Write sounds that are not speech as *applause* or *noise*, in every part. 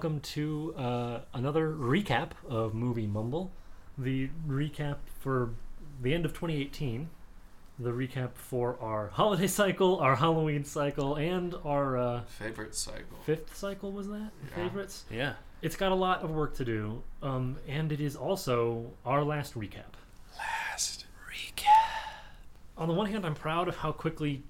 welcome to uh, another recap of Movie Mumble. The recap for the end of 2018, the recap for our holiday *laughs* cycle, our Halloween cycle, and our uh, Favorite cycle. fifth cycle, was that? Yeah. Favorites? Yeah. It's got a lot of work to do, um, and it is also our last recap. Last. Recap. On the one hand, I'm proud of how quickly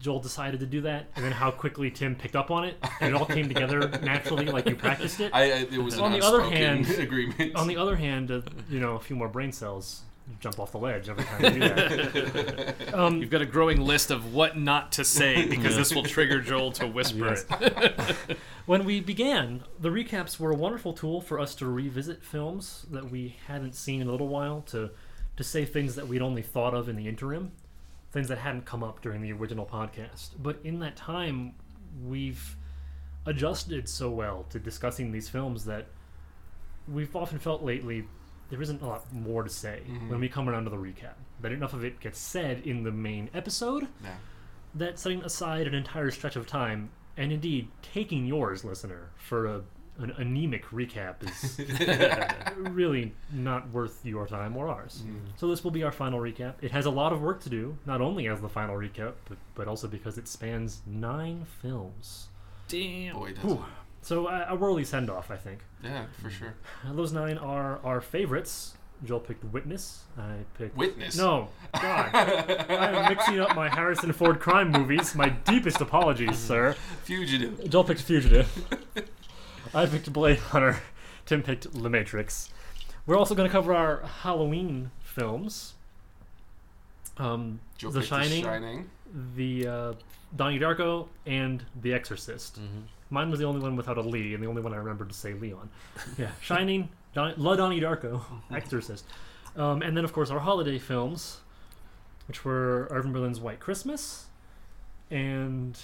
Joel decided to do that, and then how quickly Tim picked up on it, and it all came together naturally, like you practiced it. I, I it was On the other hand- *laughs* agreement. On the other hand, uh, you know, a few more brain cells jump off the ledge every time you do that. *laughs* um, You've got a growing list of what not to say because this will trigger Joel to whisper Yes. it. *laughs* when we began, the recaps were a wonderful tool for us to revisit films that we hadn't seen in a little while, to to say things that we'd only thought of in the interim, things that hadn't come up during the original podcast. But in that time, we've adjusted so well to discussing these films that we've often felt lately there isn't a lot more to say mm-hmm. when we come around to the recap. That enough of it gets said in the main episode Yeah. that setting aside an entire stretch of time and indeed taking yours, listener, for a, an anemic recap is *laughs* really not worth your time or ours. Hmm. So this will be our final recap. It has a lot of work to do, not only as the final recap, but, but also because it spans nine films. Damn. Boy, does. So uh, a, a whirly send off, I think. Yeah, for hmm. sure. Uh, Those nine are our favorites. Joel picked Witness. I picked Witness. No, God, I am mixing up my Harrison Ford crime movies. My deepest apologies, *laughs* sir. Fugitive. Joel picked Fugitive. *laughs* I picked Blade Runner. Tim picked The Matrix. We're also going to cover our Halloween films. Um, Joe The Shining, Shining. the uh, Donnie Darko, and The Exorcist. Mm-hmm. Mine was the only one without a Lee, and the only one I remembered to say Leon. Yeah, Shining, Don- La Donnie Darko, *laughs* Exorcist, um, and then of course our holiday films, which were Irving Berlin's White Christmas, and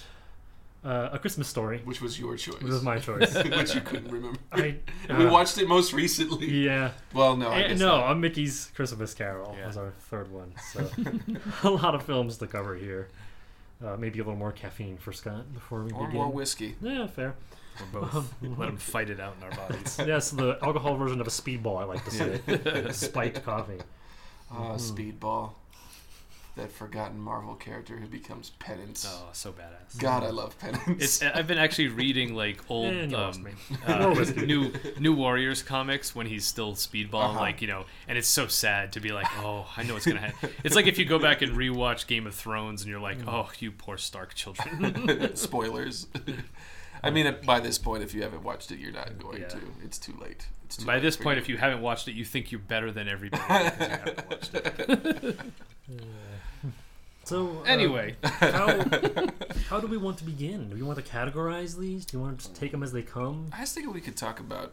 uh, A Christmas Story, Which was your choice. which was my *laughs* choice. which you couldn't remember. I, And *laughs* we uh, watched it most recently. Yeah, Well, no, I Eh, guess no, not. a Mickey's Christmas Carol Yeah. was our third one. So *laughs* a lot of films to cover here. Uh, maybe a little more caffeine for Scott before we Or begin. more whiskey. Yeah, fair. We're both. Let them fight it out in our bodies. Yes, the alcohol version of a speedball, I like to say. Spiked coffee. Ah, Mm-hmm. Speedball. That forgotten Marvel character who becomes Penance. Oh, so badass. God, I love Penance. It's, I've been actually reading like *laughs* old And um, uh, *laughs* new new Warriors comics when he's still speedballing, Uh-huh. like you know, and it's so sad to be like, oh, I know what's gonna happen. *laughs* It's like if you go back and rewatch Game of Thrones and you're like, Mm. oh, you poor Stark children. Spoilers. I mean, by this point, if you haven't watched it, you're not going Yeah. to. It's too late. It's too By late this for point, if you haven't watched it, you think you're better than everybody because you haven't watched it. So uh, Anyway, how *laughs* how do we want to begin? Do we want to categorize these? Do you want to just take them as they come? I was thinking we could talk about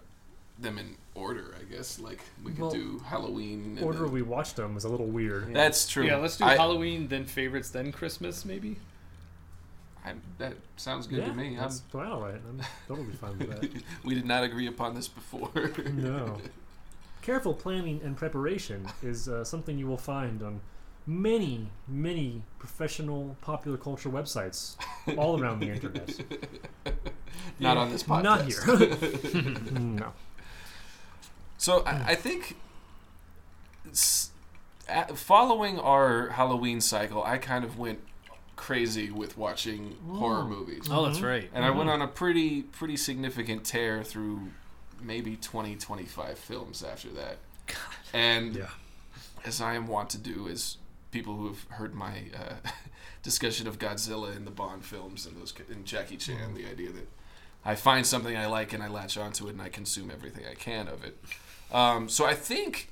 them in order. I guess like we could Well, do Halloween. And Order then- we watched them is a little weird. That's true. yeah, let's do I- Halloween, then favorites, then Christmas, maybe. I, that sounds good yeah, to me. I'm, that's well, all right. I'm totally fine with that. *laughs* we did not agree upon this before. No. *laughs* Careful planning and preparation is uh, something you will find on many, many professional popular culture websites all around the internet. *laughs* not on this podcast. Not here. *laughs* *laughs* no. So I, I think s- a- following our Halloween cycle, I kind of went crazy with watching horror oh. movies, Oh, that's right. and I went mm-hmm. on a pretty pretty significant tear through maybe 20 25 films after that. God. And Yeah. as I am wont to do, as people who have heard my uh, *laughs* discussion of Godzilla and the Bond films and those and Jackie Chan, the idea that I find something I like and I latch onto it and I consume everything I can of it. Um, so I think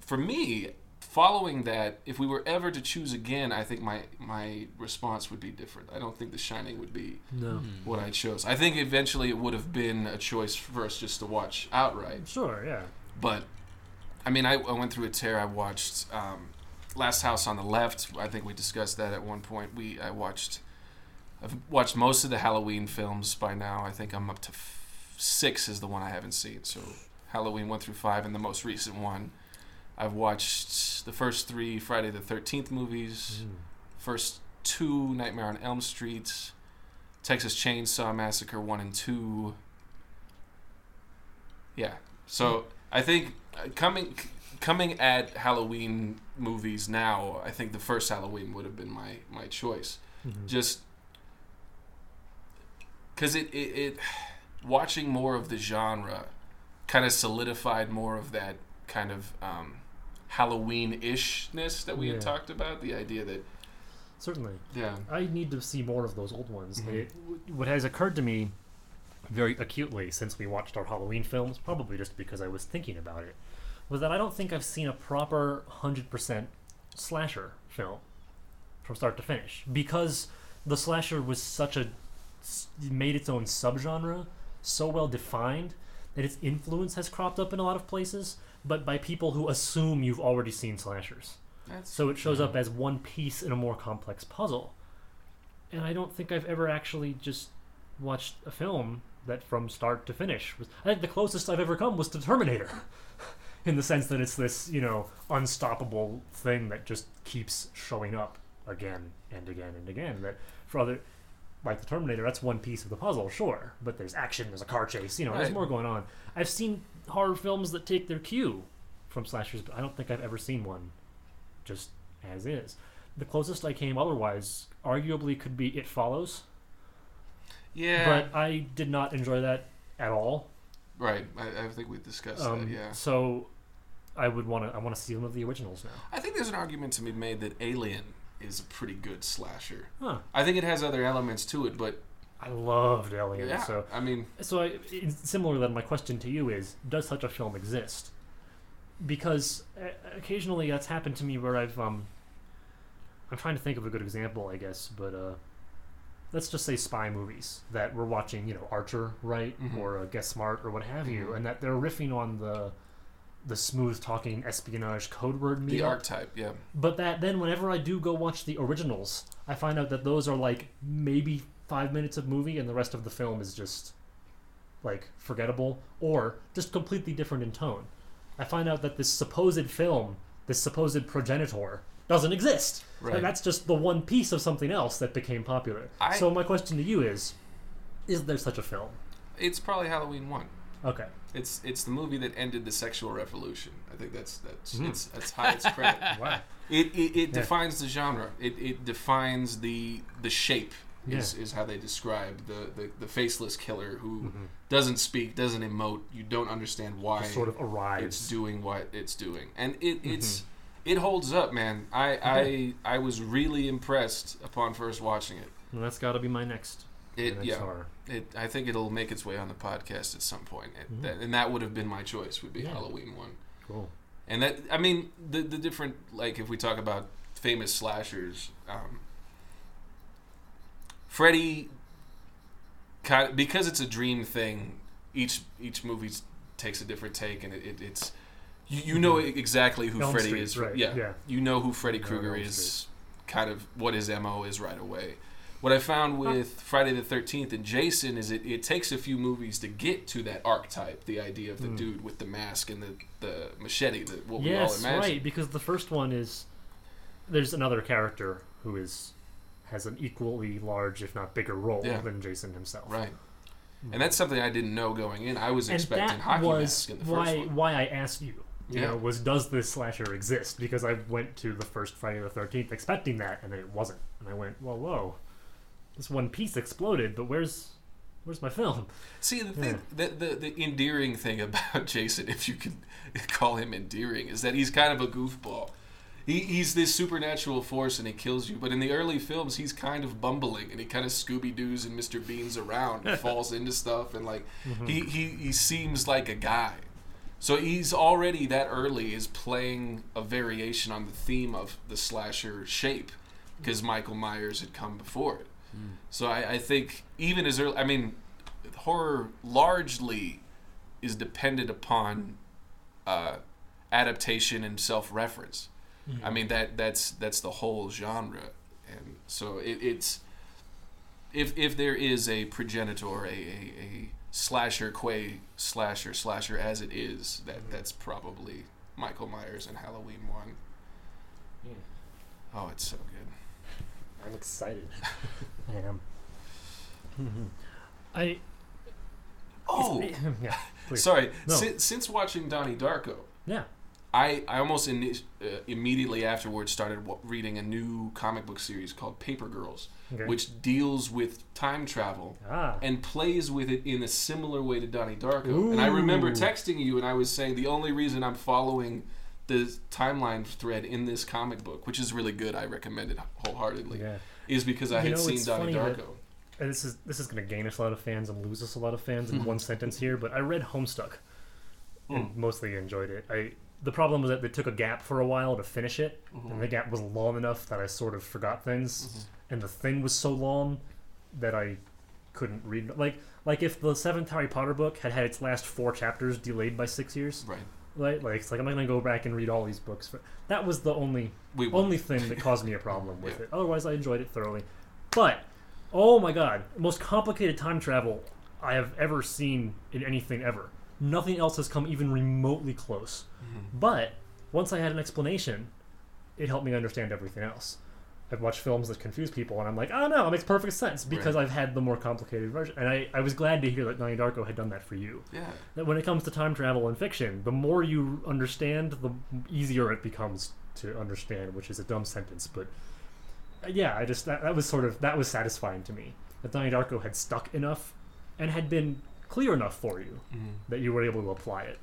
for me, following that, if we were ever to choose again, I think my my response would be different. I don't think The Shining would be No. what I chose. I think eventually it would have been a choice for us just to watch outright. Sure, yeah. But I mean, I, I went through a tear. I watched um, Last House on the Left. I think we discussed that at one point. We I watched. I've watched most of the Halloween films by now. I think I'm up to f- six is the one I haven't seen. So Halloween one through five, and the most recent one. I've watched the first three Friday the Thirteenth movies, first two Nightmare on Elm Street, Texas Chainsaw Massacre one and two, Yeah. So I think uh, coming coming at Halloween movies now, I think the first Halloween would have been my my choice. Mhm. Just because it, it it watching more of the genre kind of solidified more of that kind of um, Halloween ishness that we Yeah. had talked about. The idea that Certainly. yeah I need to see more of those old ones. Mhm. It, what has occurred to me very acutely since we watched our Halloween films, probably just because I was thinking about it, was that I don't think I've seen a proper 100% slasher film from start to finish. Because the slasher was such a made its own subgenre, so well defined, that its influence has cropped up in a lot of places, but by people who assume you've already seen slashers. that's So it shows up as one piece in a more complex puzzle. And I don't think I've ever actually just watched a film that from start to finish was I think the closest I've ever come was to Terminator. *laughs* in the sense that it's this, you know, unstoppable thing that just keeps showing up again and again and again. That for other like the Terminator, that's one piece of the puzzle, sure. But there's action, there's a car chase, you know, there's Right. more going on. I've seen horror films that take their cue from slashers, but I don't think I've ever seen one just as is. The closest I came otherwise, arguably, could be It Follows, yeah but I did not enjoy that at all. Right. I, I think we discussed Um, that. Yeah. So I would want to. I want to see them of the originals now. I think there's an argument to be made that Alien is a pretty good slasher. Huh. I think it has other elements to it, but I loved Alien. yeah, So, I mean, so I, similar then, my question to you is: Does such a film exist? Because uh, occasionally that's happened to me where I've um. I'm trying to think of a good example, I guess, but uh, let's just say spy movies that we're watching, you know, Archer, right, Mhm. or uh, Get Smart, or what have you, Mhm. and that they're riffing on the the smooth talking espionage code word the archetype, yeah. But that then, whenever I do go watch the originals, I find out that those are like maybe five minutes of movie, and the rest of the film is just like forgettable or just completely different in tone. I find out that this supposed film, this supposed progenitor, doesn't exist. Right. And that's just the one piece of something else that became popular. I- so my question to you is: Is there such a film? It's probably Halloween one. Okay. It's it's the movie that ended the sexual revolution. I think that's that's Mhm. it's that's high its credit. *laughs* Wow. It it, it Yeah. defines the genre. It, it defines the the shape. Is, Yeah. is how they describe the, the, the faceless killer who Mhm. doesn't speak, doesn't emote. You don't understand why Just sort of arrives. it's doing what it's doing, and it Mm-hmm. it's it holds up, man. I I I was really impressed upon first watching it. And that's got to be my next. It next yeah. horror. It, I think it'll make its way on the podcast at some point, and, Mhm. that, and that would have been my choice. Would be Yeah. Halloween one, Cool. and that I mean the the different like if we talk about famous slashers, um, Freddy, kind of, because it's a dream thing. Each each movie takes a different take, and it, it, it's you, you know exactly who. Elm Freddy Street, is. right, Yeah, yeah. you know who Freddy Krueger Elm is. Kind of what his mo is right away. What I found with Friday the Thirteenth and Jason is it, it takes a few movies to get to that archetype, the idea of the Mm. dude with the mask and the, the machete, the, what we all Yes, imagine. right. Because the first one is there's another character who is has an equally large, if not bigger, role Yeah. than Jason himself. Right. And that's something I didn't know going in. I was And expecting that hockey was mask in the first why one. why I asked you. You Yeah. know, was does this slasher exist? Because I went to the first Friday the Thirteenth expecting that, and it wasn't, and I went, whoa, whoa, this one piece exploded, but where's where's my film? See, the thing, the, the the endearing thing about *laughs* Jason, if you can *laughs* call him endearing, is that he's kind of a goofball. He, he's this supernatural force and he kills you. But in the early films, he's kind of bumbling and he kind of Scooby Doo's and Mr. Bean's around and *laughs* falls into stuff and like he, mm-hmm. he he seems like a guy. So he's already that early is playing a variation on the theme of the slasher shape because hmm. Michael Myers had come before it. Hmm. So I, I think even as early, I mean, horror largely is dependent upon uh, adaptation and self-reference. Hmm. I mean that that's that's the whole genre, and so it, it's if if there is a progenitor, a, a, a slasher, quay slasher, slasher as it is, that mm-hmm. that's probably Michael Myers and Halloween one. Oh, it's so good. I'm excited. *laughs* I am. I Oh, *laughs* yeah, sorry. No. Si- since watching Donnie Darko, Yeah. I, I almost ini- uh, immediately afterwards started w- reading a new comic book series called Paper Girls, Okay. which deals with time travel Ah. and plays with it in a similar way to Donnie Darko. And I remember texting you and I was saying the only reason I'm following the timeline thread in this comic book, which is really good, I recommend it wholeheartedly, Yeah. is because I You had know, seen Donnie that- Darko. And this is this is going to gain us a lot of fans and lose us a lot of fans in *laughs* one sentence here. But I read Homestuck and Mm. mostly enjoyed it. I the problem was that they took a gap for a while to finish it, Mhm. and the gap was long enough that I sort of forgot things, Mhm. and the thing was so long that I couldn't read. Like like if the seventh Harry Potter book had had its last four chapters delayed by six years, Right. right? Like it's like I'm not going to go back and read all these books. For, that was the only only thing that caused me a problem *laughs* with Yeah. it. Otherwise, I enjoyed it thoroughly. But oh my god, most complicated time travel I have ever seen in anything ever. Nothing else has come even remotely close. Mhm. But once I had an explanation, it helped me understand everything else. I've watched films that confuse people, and I'm like, oh no, it makes perfect sense because Right. I've had the more complicated version. And I, I was glad to hear that Donnie Darko had done that for you. Yeah. That when it comes to time travel and fiction, the more you understand, the easier it becomes to understand, which is a dumb sentence, but uh, yeah, I just that, that was sort of that was satisfying to me that Donnie Darko had stuck enough and had been clear enough for you Mhm. that you were able to apply it.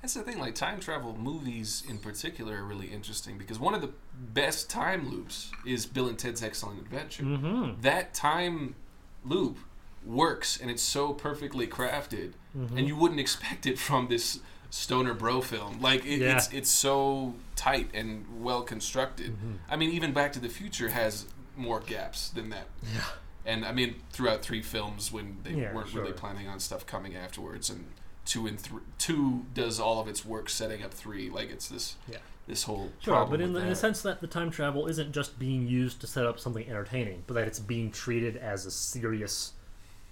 That's the thing, like time travel movies in particular are really interesting because one of the best time loops is Bill and Ted's Excellent Adventure. Mm-hmm. That time loop works and it's so perfectly crafted, Mhm. and you wouldn't expect it from this stoner bro film. Like it, Yeah. it's it's so tight and well constructed. Mhm. I mean, even Back to the Future has more gaps than that. Yeah. And I mean, throughout three films when they Yeah, weren't really planning on stuff coming afterwards, and two and three, two does all of its work setting up three. Like it's this, Yeah. this whole Sure, problem but in with the, in the sense that the time travel isn't just being used to set up something entertaining, but that it's being treated as a serious,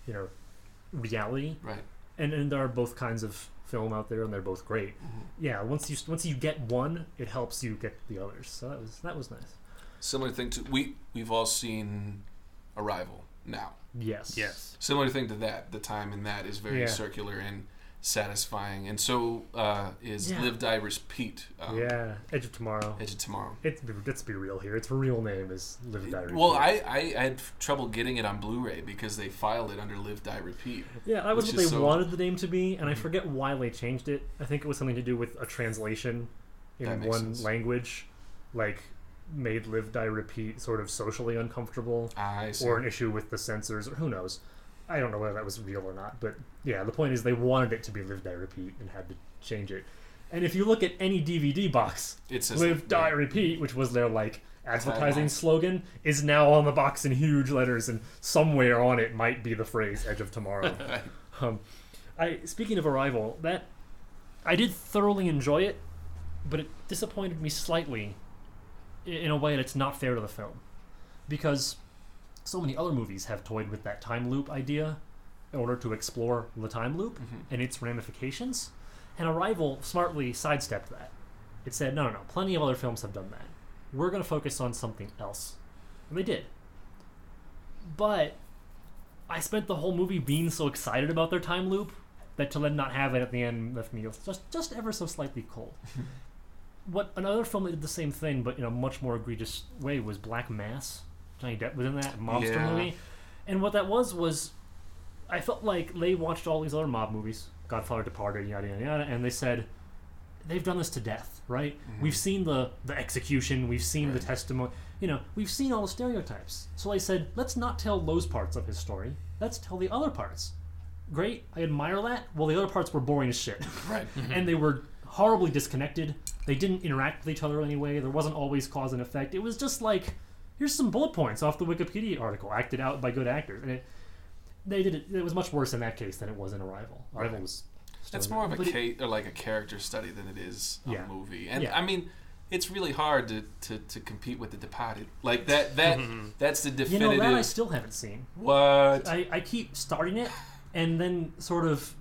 you know, reality. right? And and there are both kinds of film out there, and they're both great. Mm-hmm. Yeah, once you once you get one, it helps you get the others. So that was that was nice. Similar thing to we we've all seen Arrival now. Yes. Yes. Similar thing to that. The time in that is very Yeah. circular and satisfying, and so uh, is Yeah. Live Die Repeat. Um, Yeah. Edge of Tomorrow. Edge of Tomorrow. It's let's be real here. Its real name is Live Die Repeat. Well, I, I, I had trouble getting it on Blu-ray because they filed it under Live Die Repeat. Yeah, that was what they so- wanted the name to be, and I Mhm. forget why they changed it. I think it was something to do with a translation in one sense. language, like made live die repeat sort of socially uncomfortable, I see. or an issue with the censors, or who knows. I don't know whether that was real or not, but yeah, the point is they wanted it to be live die repeat and had to change it. And if you look at any DVD box, it says live die yeah. repeat, which was their like advertising slogan, is now on the box in huge letters, and somewhere on it might be the phrase "Edge of Tomorrow." *laughs* Um, I speaking of Arrival, that I did thoroughly enjoy it, but it disappointed me slightly in a way that's not fair to the film, because so many other movies have toyed with that time loop idea in order to explore the time loop Mhm. and its ramifications, and Arrival smartly sidestepped that. It said, no, no, no, plenty of other films have done that. We're going to focus on something else. And they did. But I spent the whole movie being so excited about their time loop that to then not have it at the end left me just just ever so slightly cold. *laughs* what another film that did the same thing but in a much more egregious way was Black Mass. Johnny Depp was in that monster Yeah. movie, and what that was was, I felt like they watched all these other mob movies, Godfather Departed, yada yada yada, and they said, they've done this to death, right? Mm-hmm. We've seen the the execution, we've seen the testimony, you know, we've seen all the stereotypes. So I said, let's not tell those parts of his story. Let's tell the other parts. Great, I admire that. Well, the other parts were boring as shit, Right. *laughs* and they were horribly disconnected. They didn't interact with each other anyway. There wasn't always cause and effect. It was just like, here's some bullet points off the Wikipedia article, acted out by good actors, and it. They did it. It was much worse in that case than it was in Arrival. Arrival was. That's more of a case, or like a character study than it is a Yeah. movie. And Yeah. I mean, it's really hard to, to, to compete with The Departed. Like that that mm-hmm. that's the definitive. You know that I still haven't seen. what? I, I keep starting it, and then sort of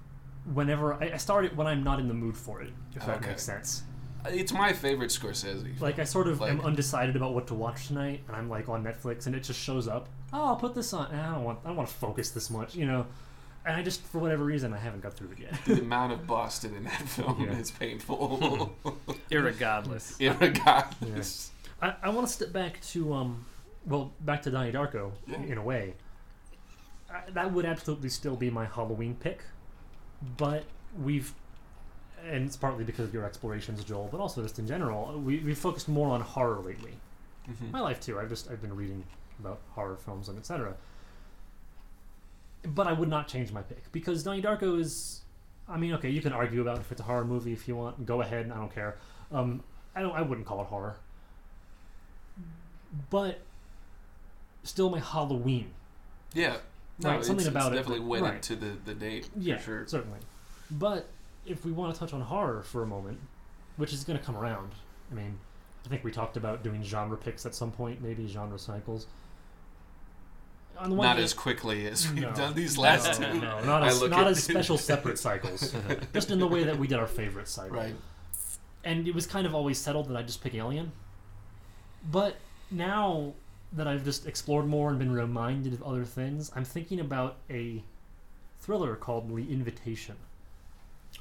whenever I, I start it when I'm not in the mood for it, if that makes sense. It's my favorite Scorsese. Like I sort of am undecided about what to watch tonight, and I'm like on Netflix, and it just shows up. Oh, I'll put this on. I don't want. I don't want to focus this much, you know. and I just for whatever reason I haven't got through it yet. the amount of Boston in that film Yeah. is painful. *laughs* Irregardless. *laughs* Irregardless. I, I want to step back to um, well, back to Donnie Darko Yeah. in a way. I, that would absolutely still be my Halloween pick, but we've, and it's partly because of your explorations, Joel, but also just in general, we we focused more on horror lately. Mhm. My life too. I've just I've been reading about horror films and etc. But I would not change my pick because Donnie Darko is. I mean, okay, you can argue about if it's a horror movie if you want. Go ahead. I don't care. Um, I don't. I wouldn't call it horror. But still, my Halloween. Yeah. No, Right, it's, something about it, definitely but- wedded right. to the, the date. Yeah, For sure. certainly. But if we want to touch on horror for a moment, which is going to come around, I mean, I think we talked about doing genre picks at some point, maybe genre cycles. On the one Not hand- as quickly as we've No. done these last no, two. No, not as, not as special *laughs* separate cycles. just in the way that we did our favorite cycle. Right. And it was kind of always settled that I'd just pick Alien. But now that I've just explored more and been reminded of other things, I'm thinking about a thriller called The Invitation.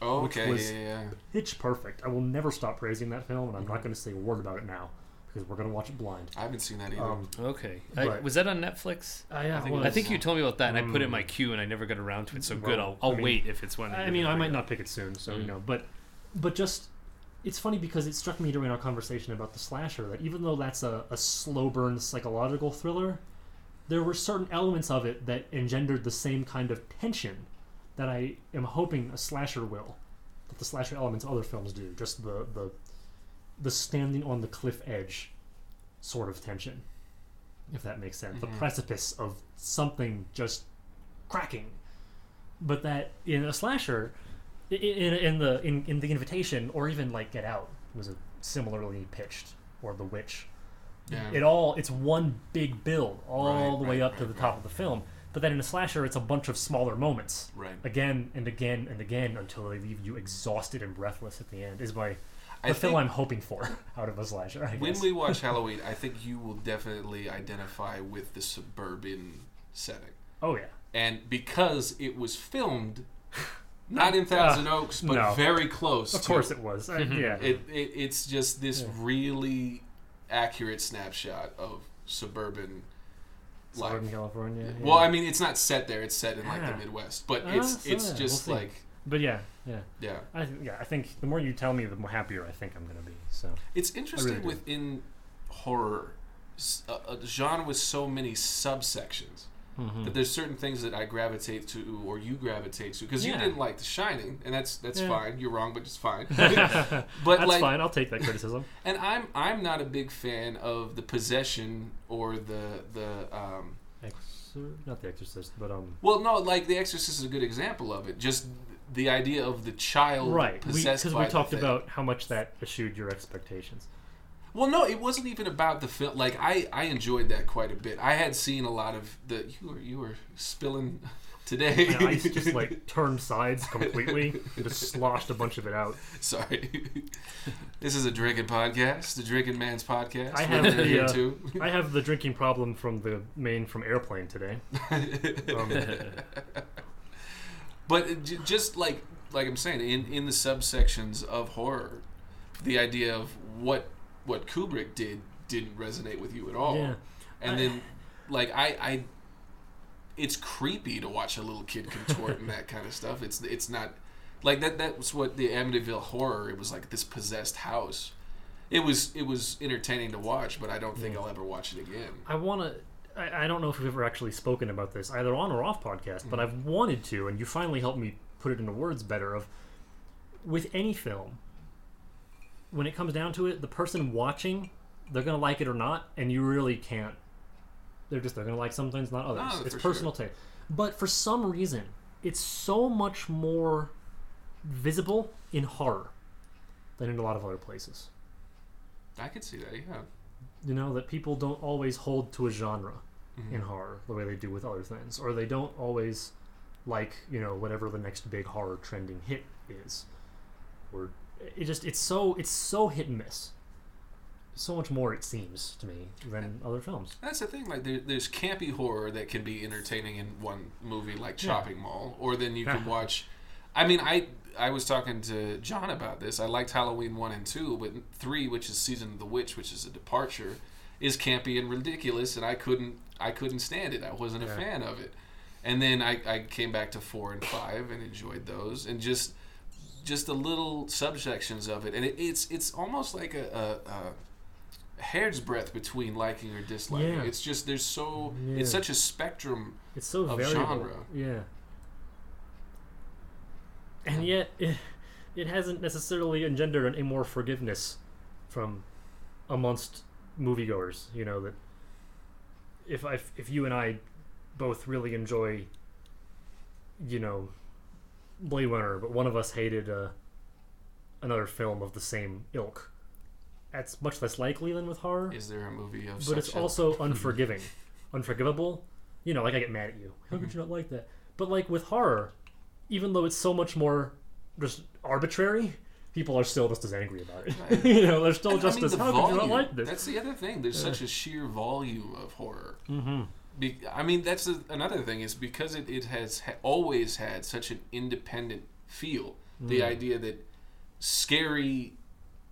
Oh, Which okay. was- yeah, yeah, yeah. Pitch perfect. I will never stop praising that film, and I'm not going to say a word about it now because we're going to watch it blind. I haven't seen that either. Um, Okay. I, Right. was that on Netflix? I, yeah, I think it I think you told me about that, and I put it in my Mm. queue, and I never got around to it. So good. I'll, I'll I mean- wait if it's one. I mean, I might bring not pick it soon, so you Mm. know, but but just it's funny because it struck me during our conversation about the slasher that even though that's a, a slow burn psychological thriller, there were certain elements of it that engendered the same kind of tension that I am hoping a slasher will, that the slasher elements other films do. Just the the the standing on the cliff edge sort of tension, if that makes sense. The Mhm. precipice of something just cracking. But that in a slasher, i- in, in the in, in the invitation, or even like Get Out was a similarly pitched, or The Witch. yeah. It all it's one big build all Right, the way right, up to the top right. of the film. But then in a slasher, it's a bunch of smaller moments, right. again and again and again, until they leave you exhausted and breathless at the end. Is my I the film think I'm hoping for *laughs* out of a slasher. I when we *laughs* watch Halloween, I think you will definitely identify with the suburban setting. oh yeah, And because it was filmed *laughs* not in Thousand Oaks, but no. very close of to course it was. I, mm-hmm. yeah, It, it it's just this Yeah. really accurate snapshot of suburban Southern California. yeah. Well, I mean, it's not set there; it's set in like the Midwest. But Ah, it's it's just we'll like but yeah, yeah. yeah. I th- yeah, I think the more you tell me, the more happier I think I'm gonna be. So It's interesting do. within horror, a, a genre with so many subsections. Mm-hmm. That there's certain things that I gravitate to, or you gravitate to, because you didn't like The Shining, and that's that's Yeah. fine. You're wrong, but it's fine. *laughs* *laughs* but that's like, fine. I'll take that criticism. *laughs* and I'm I'm not a big fan of the possession or the the um, Exor- not the Exorcist, but um. Well, no, like The Exorcist is a good example of it. Just the idea of the child Right, because by we, talked about how much that eschewed your expectations. Well, no, it wasn't even about the film. Like I, I enjoyed that quite a bit. I had seen a lot of the. You were you were spilling *laughs* today. I just *laughs* like turned sides completely and just sloshed a bunch of it out. Sorry. *laughs* this is a drinking podcast, the Drinking Man's podcast. I have the, here uh, too. I have the drinking problem from the main from airplane today. Um, But j- just like like I'm saying, in in the subsections of horror, the idea of what what Kubrick did didn't resonate with you at all. Yeah. And I- then like I I it's creepy to watch a little kid contort and that kind of stuff. It's it's not like that that's what the Amityville horror it was like this possessed house. It was it was entertaining to watch, but I don't think Yeah. I'll ever watch it again. I want to. I, I don't know if we've ever actually spoken about this, either on or off podcast, but Mhm. I've wanted to, and you finally helped me put it into words better. Of with any film, when it comes down to it, the person watching, they're gonna like it or not, and you really can't. They're just they're gonna like some things, not others. No, it's for sure. personal taste. But for some reason, it's so much more visible in horror than in a lot of other places. I could see that, yeah. You know that people don't always hold to a genre Mhm. in horror the way they do with other things, or they don't always like you know whatever the next big horror trending hit is, or it just it's so it's so hit and miss. so much more. It seems to me than other films. That's the thing. Like there, there's campy horror that can be entertaining in one movie, like Yeah. Chopping Mall, or then you can watch. I mean, I I was talking to John about this. I liked Halloween one and two, but three, which is Season of the Witch, which is a departure, is campy and ridiculous, and I couldn't I couldn't stand it. I wasn't a fan of it. And then I, I came back to four and five and enjoyed those, and just just the little subsections of it, and it, it's it's almost like a, a, a hair's breadth between liking or disliking. Yeah. It's just there's so Yeah. it's such a spectrum. It's so Of variable. genre. Yeah. And yet, it, it hasn't necessarily engendered any more forgiveness from amongst moviegoers. You know that if I, if you and I both really enjoy, you know, Blade Runner, but one of us hated uh, another film of the same ilk, that's much less likely than with horror Is there a movie of but it's also *laughs* unforgiving, unforgivable. You know, like I get mad at you. How Mm-hmm. could you not like that? But like with horror, even though it's so much more just arbitrary, people are still just as angry about it. Right. *laughs* you know, they're still And, I just mean, as the how could you not volume. like this? That's the other thing. There's such a sheer volume of horror. mm-hmm. Be- I mean, that's a, another thing is because it, it has ha- always had such an independent feel. The Mm. idea that scary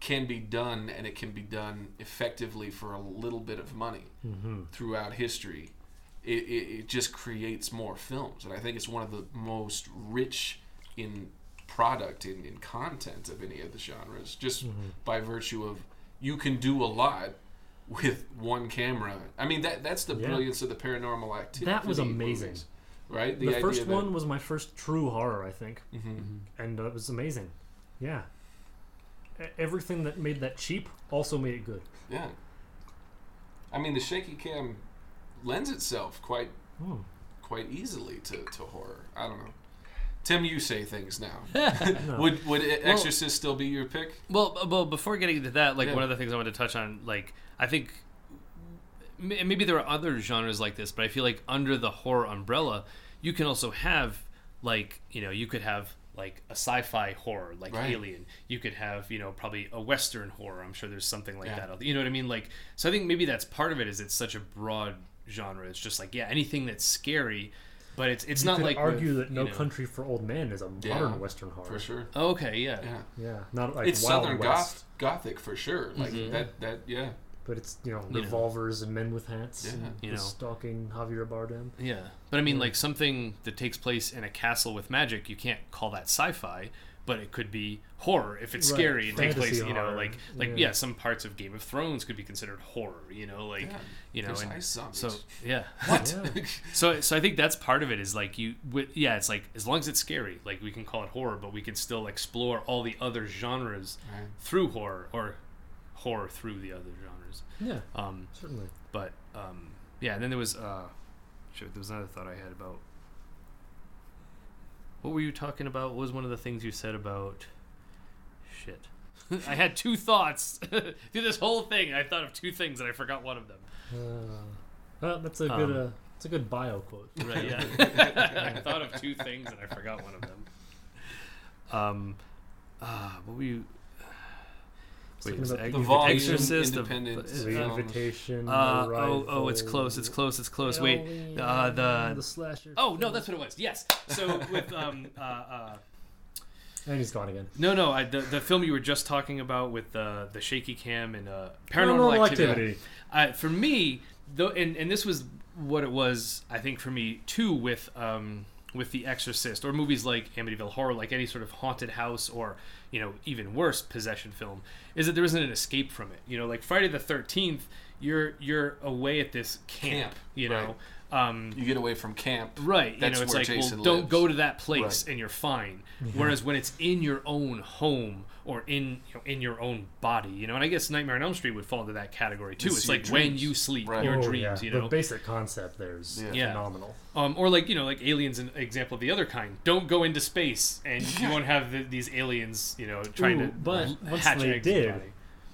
can be done and it can be done effectively for a little bit of money Mm-hmm. throughout history. It, it, it just creates more films, and I think it's one of the most rich in product in, in content of any of the genres, just Mm-hmm. by virtue of you can do a lot with one camera. I mean that that's the Yeah. brilliance of the paranormal activity. That was amazing. movies, right? The, idea first that- one was my first true horror, I think, Mhm. and uh, it was amazing. Yeah. Everything that made that cheap also made it good. Yeah. I mean, the shaky cam lends itself quite Hmm. quite easily to, to horror. I don't know. Tim, you say things now. *laughs* No. would would Exorcist still be your pick? Well, well, before getting into that, like Yeah. one of the things I wanted to touch on, like I think maybe there are other genres like this, but I feel like under the horror umbrella, you can also have like you know you could have like a sci-fi horror like Right. Alien. You could have you know probably a Western horror. I'm sure there's something like Yeah. that. You know what I mean? Like so, I think maybe that's part of it. Is it's such a broad genre. It's just like yeah, anything that's scary. But it's it's not like you not could like argue with, that No you know- Country for Old Men is a Yeah, modern Western horror. For sure. Oh, okay, yeah. Yeah. Yeah, not like it's Wild Southern West, goth gothic for sure. Like Mhm. that that yeah. but it's you know You know. revolvers and men with hats. Yeah. and You know. stalking Javier Bardem. Yeah, but I mean, Yeah. like something that takes place in a castle with magic, you can't call that sci-fi, but it could be horror if it's Right, scary and takes fantasy place. You know, horror, like like yeah. yeah. some parts of Game of Thrones could be considered horror. You know, like yeah. you know, There's and so yeah. *laughs* what? Yeah. *laughs* So so I think that's part of it is like you with yeah, it's like as long as it's scary, like we can call it horror, but we can still explore all the other genres Right. through horror or horror through the other genres. Yeah, Um, certainly. but um, yeah, and then there was uh, shit, there was another thought I had about. What were you talking about? What was one of the things you said about? Shit, *laughs* I had two thoughts *laughs* through this whole thing. I thought of two things and I forgot one of them. Uh, well, that's a good. Um, uh, it's a good bio quote. Right? Yeah, *laughs* I thought of two things and I forgot one of them. Um, uh, what were you? Wait, Something was about it The volume, Exorcist, of- independent is- The films. invitation. Uh, oh, oh, it's close. It's close. It's close. Wait, uh, the the slasher. Oh no, that's what it was. Yes. So with um uh, uh And he's gone again. no no I, the the film you were just talking about with the the shaky cam and uh, Paranormal paranormal, activity. activity. Uh, for me though, and and this was what it was I think for me too with um with The Exorcist or movies like Amityville Horror, like any sort of haunted house or you know even worse possession film, is that there isn't an escape from it. You know, like Friday the Thirteenth, you're you're away at this camp. Camp, you know. Um, You get away from camp. Right. That's you know, it's where like, Jason well, don't go to that place Right. and you're fine. Whereas when it's in your own home or in you know, in your own body, you know, and I guess Nightmare on Elm Street would fall into that category too. It's It's, your like when you sleep, Right. your Oh, dreams, yeah. you The know. basic concept there is Yeah. Yeah. phenomenal. Um, or like you know, like aliens, an example of the other kind. Don't go into space, and you won't have the, these aliens, you know, trying Ooh, to but h- once they eggs in your did, body.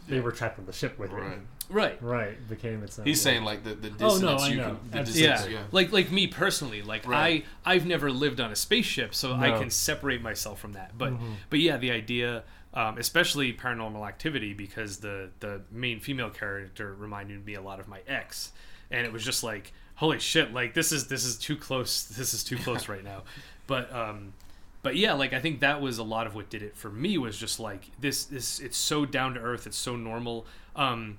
They were trapped on the ship with Right. it. Right. Right. Became its own. He's yeah. saying like the, the distance Oh, dissonance no, I you know. can the Absolutely. Yeah. yeah. like like me personally, like Right. I I've never lived on a spaceship, so I can separate myself from that. But Mhm. but yeah, the idea um, especially Paranormal Activity, because the the main female character reminded me a lot of my ex, and it was just like, holy shit, like this is this is too close, this is too close *laughs* right now. But um, but yeah, like I think that was a lot of what did it for me was just like this this it's so down to earth, it's so normal. Um,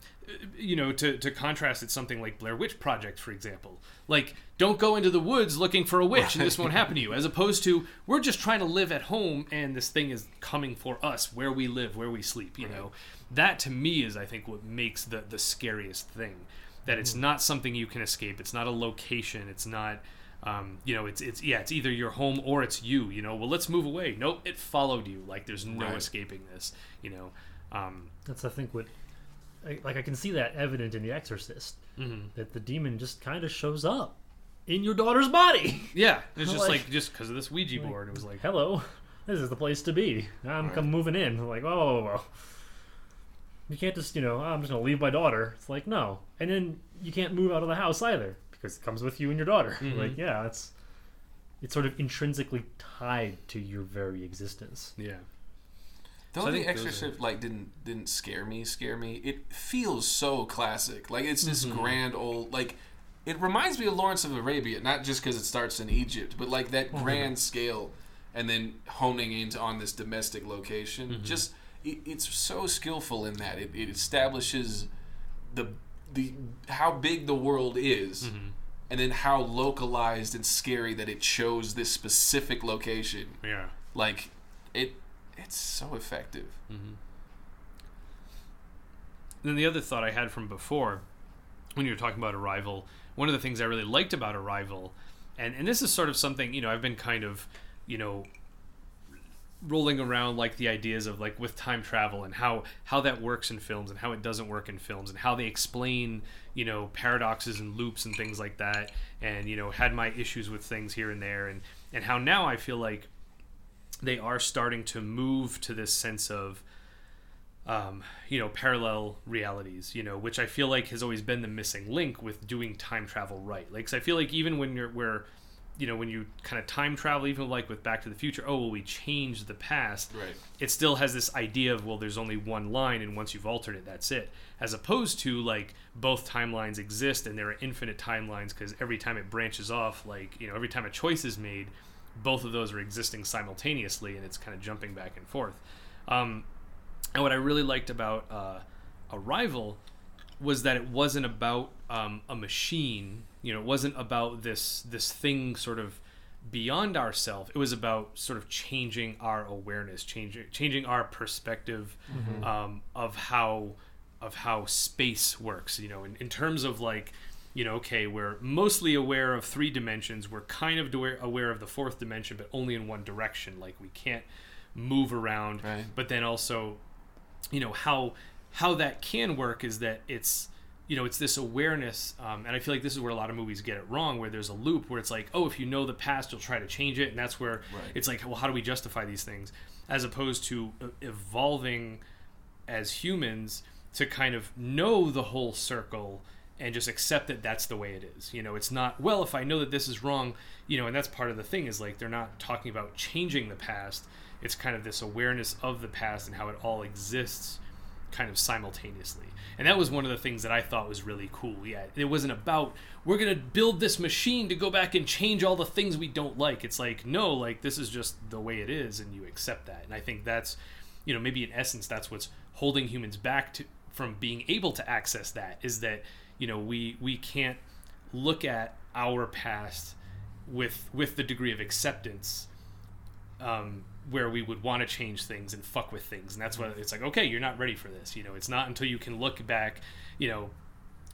you know, to to contrast it's something like Blair Witch Project, for example. Like, don't go into the woods looking for a witch and this won't happen to you. As opposed to we're just trying to live at home and this thing is coming for us where we live, where we sleep, you know. That to me is I think what makes the the scariest thing. That it's not something you can escape. It's not a location. It's not um, you know, it's it's yeah, it's either your home or it's you. You know, well, let's move away. Nope, it followed you. Like there's no Right. escaping this. You know, um, That's I think what, I, like I can see that evident in The Exorcist, mhm. that the demon just kind of shows up in your daughter's body. *laughs* yeah, it's just Like- like, just because of this Ouija like, board, it was like Hello, this is the place to be. I'm Right. come moving in. I'm like, oh. You can't just, you know, "Oh, I'm just gonna leave my daughter. It's like no, and then you can't move out of the house either because it comes with you and your daughter. Mhm. Like, yeah, it's it's sort of intrinsically tied to your very existence. yeah, Though So the those are- like didn't didn't scare me, scare me. It feels so classic. Like it's this Mm-hmm. grand old like. It reminds me of Lawrence of Arabia, not just because it starts in Egypt, but like that Mm-hmm. grand scale, and then honing into on this domestic location. Mm-hmm. Just it, it's so skillful in that it, it establishes the the how big the world is, Mm-hmm. and then how localized and scary that it chose this specific location. yeah. Like it, it's so effective. Mm-hmm. then the other thought I had from before, when you were talking about Arrival, one of the things I really liked about Arrival, and and this is sort of something you know I've been kind of, you know, rolling around like the ideas of like with time travel and how how that works in films and how it doesn't work in films and how they explain you know paradoxes and loops and things like that and you know had my issues with things here and there and and how now I feel like they are starting to move to this sense of um, you know, parallel realities, you know, which I feel like has always been the missing link with doing time travel right. Like, 'cause I feel like even when you're, where, you know, when you kind of time travel, even like with Back to the Future, oh, well, we changed the past. Right. It still has this idea of, well, there's only one line, and once you've altered it, that's it. As opposed to, like, both timelines exist and there are infinite timelines because every time it branches off, like, you know, every time a choice is made, both of those are existing simultaneously and it's kind of jumping back and forth. Um, and what I really liked about uh, Arrival was that it wasn't about um, a machine. You know, it wasn't about this this thing sort of beyond ourself. It was about sort of changing our awareness, changing changing our perspective um, of how of how space works. You know, in, in terms of like you know, okay, we're mostly aware of three dimensions. We're kind of aware, of the fourth dimension, but only in one direction. Like we can't move around. Right. But then also, you know how how that can work is that it's you know it's this awareness um, and i feel like this is where a lot of movies get it wrong where there's a loop where it's like oh if you know the past you'll try to change it and that's where Right. it's like well how do we justify these things as opposed to e- evolving as humans to kind of know the whole circle and just accept that that's the way it is. You know, it's not, well, if I know that this is wrong, you know, and that's part of the thing is like they're not talking about changing the past. It's kind of this awareness of the past and how it all exists kind of simultaneously. And that was one of the things that I thought was really cool. Yeah, it wasn't about we're going to build this machine to go back and change all the things we don't like. It's like no, like this is just the way it is and you accept that. And I think that's you know, maybe in essence that's what's holding humans back to from being able to access that is that, you know, we we can't look at our past with with the degree of acceptance um, where we would want to change things and fuck with things. And that's what it's like, okay, you're not ready for this. You know, it's not until you can look back, you know,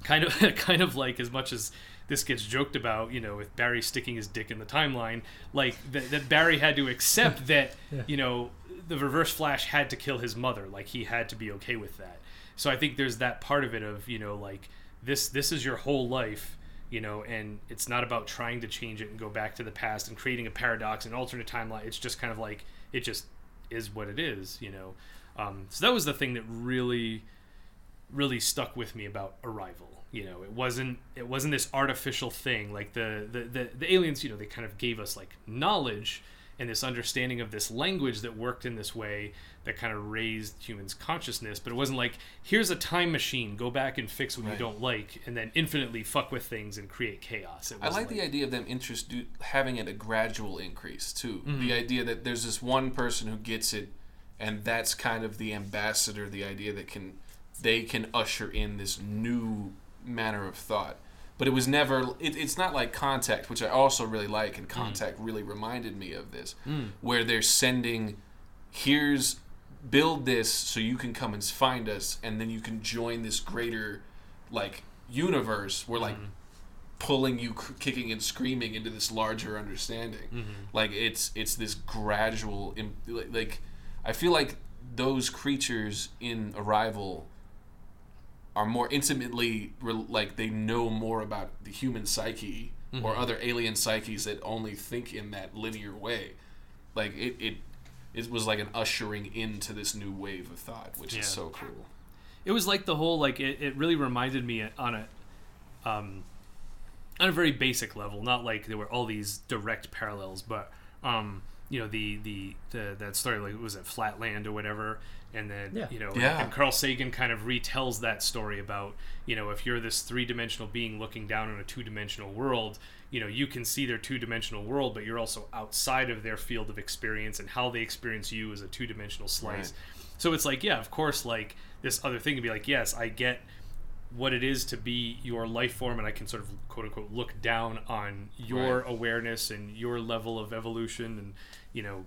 kind of *laughs* kind of like as much as this gets joked about, you know, with Barry sticking his dick in the timeline, like that, that Barry had to accept *laughs* that, you know, the reverse flash had to kill his mother. Like he had to be okay with that. So I think there's that part of it of, you know, like this this is your whole life you know and it's not about trying to change it and go back to the past and creating a paradox and alternate timeline. It's just kind of like it just is what it is you know? Um, so that was the thing that really really stuck with me about arrival you know? It wasn't it wasn't this artificial thing. Like the the the, the aliens you know they kind of gave us like knowledge and this understanding of this language that worked in this way that kind of raised humans' consciousness. But it wasn't like here's a time machine, go back and fix what Right. you don't like, and then infinitely fuck with things and create chaos. I was like the idea of them introdu- having it a gradual increase too. Mm-hmm. The idea that there's this one person who gets it, and that's kind of the ambassador. The idea that can they can usher in this new manner of thought. But it was never. It, it's not like Contact, which I also really like, Mm. and Contact really reminded me of this, mm. where they're sending, here's build this so you can come and find us, and then you can join this greater, like universe where like mm-hmm. pulling you kicking and screaming into this larger understanding mm-hmm. like it's it's this gradual like i feel like those creatures in arrival are more intimately like they know more about the human psyche or other alien psyches that only think in that linear way. Like it it it was like an ushering into this new wave of thought which Yeah. is so cool. It was like the whole like it, it really reminded me on a um on a very basic level not like there were all these direct parallels but um you know the the, the that story like was it flatland or whatever and then Yeah. you know Yeah. and carl sagan kind of retells that story about you know if you're this three-dimensional being looking down on a two-dimensional world you know you can see their two-dimensional world but you're also outside of their field of experience and how they experience you as a two-dimensional slice Right. so it's like, yeah, of course, like this other thing to be like, yes, I get what it is to be your life form, and I can sort of quote unquote look down on your Right. awareness and your level of evolution, and you know.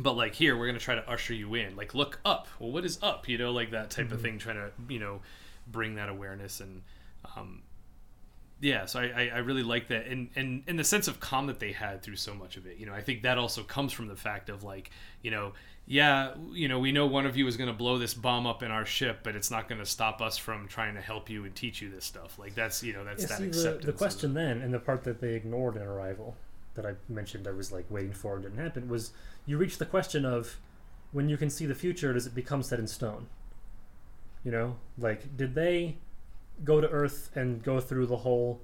But like here, we're gonna try to usher you in. Like, look up. Well, what is up? You know, like that type of thing. Trying to you know bring that awareness and um, yeah, so I, I, really like that, and and and the sense of calm that they had through so much of it. You know, I think that also comes from the fact of like, you know, yeah, you know, we know one of you is going to blow this bomb up in our ship, but it's not going to stop us from trying to help you and teach you this stuff. Like that's you know that's Yeah, that see, the, acceptance. the of question then, and the part that they ignored in Arrival, that I mentioned I was like waiting for and didn't happen, was you reach the question of when you can see the future, does it become set in stone? You know, like did they go to Earth and go through the whole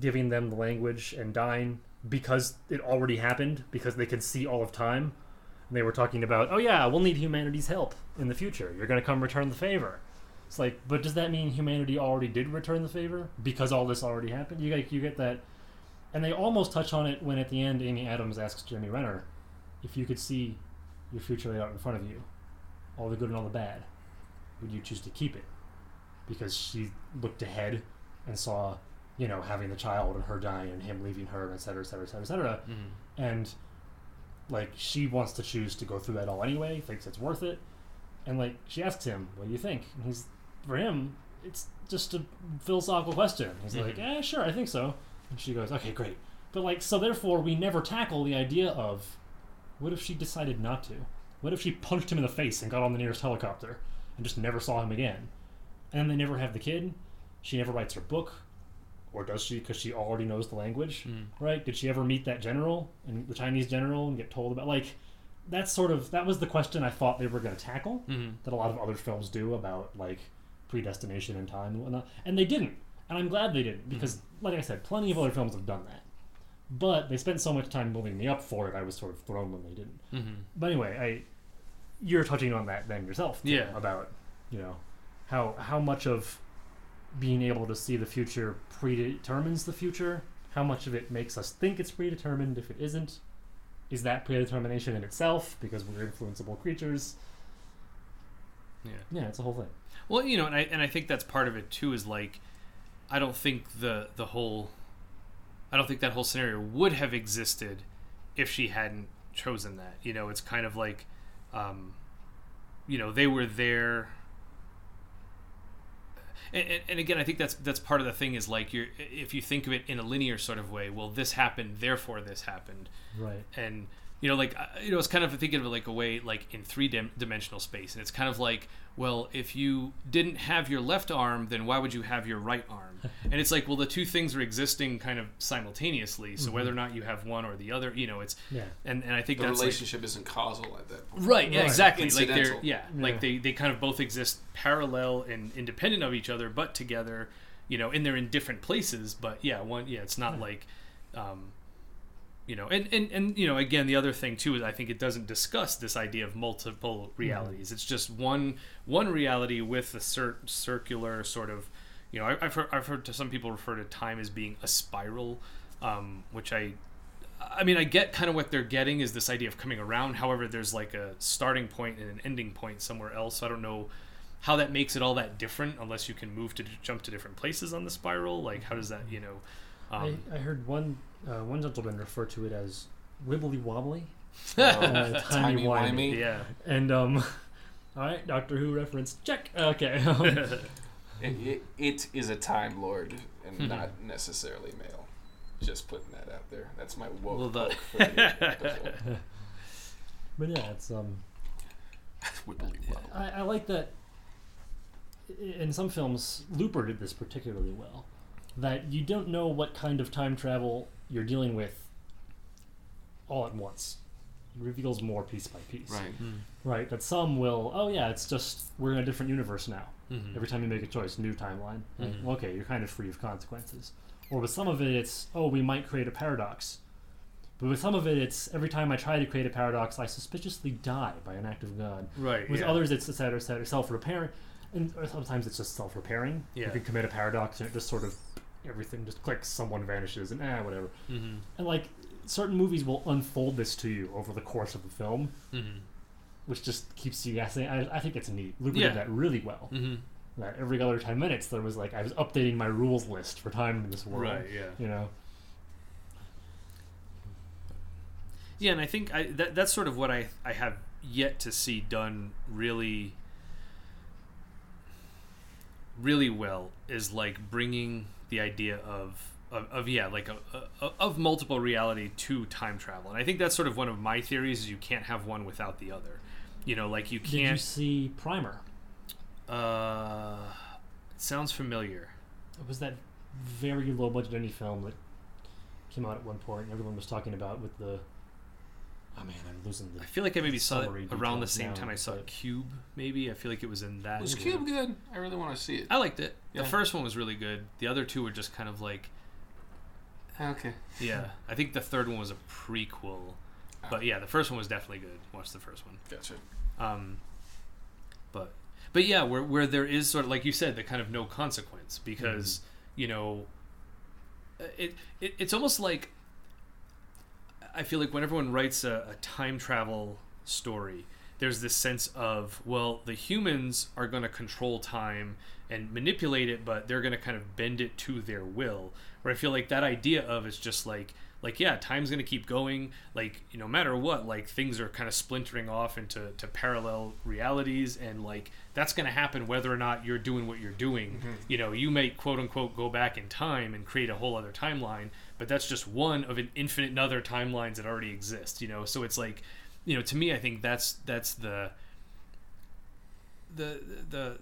giving them the language and dying because it already happened because they could see all of time? And they were talking about, oh yeah, we'll need humanity's help in the future. You're going to come return the favor. It's like, but does that mean humanity already did return the favor because all this already happened? You get, you get that, and they almost touch on it when at the end Amy Adams asks Jeremy Renner, if you could see your future laid out in front of you, all the good and all the bad, would you choose to keep it? Because she looked ahead and saw, you know, having the child and her dying and him leaving her, et cetera, et cetera, et cetera, et cetera. Mhm. And like she wants to choose to go through that all anyway, thinks it's worth it. And like she asks him, "What do you think?" And he's for him, it's just a philosophical question. He's like, Mhm. "Eh, sure, I think so." And she goes, "Okay, great." But like, so therefore, we never tackle the idea of what if she decided not to? What if she punched him in the face and got on the nearest helicopter and just never saw him again? And then they never have the kid. She never writes her book, or does she? Because she already knows the language, Mm. right? Did she ever meet that general and the Chinese general and get told about like? That's sort of that was the question I thought they were going to tackle Mhm. that a lot of other films do about like predestination and time and whatnot, and they didn't. And I'm glad they didn't because, like I said, plenty of other films have done that. But they spent so much time building me up for it, I was sort of thrown when they didn't. Mhm. But anyway, I you're touching on that then yourself, too, Yeah. about you know how how much of being able to see the future predetermines the future. How much of it makes us think it's predetermined if it isn't? Is that predetermination in itself because we're influenceable creatures? Yeah. Yeah, it's a whole thing. Well, you know, and I and I think that's part of it too. Is like, I don't think the the whole, I don't think that whole scenario would have existed if she hadn't chosen that. You know, it's kind of like, um, you know, they were there. And, and, again, I think that's that's part of the thing is like you're if you think of it in a linear sort of way. Well, this happened, therefore this happened Right. and you know like you know it's kind of thinking of it like a way like in three dim- dimensional space and it's kind of like well if you didn't have your left arm then why would you have your right arm *laughs* and it's like well the two things are existing kind of simultaneously so whether or not you have one or the other you know it's Yeah. and, and i think the that's like, relationship isn't causal at that point Right, yeah, Right. exactly. Like they're yeah, Yeah. like they they kind of both exist parallel and independent of each other, but together, you know, and they're in different places. But yeah, one yeah, it's not like, um, you know, and, and and you know, again, the other thing too is I think it doesn't discuss this idea of multiple realities. It's just one one reality with a cir- circular sort of, you know, I, I've heard I've heard to some people refer to time as being a spiral, um, which I I mean, I get kind of what they're getting is this idea of coming around. However, there's like a starting point and an ending point somewhere else. So I don't know how that makes it all that different unless you can move to jump to different places on the spiral. Like, how does that, you know? Um, I, I heard one uh, one gentleman refer to it as wibbly wobbly, *laughs* Oh, uh, timey timey-wimey. yeah. and um, *laughs* all right, Doctor Who reference check. Okay, *laughs* um, It, it, it is a time lord and not necessarily male. Just putting that out there. That's my woke Well, the- poke for the but yeah, it's um, Wibbly wobbly. I, I like that. In some films, Looper did this particularly well. That you don't know what kind of time travel you're dealing with all at once. It reveals more piece by piece. Right. Right. That some will. Oh yeah, it's just we're in a different universe now. Mhm. Every time you make a choice, new timeline. Like, Mhm. Okay, you're kind of free of consequences. Or with some of it, it's oh we might create a paradox. But with some of it, it's every time I try to create a paradox, I suspiciously die by an act of God. Right. With yeah. others, it's et cetera, et cetera, self-repairing, and sometimes it's just self-repairing. Yeah. You can commit a paradox, and it just sort of everything just clicks, someone vanishes, and ah, whatever. Mhm. And like certain movies will unfold this to you over the course of the film, Mhm. which just keeps you guessing. I, I think it's neat. Looper Yeah. did that really well. Mhm. That every other ten minutes there was like I was updating my rules list for time in this world. Right. Yeah. You know. Yeah, and I think I that, that's sort of what I I have yet to see done really really well is like bringing the idea of of, of yeah like a, a, of multiple reality to time travel and i think that's sort of one of my theories is you can't have one without the other you know like you Did you can't see Primer? uh sounds familiar It was that very low budget indie film that came out at one and Everyone was talking about with the. Oh man, I'm losing the. i feel like i maybe saw it around the same now, time i saw but- cube maybe i feel like it was in that Was Cube good? I really want to see it. I liked it. Yeah. The first one was really good. The other two were just kind of like, Okay. yeah. I think the third one was a prequel, but yeah, the first one was definitely good. Watch the first one. Gotcha. Um, but but yeah, where where there is sort of like you said, the kind of no consequence because you know, it, it it's almost like I feel like when everyone writes a, a time travel story, there's this sense of well, the humans are going to control time and manipulate it, but they're going to kind of bend it to their will. Where I feel like that idea of it's just like like yeah, time's going to keep going. Like you know, no matter what, like things are kind of splintering off into to parallel realities, and like that's going to happen whether or not you're doing what you're doing. Mm-hmm. You know, you may quote unquote go back in time and create a whole other timeline, but that's just one of an infinite other timelines that already exist. You know, so it's like, you know, to me, I think that's that's the the the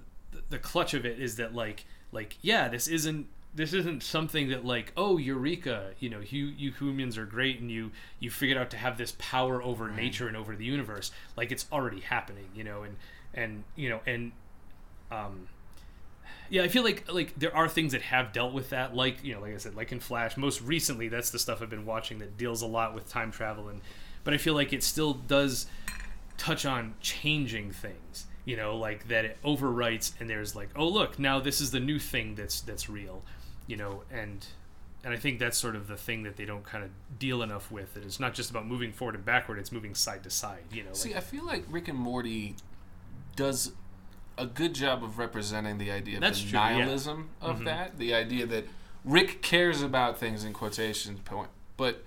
the clutch of it is that like like yeah, this isn't this isn't something that like oh eureka you know you you humans are great and you you figured out to have this power over nature and over the universe. Like it's already happening you know? And and you know and um yeah i feel like like there are things that have dealt with that like you know like i said like in flash most recently that's the stuff i've been watching that deals a lot with time travel and but i feel like it still does touch on changing things you know like that it overwrites and there's like oh look now this is the new thing that's that's real you know and and i think that's sort of the thing that they don't kind of deal enough with that it's not just about moving forward and backward it's moving side to side you know See, like, I feel like Rick and Morty does a good job of representing the idea of That's the true, yeah. nihilism of Mhm. that. The idea that Rick cares about things in quotation point, but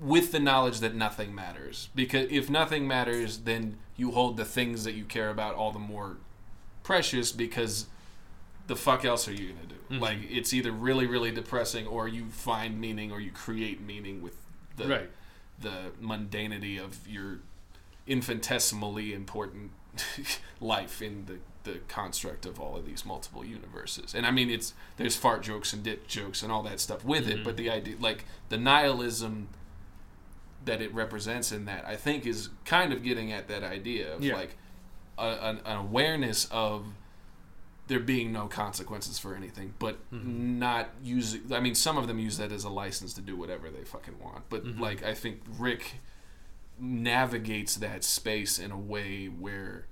with the knowledge that nothing matters. Because if nothing matters, then you hold the things that you care about all the more precious because the fuck else are you gonna do? Mhm. Like it's either really, really depressing or you find meaning or you create meaning with the right the mundanity of your infinitesimally important *laughs* life in the, the construct of all of these multiple universes. And I mean, it's there's fart jokes and dick jokes and all that stuff with it, Mhm. but the idea, like the nihilism that it represents in that, I think is kind of getting at that idea of Yeah. like a, an, an awareness of there being no consequences for anything, but Mhm. not using. I mean, some of them use that as a license to do whatever they fucking want. But Mhm. like, I think Rick navigates that space in a way where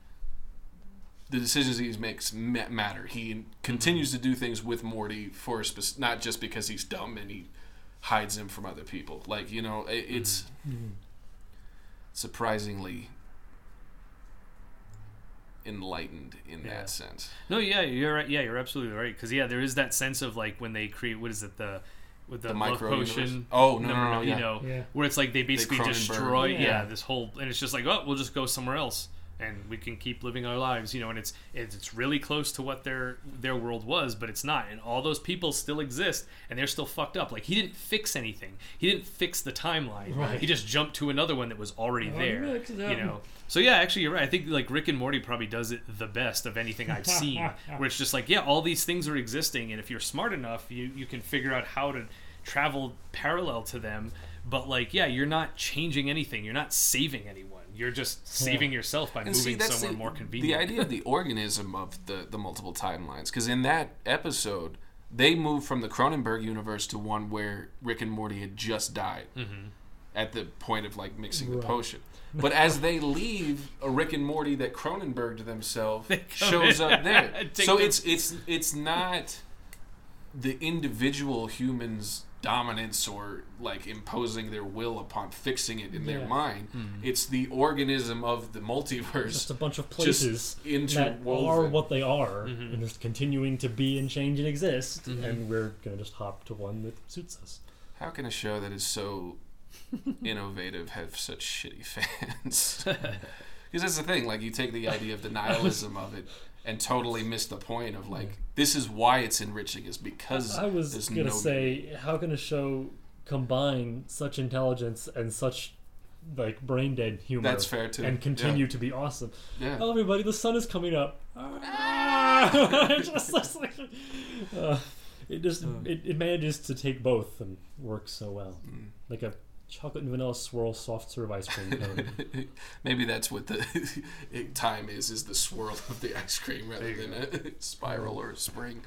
the decisions he makes matter. He continues to do things with Morty for a spec- not just because he's dumb and he hides him from other people. Like you know, it, it's Mhm. surprisingly enlightened in Yeah. that sense. No, yeah, you're right. Yeah, you're absolutely right. Because yeah, there is that sense of like when they create what is it the with the, The love potion. universe? Oh, no, no, number no, nine, yeah. you know, Yeah. where it's like they basically Cronenberg. destroy yeah. Yeah. this whole and it's just like oh we'll just go somewhere else and we can keep living our lives you know and it's it's it's really close to what their their world was but it's not. And all those people still exist and they're still fucked up. Like he didn't fix anything. He didn't fix the timeline. Right. he just jumped to another one that was already there you know. so yeah actually you're right. I think like rick and morty probably does it the best of anything i've seen *laughs* where it's just like yeah all these things are existing and if you're smart enough you you can figure out how to travel parallel to them. But like yeah you're not changing anything. You're not saving anyone you're just saving yourself by And moving see, somewhere the, more convenient. the idea of the organism of the, the multiple timelines. Because in that episode, they moved from the Cronenberg universe to one where Rick and Morty had just died Mm-hmm. at the point of like mixing the potion. *laughs* But as they leave, a Rick and Morty that Cronenberged themselves shows in up *laughs* there. so the- it's it's it's not the individual humans dominance or like imposing their will upon fixing it in their mind Mm-hmm. it's the organism of the multiverse Just a bunch of places that are what they are Mhm. and just continuing to be and change and exist, Mhm. and we're gonna just hop to one that suits us. How can a show that is so *laughs* innovative have such shitty fans? *laughs* Because that's the thing. Like you take the idea of the nihilism of it and totally miss the point of like this is why it's enriching is because I was gonna no say, how can a show combine such intelligence and such like brain dead humor that's fair too and continue to be awesome? Yeah. Oh, everybody, the sun is coming up. Ah! *laughs* It's just, like, uh, it just it, it manages to take both and works so well, Mm. like a chocolate and vanilla swirl soft serve ice cream cone. *laughs* Maybe that's what the *laughs* time is is the swirl of the ice cream rather There you than a *laughs* spiral or a spring.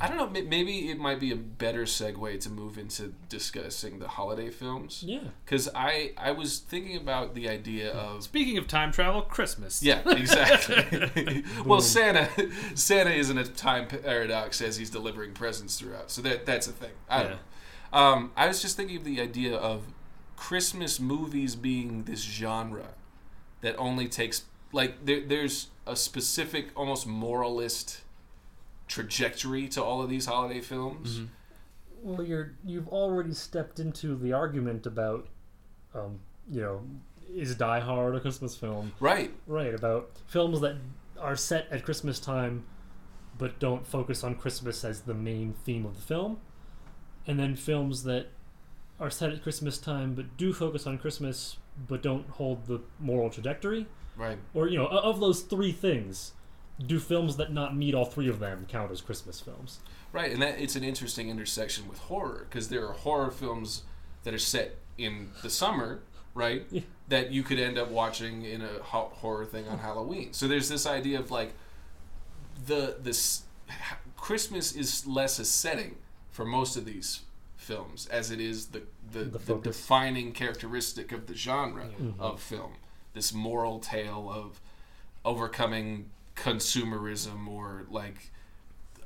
I don't know. Maybe it might be a better segue to move into discussing the holiday films. yeah, Because I, I was thinking about the idea of speaking of time travel christmas yeah exactly well Santa Santa isn't a time paradox as he's delivering presents throughout so that that's a thing I don't Yeah. Um, I was just thinking of the idea of Christmas movies being this genre that only takes like there, there's a specific almost moralist trajectory to all of these holiday films Mhm. well, you're you've already stepped into the argument about, um, you know, is Die Hard a Christmas film? right Right, about films that are set at Christmas time but don't focus on Christmas as the main theme of the film. And then films that are set at Christmas time but do focus on Christmas but don't hold the moral trajectory. right Or, you know, of those three things, do films that not meet all three of them count as Christmas films? Right, and that it's an interesting intersection with horror because there are horror films that are set in the summer, right? Yeah. That you could end up watching in a ho- horror thing on Halloween. So there's this idea of like the this Christmas is less a setting for most of these films as it is the the, The the, defining characteristic of the genre Mhm. of film. This moral tale of overcoming consumerism or like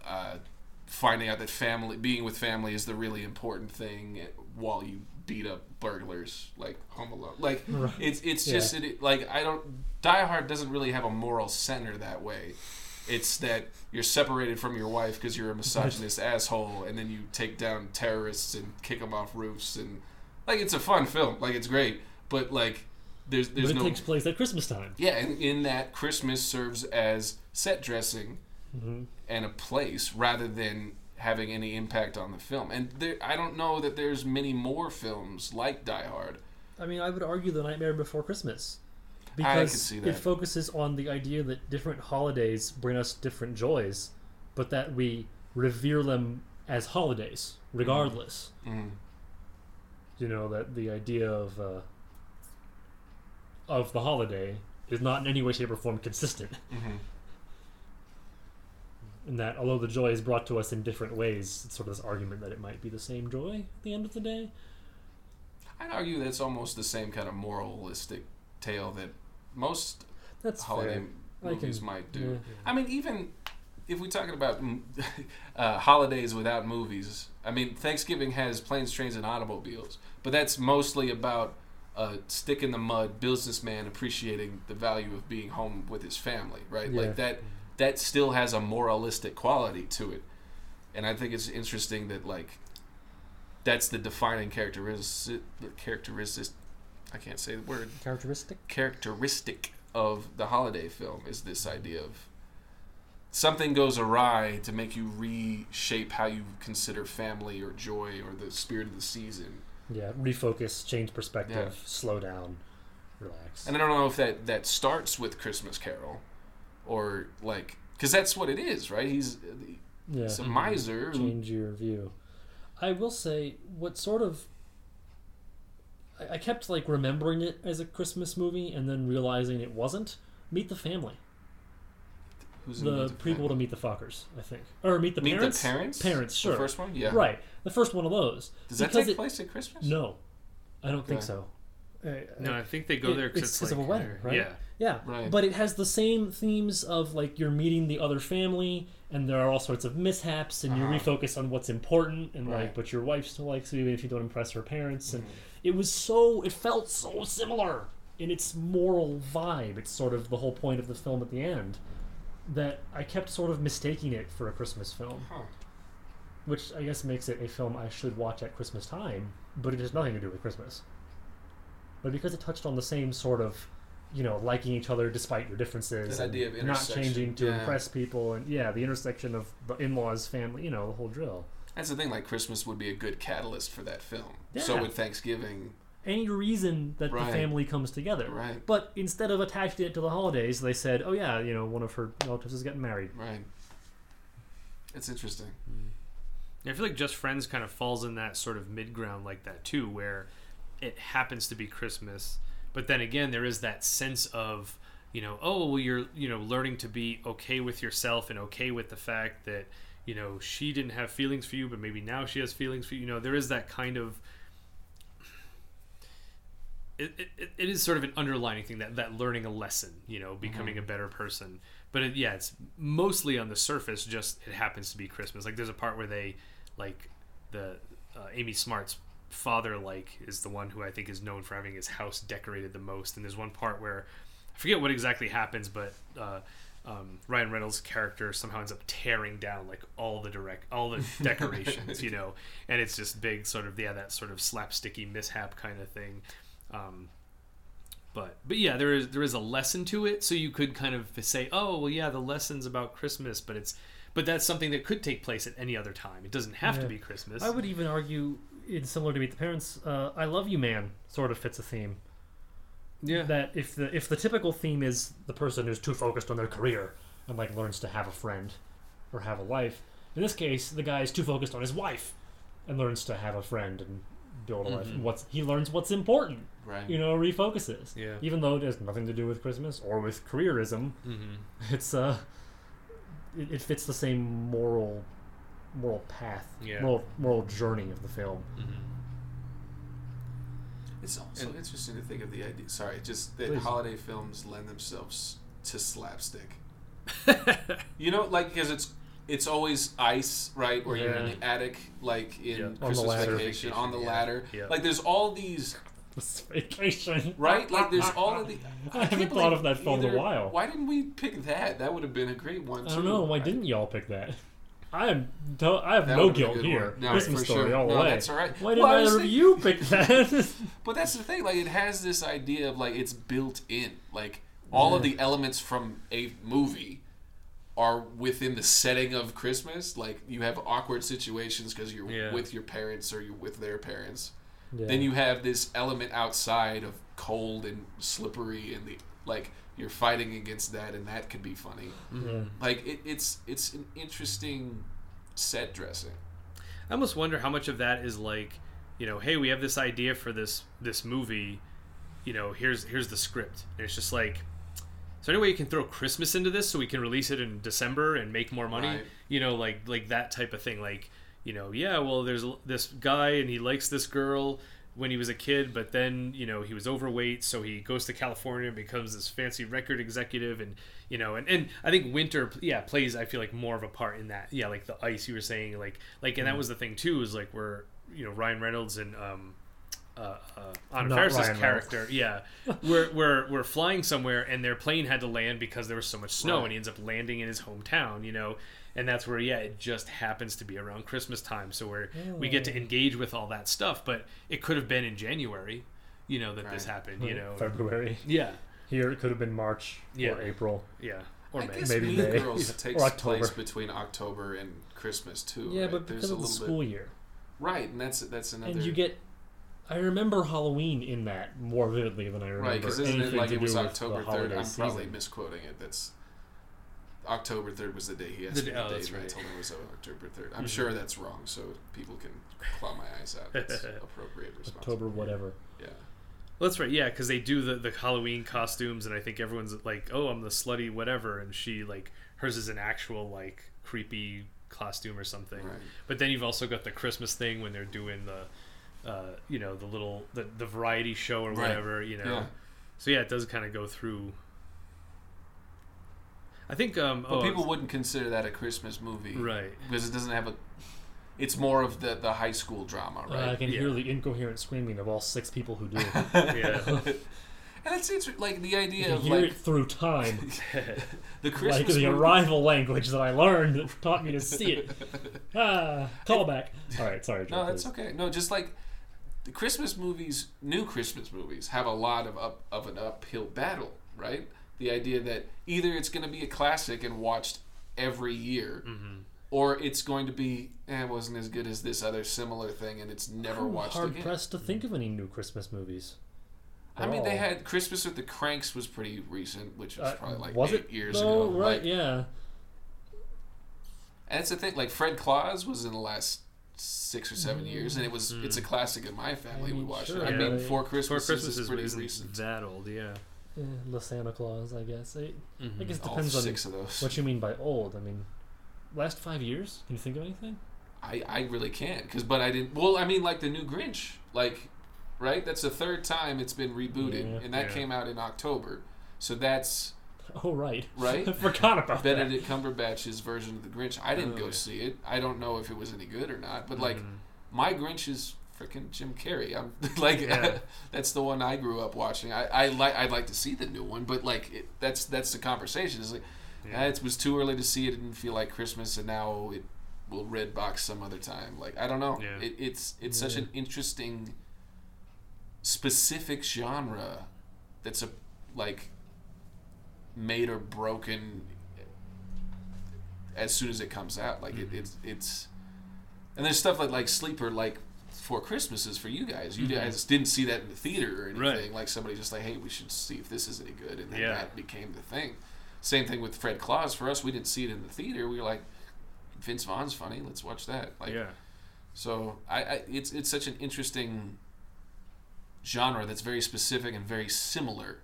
uh, finding out that family being with family is the really important thing while you beat up burglars like Home Alone. Like Right. it's it's Yeah. just it, like I don't Die Hard doesn't really have a moral center that way. It's that you're separated from your wife because you're a misogynist asshole, and then you take down terrorists and kick them off roofs, and like it's a fun film, like it's great, but like there's there's but it no takes place at Christmas time. yeah, and in that Christmas serves as set dressing hmm and a place rather than having any impact on the film. And there, I don't know that there's many more films like Die Hard. I mean, I would argue The Nightmare Before Christmas. I Because it focuses on the idea that different holidays bring us different joys, but that we revere them as holidays, regardless. Mm. You know, that the idea of uh, of the holiday is not in any way, shape, or form consistent. hmm And that although the joy is brought to us in different ways, it's sort of this argument that it might be the same joy at the end of the day. I'd argue that's almost the same kind of moralistic tale that most That's holiday fair. Movies can- might do. yeah. I mean, even if we're talking about *laughs* uh, holidays without movies, I mean, Thanksgiving has planes, trains, and automobiles, but that's mostly about a stick in the mud businessman appreciating the value of being home with his family, right? Yeah. Like that. That still has a moralistic quality to it, and I think it's interesting that like that's the defining characteristic. Characteristic. I can't say the word Characteristic? characteristic of the holiday film is this idea of something goes awry to make you reshape how you consider family or joy or the spirit of the season. Yeah, refocus, change perspective, Yeah. slow down, relax. And I don't know if that that starts with Christmas Carol or like because that's what it is, right? He's uh, yeah. he's a mm-hmm. miser. change your view. I will say what sort of I, I kept like remembering it as a Christmas movie and then realizing it wasn't. Meet the Family, Who's in the Meet prequel Family? to Meet the Fuckers, I think, or Meet the Meet Parents. the Parents. Parents, sure. The first one, yeah. Right, the first one of those. Does that Because take it- place at Christmas? No, I don't think Okay. so. I- No, I- I think they go It- there because it's it's, 'cause of a wedding, right? Yeah. Yeah, Right. but it has the same themes of like you're meeting the other family, and there are all sorts of mishaps, and you Uh-huh. refocus on what's important, and Right. like, but your wife still likes you even if you don't impress her parents, and Mhm. It was so, it felt so similar in its moral vibe. It's sort of the whole point of the film at the end that I kept sort of mistaking it for a Christmas film, Huh. which I guess makes it a film I should watch at Christmas time, but it has nothing to do with Christmas. But because it touched on the same sort of, you know, liking each other despite your differences, That idea of not changing to yeah. impress people, and yeah, the intersection of the in-laws, family, you know, the whole drill. That's the thing. Like Christmas would be a good catalyst for that film. Yeah. So would Thanksgiving. Any reason that Right. the family comes together. Right. But instead of attaching it to the holidays, they said, "Oh yeah, you know, one of her relatives is getting married." Right. It's interesting. I feel like Just Friends kind of falls in that sort of mid ground like that too, where it happens to be Christmas, but then again there is that sense of you know oh well you're you know learning to be okay with yourself and okay with the fact that you know she didn't have feelings for you but maybe now she has feelings for you. You know there is that kind of it, it, it is sort of an underlining thing that that learning a lesson you know becoming a better person. But it, yeah it's mostly on the surface just it happens to be christmas. Like there's a part where they like the uh, amy smart's father like is the one who i think is known for having his house decorated the most. And there's one part where i forget what exactly happens but uh, um, Ryan Reynolds' character somehow ends up tearing down like all the direct, all the *laughs* decorations, you know, and it's just big, sort of yeah, that sort of slapsticky mishap kind of thing. Um, but but yeah, there is there is a lesson to it, so you could kind of say, oh well, yeah, the lesson's about Christmas, but it's but that's something that could take place at any other time. It doesn't have to be Christmas. I would even argue, in similar to Meet the Parents, uh, "I Love You, Man" sort of fits a theme. Yeah. That if the if the typical theme is the person who's too focused on their career and like learns to have a friend or have a life, in this case, the guy is too focused on his wife and learns to have a friend and build a life. Mhm. And what's he learns what's important, Right. you know, refocuses. Yeah. Even though it has nothing to do with Christmas or with careerism, Mm-hmm. it's uh, it, it fits the same moral moral path, Yeah. moral moral journey of the film. Mm-hmm. It's also And- interesting to think of the idea. Sorry, just that Please. holiday films lend themselves to slapstick. *laughs* You know, like because it's it's always ice, right? Or you're in the attic, like in Yeah. On the Christmas ladder. Vacation, on the Yeah. ladder. Yeah. Like there's all these, vacation, right? Like there's all of the. *laughs* I haven't thought of that film in a while. Why didn't we pick that? That would have been a great one. I don't too. know. Why I- didn't y'all pick that? I am. To- I have That no would've been a guilt here. No, Christmas for story sure. all the No, way. that's all right. Why Well, I of thinking- you pick that? *laughs* But that's the thing. Like it has this idea of like it's built in. Like all of the elements from a movie are within the setting of Christmas. Like you have awkward situations because you're Yeah. with your parents or you're with their parents. Yeah. Then you have this element outside of cold and slippery and the like you're fighting against that and that could be funny. Yeah. Like it, it's it's an interesting set dressing. I almost wonder how much of that is like, you know, hey, we have this idea for this this movie, you know, here's here's the script. And it's just like So anyway, you can throw Christmas into this, so we can release it in December and make more money. Right. You know, like like that type of thing. Like you know, yeah, well, there's this guy and he likes this girl when he was a kid, but then you know he was overweight, so he goes to California and becomes this fancy record executive, and you know, and, and I think winter, yeah, plays I feel like more of a part in that. Yeah, like the ice you were saying, like like, and that was the thing too, is like where you know Ryan Reynolds and um, uh, uh, Anna Faris's character, yeah, we're, we're we're flying somewhere and their plane had to land because there was so much snow, Right. and he ends up landing in his hometown, you know, and that's where yeah, it just happens to be around Christmas time, so where we get to Oh. engage with all that stuff, but it could have been in January, you know, that this happened, you know, February. yeah, Here it could have been March Yeah. or April. yeah, or I May. guess Maybe Mean May. Girls *laughs* Or takes October. place between October and Christmas too. Yeah, right? but There's because a of the school bit year, right, and that's that's another and you get. I remember Halloween in that more vividly than I remember right because isn't it like to it was do with October the third? holiday I'm season. probably misquoting it. That's October third was the day he asked The me day- the oh, date, that's and I right. told him it was October 3rd I'm Mhm. sure that's wrong, so people can claw my eyes out. That's *laughs* appropriate response. October, whatever. Yeah. Well, that's right, yeah, because they do the, the Halloween costumes, and I think everyone's like, "Oh, I'm the slutty whatever," and she like hers is an actual like creepy costume or something. Right. But then you've also got the Christmas thing when they're doing the, uh, you know, the little the, the variety show or Right. whatever, you know. Yeah. So yeah, it does kind of go through. I think um, But oh, people wouldn't consider that a Christmas movie, right. Because it doesn't have a. It's more of the the high school drama, Uh, I can Yeah. hear the incoherent screaming of all six people who do. you *laughs* Yeah. and it's, it's like the idea can of hear like it through time, *laughs* *laughs* the Christmas like the movie- arrival language that I learned that taught me to see it. Ah, callback. All right, sorry. Joe, No, that's please. okay. No, just like the Christmas movies, new Christmas movies have a lot of up of an uphill battle, right? The idea that either it's going to be a classic and watched every year, Mhm. or it's going to be eh, it wasn't as good as this other similar thing and it's never I'm watched hard again. pressed to think of any new Christmas movies. I mean, they Oh. had Christmas with the Cranks was pretty recent, which was Uh, probably like was eight it years though? ago. Right? Like, yeah. And it's the thing, like Fred Claus was in the last six or seven years, and it was it's a classic in my family. I we mean, watched sure, it. I yeah. mean, Yeah. Four For Christmases Christmas is is pretty isn't recent. that old, yeah. Eh, the Santa Claus, I guess. I, I Mhm. guess it All depends on of those. what you mean by old. I mean, last five years? Can you think of anything? I, I really can't because but I didn't well I mean like the new Grinch like right that's the third time it's been rebooted Yeah. and that Yeah. came out in October so that's *laughs* Oh, right. Right? I *laughs* forgot about that. Benedict Cumberbatch's version of the Grinch I didn't Oh, go yeah. see it I don't know if it was any good or not but like Mhm. my Grinch is freaking Jim Carrey I'm *laughs* like Yeah. *laughs* that's the one I grew up watching I, I like I'd like to see the new one but like it, that's that's the conversation it's like Yeah. "Ah, it was too early to see it. It didn't feel like Christmas, and now it will red box some other time. Like I don't know. Yeah. It, it's it's such an interesting, specific genre that's a like made or broken as soon as it comes out. Like Mhm. it, it's it's and there's stuff like like Sleeper like for Christmases for you guys. You Mhm. guys didn't see that in the theater or anything. Right. Like somebody just like, hey, we should see if this is any good, and then Yeah. that became the thing. Same thing with Fred Claus. For us, we didn't see it in the theater. We were like, Vince Vaughn's funny. Let's watch that. Like, yeah. so I, I it's it's such an interesting genre that's very specific and very similar.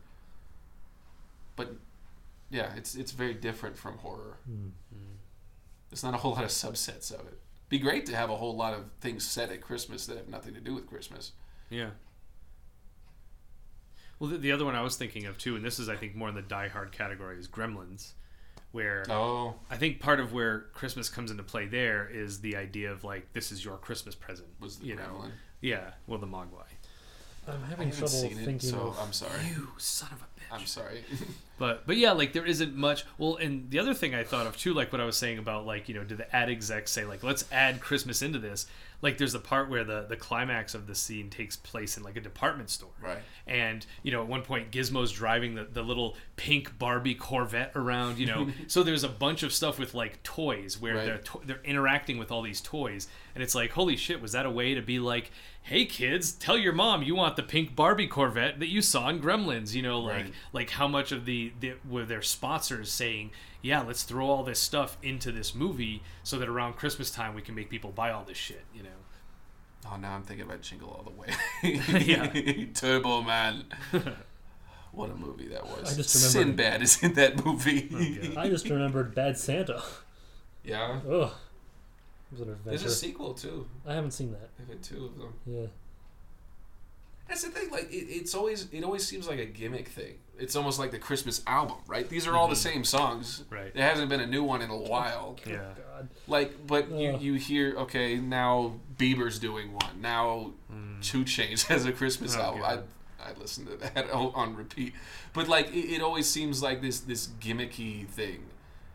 But yeah, it's it's very different from horror. Hmm. There's not a whole lot of subsets of it. Be great to have a whole lot of things set at Christmas that have nothing to do with Christmas. Yeah. Well, the, the other one I was thinking of too, and this is I think more in the Die Hard category, is Gremlins, where Oh, I think part of where Christmas comes into play there is the idea of like this is your Christmas present. was the you know? Gremlin. Yeah. Well, the Mogwai. I'm having haven't trouble seen it, thinking so of. I'm sorry. You son of a bitch. I'm sorry. *laughs* But but yeah, like there isn't much. Well, and the other thing I thought of too, like what I was saying about like you know, did the ad execs say like let's add Christmas into this? Like there's the part where the the climax of the scene takes place in like a department store. right. and you know at one point gizmo's driving the, the little pink barbie corvette around you know *laughs* so there's a bunch of stuff with like toys where Right. they're to- they're interacting with all these toys and it's like holy shit was that a way to be like hey kids tell your mom you want the pink barbie corvette that you saw in gremlins you know like Right. like how much of the, the were their sponsors saying yeah let's throw all this stuff into this movie so that around christmas time we can make people buy all this shit you know Oh, now I'm thinking about Jingle All the Way. *laughs* *laughs* Yeah. Turbo Man. *laughs* What a movie that was. I just remembered- Sinbad is in that movie. Oh, I just remembered Bad Santa. yeah. Ugh. It was an There's a sequel too. I haven't seen that. They've had two of them. Yeah. That's the thing. Like it, it's always it always seems like a gimmick thing. It's almost like the Christmas album, right? These are all the mm-hmm. same songs. Right. There hasn't been a new one in a while. Oh, yeah. God. Like, but you, you hear okay now Bieber's doing one. Now mm. 2 Chainz *laughs* has a Christmas Oh, album. I God. I listen to that on *laughs* on repeat. But like it, it always seems like this this gimmicky thing.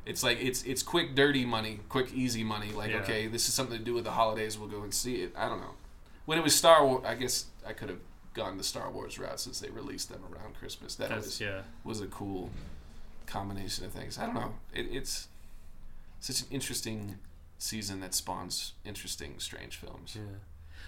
It's like it's it's quick dirty money, quick easy money. Like Yeah. okay, this is something to do with the holidays. We'll go and see it. I don't know. When it was Star Wars, I guess I could have gone the Star Wars route since they released them around Christmas. That That's was yeah. was a cool combination of things. I don't know. It, it's such an interesting season that spawns interesting, strange films. Yeah.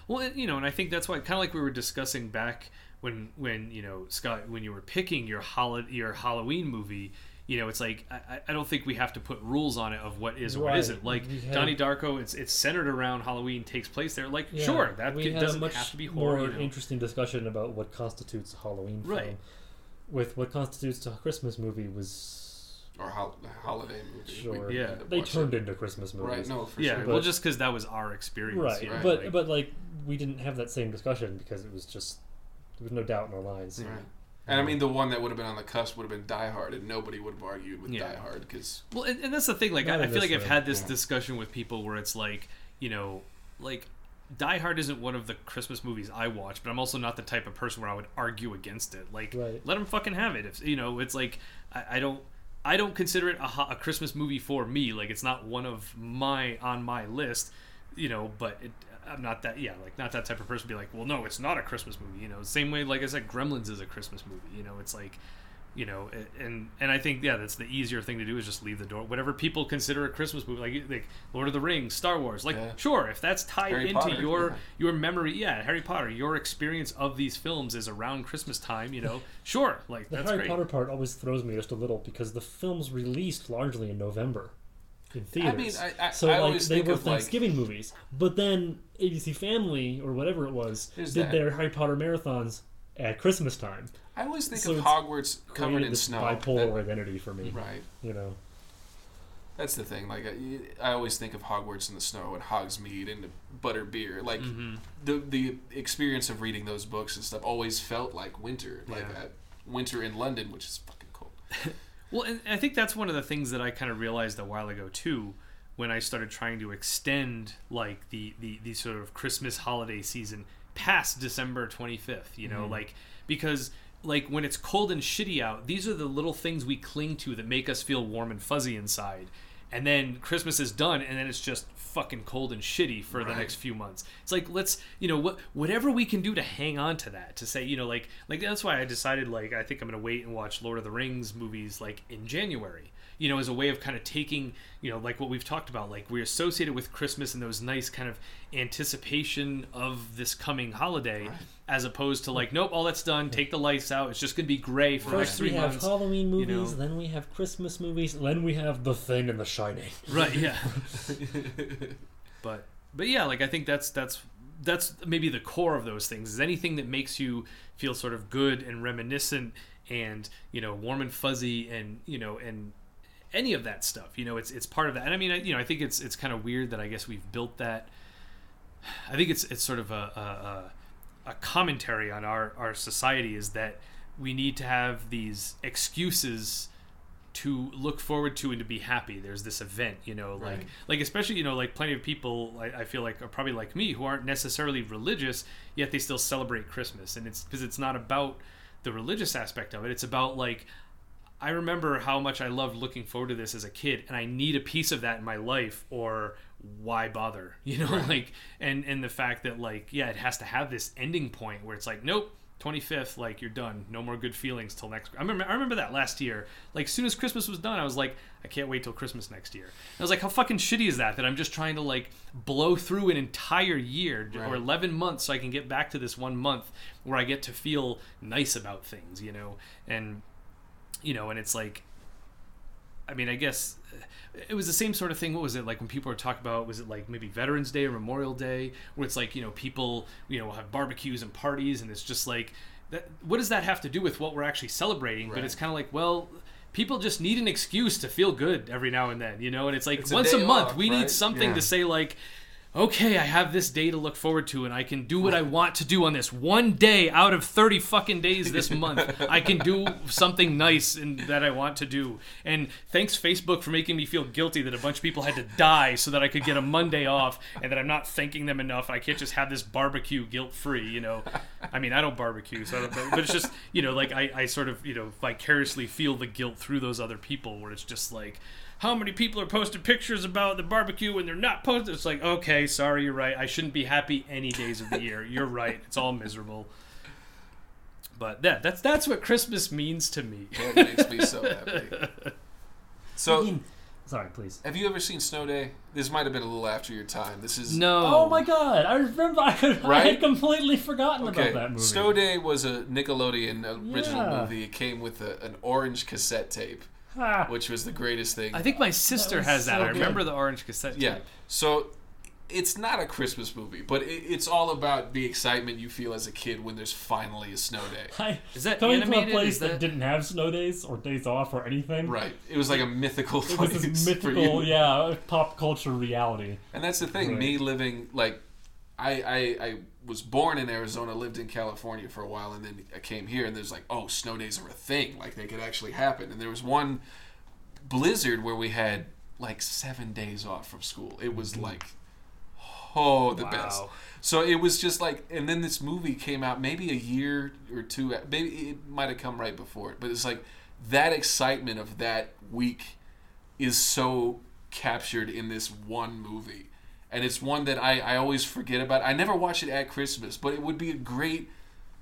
Well, you know, and I think that's why, kind of like we were discussing back when, when you know, Scott, when you were picking your hol- your Halloween movie, you know, it's like I, I- I don't think we have to put rules on it of what is or what Right. isn't. Like We have- Donnie Darko, it's it's centered around Halloween, takes place there. Like, Yeah, sure, that we kid doesn't a much have to be horror. more you know? interesting discussion about what constitutes a Halloween film. Right. With what constitutes a Christmas movie was Or hol- holiday movie. Sure. Yeah. they watching- turned into Christmas movies. Right. No, for yeah, sure. well, just because that was our experience. Right, you know, but like- but like we didn't have that same discussion because it was just there was no doubt in our minds. Right. And I mean, the one that would have been on the cusp would have been Die Hard, and nobody would have argued with Yeah. Die Hard because Well, and, and that's the thing. Like, I, I feel like this I've had this Yeah. discussion with people where it's like, you know, like Die Hard isn't one of the Christmas movies I watch, but I'm also not the type of person where I would argue against it. Like, Right. let them fucking have it. If you know, it's like I, I don't. I don't consider it a, a Christmas movie for me. Like it's not one of my on my list, you know. But it, I'm not that. Yeah, like not that type of person. To be like, well, no, it's not a Christmas movie. You know, same way. Like I said, Gremlins is a Christmas movie. You know, it's like, you know, and and I think yeah, that's the easier thing to do is just leave the door. Whatever people consider a Christmas movie, like like Lord of the Rings, Star Wars, like Yeah. sure, if that's tied Harry into Potter, your yeah. your memory, yeah, Harry Potter, your experience of these films is around Christmas time. You know, sure, like The that's Harry great. Potter part always throws me just a little because the films released largely in November in theaters. I mean, I, I, so I like always they think were of like Thanksgiving movies, but then ABC Family or whatever it was There's did that. their Harry Potter marathons at Christmas time. I always think So of Hogwarts covered in snow. bipolar That- identity for me. right. You know, That's the thing. Like I, I always think of Hogwarts in the snow and Hogsmeade and the butter beer. Like Mhm. the the experience of reading those books and stuff always felt like winter. Like Yeah. winter in London, which is fucking cold. *laughs* Well, and I think that's one of the things that I kind of realized a while ago too, when I started trying to extend like the the, the sort of Christmas holiday season past December 25th. You know, mm-hmm. like because like when it's cold and shitty out, these are the little things we cling to that make us feel warm and fuzzy inside. And then Christmas is done, and then it's just fucking cold and shitty for the next few months. It's like let's you know what whatever we can do to hang on to that to say you know like like that's why I decided like I think I'm gonna wait and watch Lord of the Rings movies like in January. You know, as a way of kind of taking, you know, like what we've talked about, like we're associated with Christmas and those nice kind of anticipation of this coming holiday, Right. as opposed to like, nope, all that's done, take the lights out, it's just gonna be gray for the next first we have months. Halloween you movies, know. then we have Christmas movies, then we have The Thing and The Shining. right yeah *laughs* but but yeah like i think that's that's that's maybe the core of those things is anything that makes you feel sort of good and reminiscent and you know warm and fuzzy and you know and any of that stuff you know it's it's part of that and i mean I, you know i think it's it's kind of weird that i guess we've built that i think it's it's sort of a a, a, a commentary on our our society is that we need to have these excuses to look forward to and to be happy. There's this event, you know, like Right. like especially you know like plenty of people I, I feel like are probably like me who aren't necessarily religious yet they still celebrate Christmas and it's because it's not about the religious aspect of it. It's about like I remember how much I loved looking forward to this as a kid, and I need a piece of that in my life, or why bother? *laughs* You know, Right. like, and and the fact that like, yeah, it has to have this ending point where it's like, nope, twenty fifth, like you're done, no more good feelings till next. I remember, I remember that last year. Like, as soon as Christmas was done, I was like, I can't wait till Christmas next year. And I was like, how fucking shitty is that? That I'm just trying to like blow through an entire year or eleven months so I can get back to this one month where I get to feel nice about things, you know, and you know, and it's like, I mean, I guess uh, it was the same sort of thing. What was it like when people were talking about? Was it like maybe Veterans Day or Memorial Day, where it's like you know people you know have barbecues and parties, and it's just like that, what does that have to do with what we're actually celebrating? But it's kind of like, well, people just need an excuse to feel good every now and then, you know. And it's like It's once a, day month, off, we right? need something Yeah. to say like. Okay, I have this day to look forward to, and I can do what I *laughs* want to do on this one day out of thirty fucking days this *laughs* month. I can do something nice and that I want to do. And thanks Facebook for making me feel guilty that a bunch of people had to die so that I could get a Monday off, and that I'm not thanking them enough. I can't just have this barbecue guilt free, you know. I mean, I don't barbecue, so I don't, but, but it's just you know, like I, I sort of you know vicariously feel the guilt through those other people, where it's just like. How many people are posting pictures about the barbecue when they're not posted? It's like, okay, sorry, you're right. I shouldn't be happy any days of the year. *laughs* You're right. It's all miserable. But yeah, that's that's what Christmas means to me. That makes me so *laughs* happy. So, Speaking- Sorry, please. have you ever seen Snow Day? This might have been a little after your time. This is No. Oh my god! I remember. I, had, I Right? had completely forgotten Okay, about that movie. Snow Day was a Nickelodeon original Yeah. movie. It came with a, an orange cassette tape, Ah, which was the greatest thing. I think my sister was has that. so I remember good. the orange cassette tape. Yeah. So it's not a Christmas movie, but it, it's all about the excitement you feel as a kid when there's finally a snow day. *laughs* I, Is that coming animated? from a place that... that- didn't have snow days or days off or anything. Right. It was like a mythical It was place this for mythical, you. yeah, pop culture reality. And that's the thing. Right. Me living like I, I I was born in Arizona, lived in California for a while, and then I came here, and there's like, oh, snow days are a thing. Like they could actually happen. And there was one blizzard where we had like seven days off from school. It was mm-hmm. like, oh, the best. So it was just like, and then this movie came out maybe a year or two. Maybe it might have come right before it, but it's like that excitement of that week is so captured in this one movie, and it's one that I I always forget about. I never watch it at Christmas, but it would be a great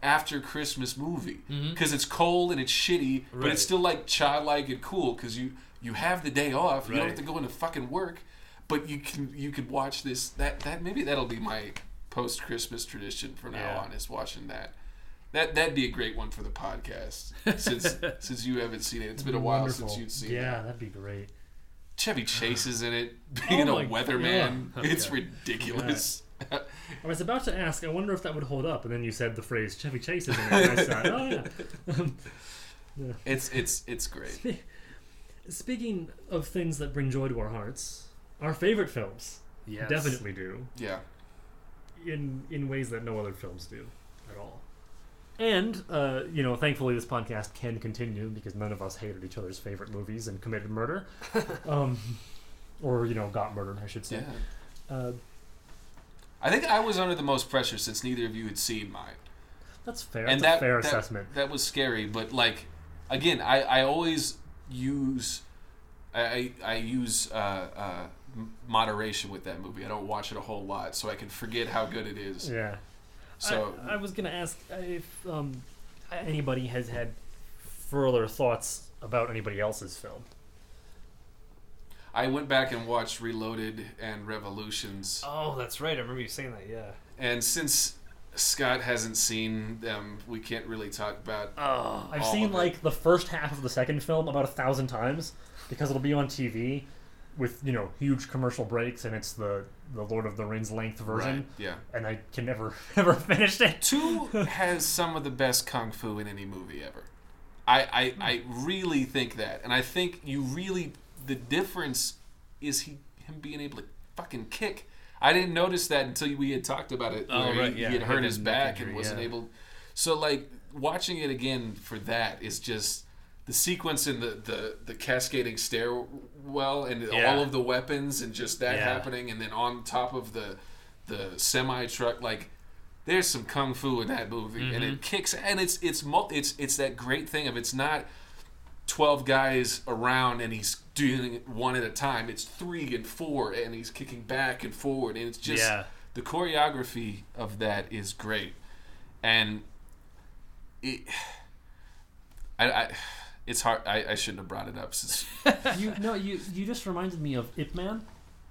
after Christmas movie mm-hmm. because it's cold and it's shitty, but it's still like childlike and cool because you you have the day off. You don't have to go into fucking work, but you can you could watch this. That that maybe that'll be my post Christmas tradition from now on is watching that. That that'd be a great one for the podcast since *laughs* since you haven't seen it. It's been a while Wonderful. since you've seen Yeah, it. that'd be great. Chevy uh-huh. Chase is in it, *laughs* being Oh a weatherman. yeah. It's Okay. ridiculous. I was about to ask. I wonder if that would hold up, and then you said the phrase "Chevy Chase" is in it. And I *laughs* said, "Oh um, yeah." it's it's it's great. Speaking of things that bring joy to our hearts, our favorite films Yes. definitely do Yeah. in in ways that no other films do at all. And uh, you know, thankfully, this podcast can continue because none of us hated each other's favorite movies and committed murder, *laughs* um, or you know, got murdered, I should say. Yeah. Uh, I think I was under the most pressure since neither of you had seen mine. that's fair. and That's that a fair that, assessment. That was scary, but like again, I, I always use I I, I use uh, uh, moderation with that movie. I don't watch it a whole lot, so I can forget how good it is. Yeah. So I, I was gonna ask if um, anybody has had further thoughts about anybody else's film. I went back and watched Reloaded and Revolutions, Oh, that's right. I remember you saying that. Yeah. and since Scott hasn't seen them, we can't really talk about. Oh. I've seen like the first half of the second film about a thousand times because it'll be on TV with you know huge commercial breaks, and it's the the Lord of the Rings length version, Right, yeah. and I can never *laughs* ever finish it. Two has some of the best kung fu in any movie ever. I, I, I really think that, and I think you really the difference is he him being able to fucking kick. I didn't notice that until we had talked about it. Oh, where right, he, yeah. he had hurt his the neck back and wasn't yeah. able. So like watching it again for that is just the sequence in the the, the cascading stairwell and Yeah. all of the weapons and just that Yeah. happening, and then on top of the the semi truck like there's some kung fu in that movie and Mm-hmm. it kicks and it's it's it's it's that great thing of it's not 12 guys around and he's doing it one at a time it's three and four and he's kicking back and forward and it's just Yeah. the choreography of that is great and it *sighs* I, I it's hard I, I shouldn't have brought it up since *laughs* you no, you you just reminded me of Ip Man,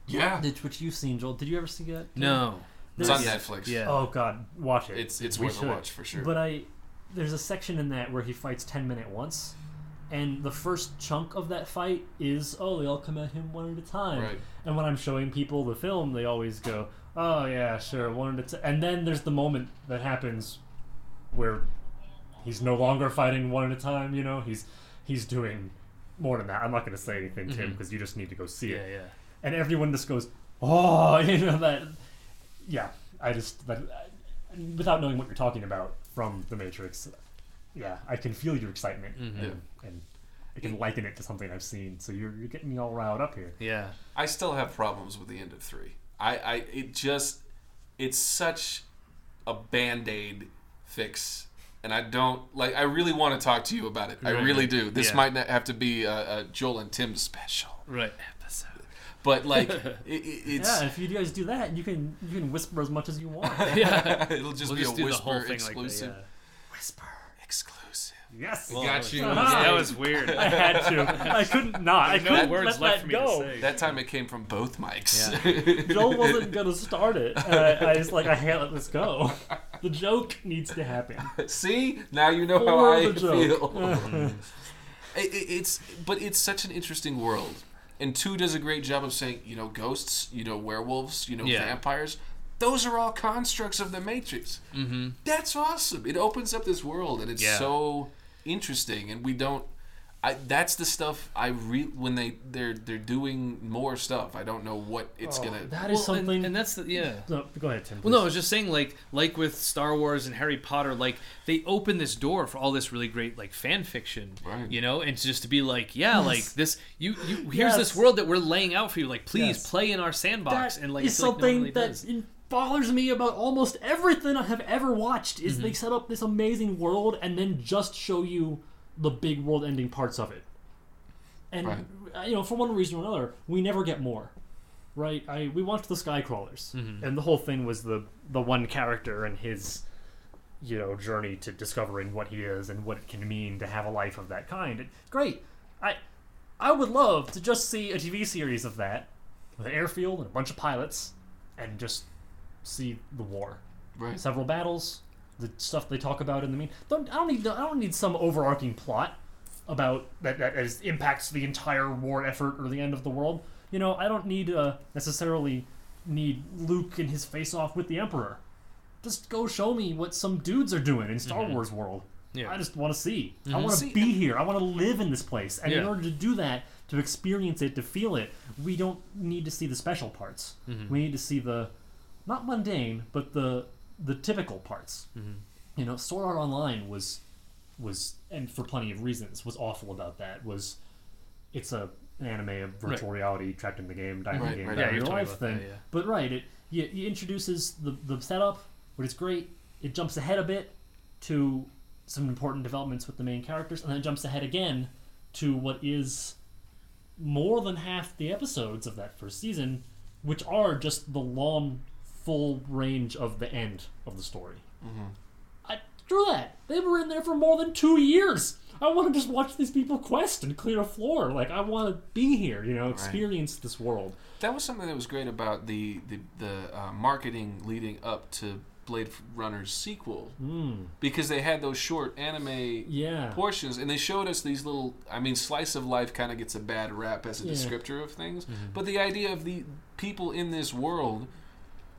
yeah which which you've seen, Joel. Did you ever see that? No. it's on There's- Netflix Yeah. Oh God, watch it. it's it's We worth a should. watch for sure But I, there's a section in that where he fights ten men at once, and the first chunk of that fight is oh they all come at him one at a time. Right. And when I'm showing people the film, they always go oh yeah sure one at a time. And then there's the moment that happens where he's no longer fighting one at a time. You know, he's he's doing more than that. I'm not going to say anything, Tim, because you just need to go see Yeah, it. yeah. yeah. And everyone just goes, "Oh, *laughs* you know that." Yeah, I just that without knowing what you're talking about from the Matrix. Yeah, I can feel your excitement, Mhm. and, and I can liken it to something I've seen. So you're you're getting me all riled up here. Yeah. I still have problems with the end of three. I, I it just it's such a band aid fix, and I don't like. I really want to talk to you about it. I really do. This Yeah. might not have to be a, a Joel and Tim special, Right. Episode. but like *laughs* it, it, it's yeah, if you guys do that, you can you can whisper as much as you want. *laughs* yeah. *laughs* it'll just we'll be just a whisper exclusive. like that. whisper. Exclusive. Yes. Yeah. Well, got you. Was, Yeah. that was *laughs* weird. I had to. I couldn't not. I no couldn't words let left that me go. to say. That time it came from both mics. *laughs* Joel wasn't gonna start it. And I, I just like I can't let this go. The joke needs to happen. See, now you know how I feel. *laughs* It- it- it's but it's such an interesting world, and two does a great job of saying you know ghosts, you know werewolves, you know Yeah. vampires. Those are all constructs of the Matrix. Mm-hmm. That's awesome. It opens up this world, and it's Yeah. so interesting. And we don't. I, that's the stuff I re when they they're they're doing more stuff. I don't know what it's Oh, gonna. that is Well, something. and, that's the yeah. no, go ahead, Tim. Well, no, I was just saying, like, like with Star Wars and Harry Potter, like they open this door for all this really great like fan fiction, Right. you know, and just to be like, yeah, Yes. like this, you, you here's Yes. this world that we're laying out for you, like, please Yes. play in our sandbox, That and like, is I feel like no something really that in- bothers me about almost everything I have ever watched. Mm-hmm. Is they set up this amazing world and then just show you the big world-ending parts of it. And Right. uh, you know, for one reason or another, we never get more. Right? I we watched the Skycrawlers, Mm-hmm. and the whole thing was the the one character and his you know journey to discovering what he is and what it can mean to have a life of that kind. Great. I I would love to just see a TV series of that with an airfield and a bunch of pilots and just see the war. Right. Several battles, the stuff they talk about in the mean. Don't I don't need I don't need some overarching plot about that that is, impacts the entire war effort or the end of the world. You know, I don't need uh, necessarily need Luke and his face off with the Emperor. Just go show me what some dudes are doing in Star mm-hmm. Wars world. Yeah. I just want to see. I mm-hmm. want to be here. I want to live in this place. And in order to do that, to experience it, to feel it, we don't need to see the special parts. Mm-hmm. We need to see the not mundane, but the the typical parts. Mm-hmm. You know, Sword Art Online was was and for plenty of reasons was awful about that. Was it's a an anime of virtual reality trapped in the game, dying in Right, the game, right. Yeah, in you're real life about that, thing. yeah. But right, it it, it introduces the the setup, which is great. It jumps ahead a bit to some important developments with the main characters, and then it jumps ahead again to what is more than half the episodes of that first season, which are just the long, full range of the end of the story. I drew that. They were in there for more than two years. I want to just watch these people quest and clear a floor. Like I want to be here, you know, experience this world. That was something that was great about the the, the uh, marketing leading up to Blade Runner's sequel Mm. because they had those short anime Yeah. portions and they showed us these little I mean slice of life kind of gets a bad rap as a Yeah. descriptor of things Mm-hmm. but the idea of the people in this world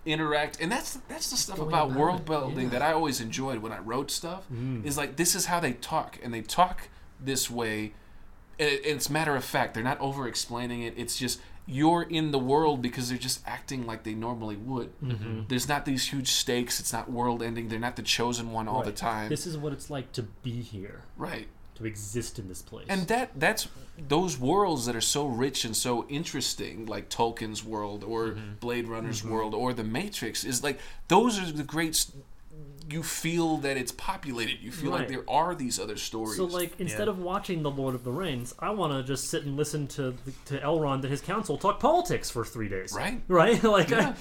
interact and that's that's the stuff Going about about world building yeah. that I always enjoyed when I wrote stuff Mm. is like this is how they talk and they talk this way and it's matter of fact they're not over explaining it it's just you're in the world because they're just acting like they normally would Mm-hmm. there's not these huge stakes it's not world ending they're not the chosen one all the time This is what it's like to be here, right to exist in this place. and that that's those worlds that are so rich and so interesting like tolkien's world or Mm-hmm. blade runner's world or the matrix is like those are the great s- you feel that it's populated you feel like there are these other stories So, like, instead Yeah. of watching The Lord of the Rings, I want to just sit and listen to to Elrond and his council talk politics for three days. Right. *laughs* Right. *laughs* like, Yeah.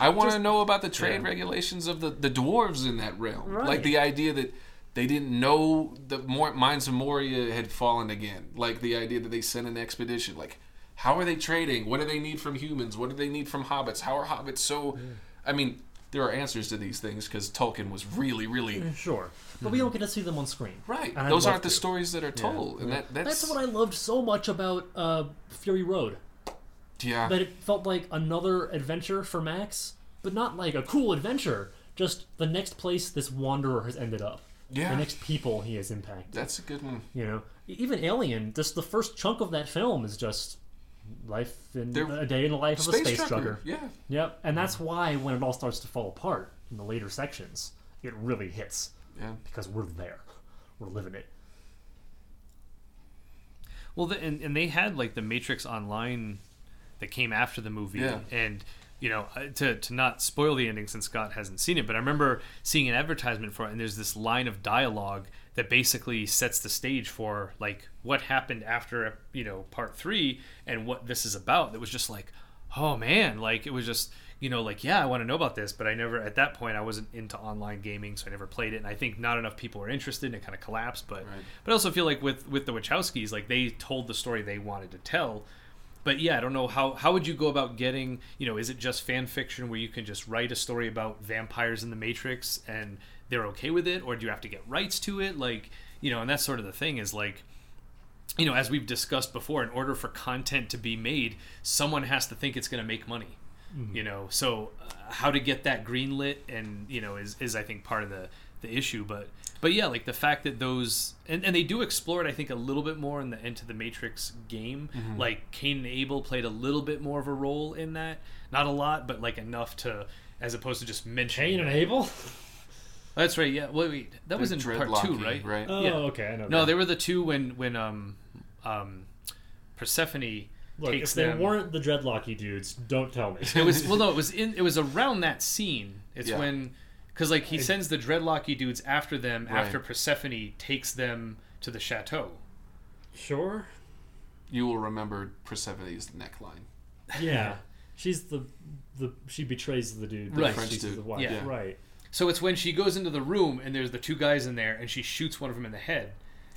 I want to know about the trade Yeah. regulations of the, the dwarves in that realm. Right. Like the idea that they didn't know the Mor- Mines of Moria had fallen again. Like the idea that they sent an expedition. Like, how are they trading? What do they need from humans? What do they need from hobbits? How are hobbits so. I mean, there are answers to these things because Tolkien was really, really. Sure, but we don't get to see them on screen. Right. And Those aren't the to. stories that are told. And that, that's. That's what I loved so much about uh, Fury Road. Yeah. That it felt like another adventure for Max, but not like a cool adventure. Just the next place this wanderer has ended up. Yeah. the next people he has impacted. That's a good one. You know, even Alien, just the first chunk of that film is just life in They're- a day in the life of a Space, space trucker. trucker. Yeah. Yep, and that's why when it all starts to fall apart in the later sections, it really hits Yeah. because we're there, we're living it. Well, the, and, and they had like the Matrix Online that came after the movie, Yeah. and you know uh, to to not spoil the ending since Scott hasn't seen it, but I remember seeing an advertisement for it, and there's this line of dialogue that basically sets the stage for like what happened after you know part three and what this is about. That was just like, oh man, like it was just you know like yeah i want to know about this but i never at that point i wasn't into online gaming so i never played it and i think not enough people were interested and it kind of collapsed but Right. but I also feel like with with the Wachowskis, like they told the story they wanted to tell. But yeah, I don't know how how would you go about getting you know is it just fan fiction where you can just write a story about vampires in the Matrix and they're okay with it, or do you have to get rights to it? Like you know, and that's sort of the thing is like you know as we've discussed before, in order for content to be made, someone has to think it's going to make money. You know, so uh, how to get that greenlit and you know is is I think part of the the issue, but but yeah, like the fact that those and, and they do explore it, I think a little bit more in the Enter the Matrix game. Like Cain and Abel played a little bit more of a role in that, not a lot, but like enough to as opposed to just mentioning. Cain and. Abel? That's right. Yeah. Wait, wait. That was in part two, right? Right. Oh, Yeah. okay, I know. No, that. they were the two when when um um Persephone Look, takes if they them. weren't the dreadlocky dudes, don't tell me. It was *laughs* well, no, it was in. It was around that scene. It's Yeah. when, because like he sends the dreadlocky dudes after them Right. after Persephone takes them to the chateau. sure. You will remember Persephone's neckline. *laughs* Yeah, she's the the she betrays the dude. The Right. French French dude. dude. The wife. Yeah. Right. So it's when she goes into the room and there's the two guys in there and she shoots one of them in the head.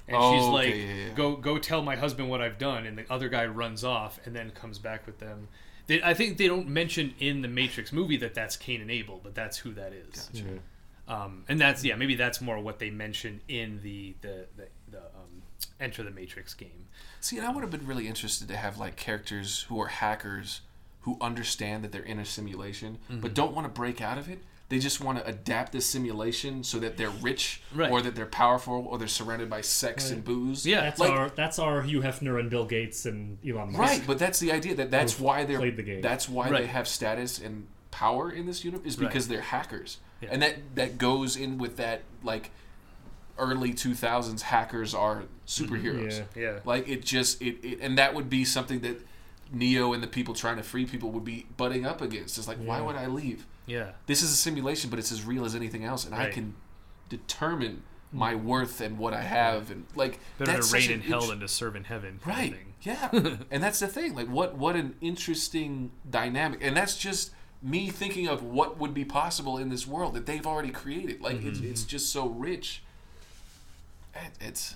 And Oh, she's okay, like, yeah, yeah. "Go, go, tell my husband what I've done." And the other guy runs off and then comes back with them. They, I think they don't mention in the Matrix movie that that's Cain and Abel, but that's who that is. Gotcha. Yeah. Um, and that's yeah, maybe that's more what they mention in the the the, the um, Enter the Matrix game. See, and I would have been really interested to have like characters who are hackers who understand that they're in a simulation Mm-hmm. but don't want to break out of it. They just want to adapt the simulation so that they're rich Right. or that they're powerful or they're surrounded by sex and booze. Yeah, That's Like- our that's our Hugh Hefner and Bill Gates and Elon Musk. Right, but that's the idea that that's Who've why they're played the game. that's why Right. they have status and power in this universe is Right. because they're hackers. Yeah. And that that goes in with that like early 2000s hackers are superheroes. Yeah. Yeah. Like it just it, it and that would be something that Neo and the people trying to free people would be butting up against. It's like why would I leave? Yeah. This is a simulation, but it's as real as anything else, and I can determine mm. my worth and what I have, and like Better that's to reign in hell int- than to serve in heaven. right? Yeah, *laughs* and that's the thing. Like what what an interesting dynamic, and that's just me thinking of what would be possible in this world that they've already created. Like it's mm-hmm. it's just so rich. It, it's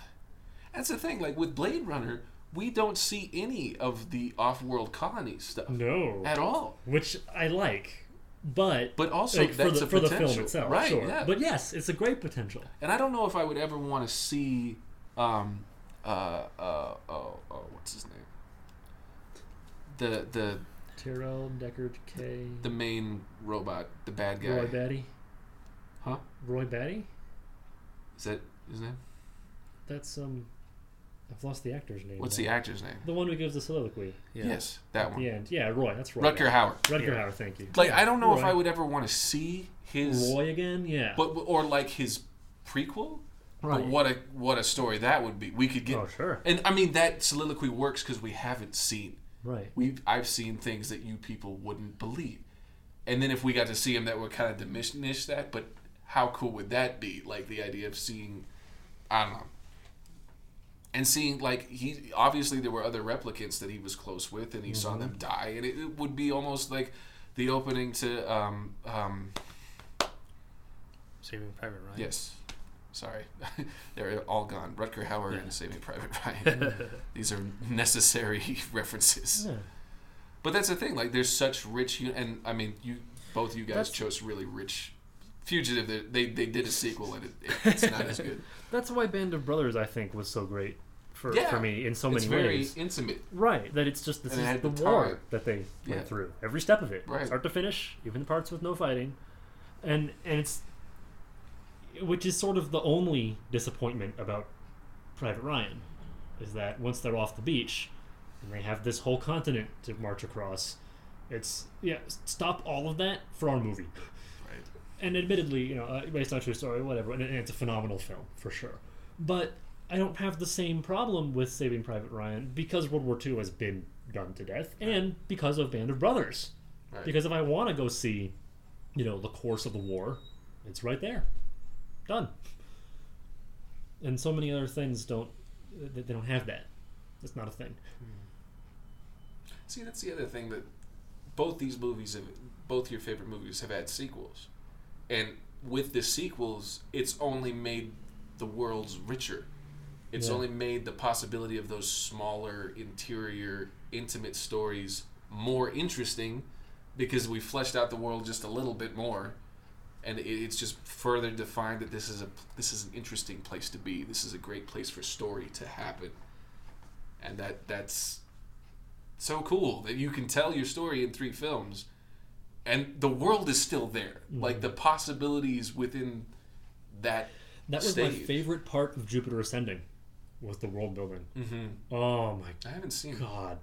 that's the thing. Like with Blade Runner, we don't see any of the off-world colony stuff No. at all. Which I like, but But also, like, for the a for the film itself, Right, sure. yeah. But yes, it's a great potential. And I don't know if I would ever want to see, um, uh, uh, oh, oh, what's his name? The the Tyrell Deckard K. the main robot, the bad guy. Roy Batty. Huh? Roy Batty. Is that his name? That's um. I've lost the actor's name. What's now. the actor's name? The one who gives the soliloquy Yeah. Yes, that at one. the end. Yeah, Roy. That's Roy. Rutger Hauer. Rutger Yeah. Hauer. Thank you. Like I don't know if I would ever want to see his, Roy again. Yeah. but or like his prequel. But Right. what a what a story that would be. We could get, oh sure. and I mean that soliloquy works because we haven't seen Right. we I've seen things that you people wouldn't believe. And then if we got to see him that would kind of diminish that, but how cool would that be? Like the idea of seeing I don't know. And seeing like he obviously there were other replicants that he was close with and he saw them die and it, it would be almost like the opening to um um Saving Private Ryan. yes. Sorry. *laughs* They're all gone. Rutger Hauer and Saving Private *laughs* Ryan. These are necessary *laughs* references. Yeah. But that's the thing. Like, there's such rich, and I mean, you both you guys That's- chose really rich. Fugitive. They they, they did a sequel and it, it, it's not as good. That's why Band of Brothers I think was so great for Yeah. for me in so many ways. it's very ways. intimate. Right. That it's just this And is the the war that they Yeah. went through every step of it, Right. start to finish, even the parts with no fighting, and and it's which is sort of the only disappointment about Private Ryan, is that once they're off the beach and they have this whole continent to march across, it's yeah, stop all of that for our movie. Right. And admittedly, you know, uh, based on true story, whatever, and and it's a phenomenal film for sure. But I don't have the same problem with Saving Private Ryan because World War II has been done to death, and because of Band of Brothers. Right. Because if I want to go see, you know, the course of the war, it's right there, done. And so many other things don't, they they don't have that. It's not a thing. See, that's the other thing that both these movies have, both your favorite movies have had sequels, and with the sequels, it's only made the worlds richer. It's Yeah. only made the possibility of those smaller, interior, intimate stories more interesting because we fleshed out the world just a little bit more, and it's just further defined that this is a this is an interesting place to be. This is a great place for story to happen, and that that's so cool that you can tell your story in three films and the world is still there like the possibilities within that That was my favorite part of Jupiter Ascending, was the world building. mm-hmm. Oh my god. i haven't seen it god!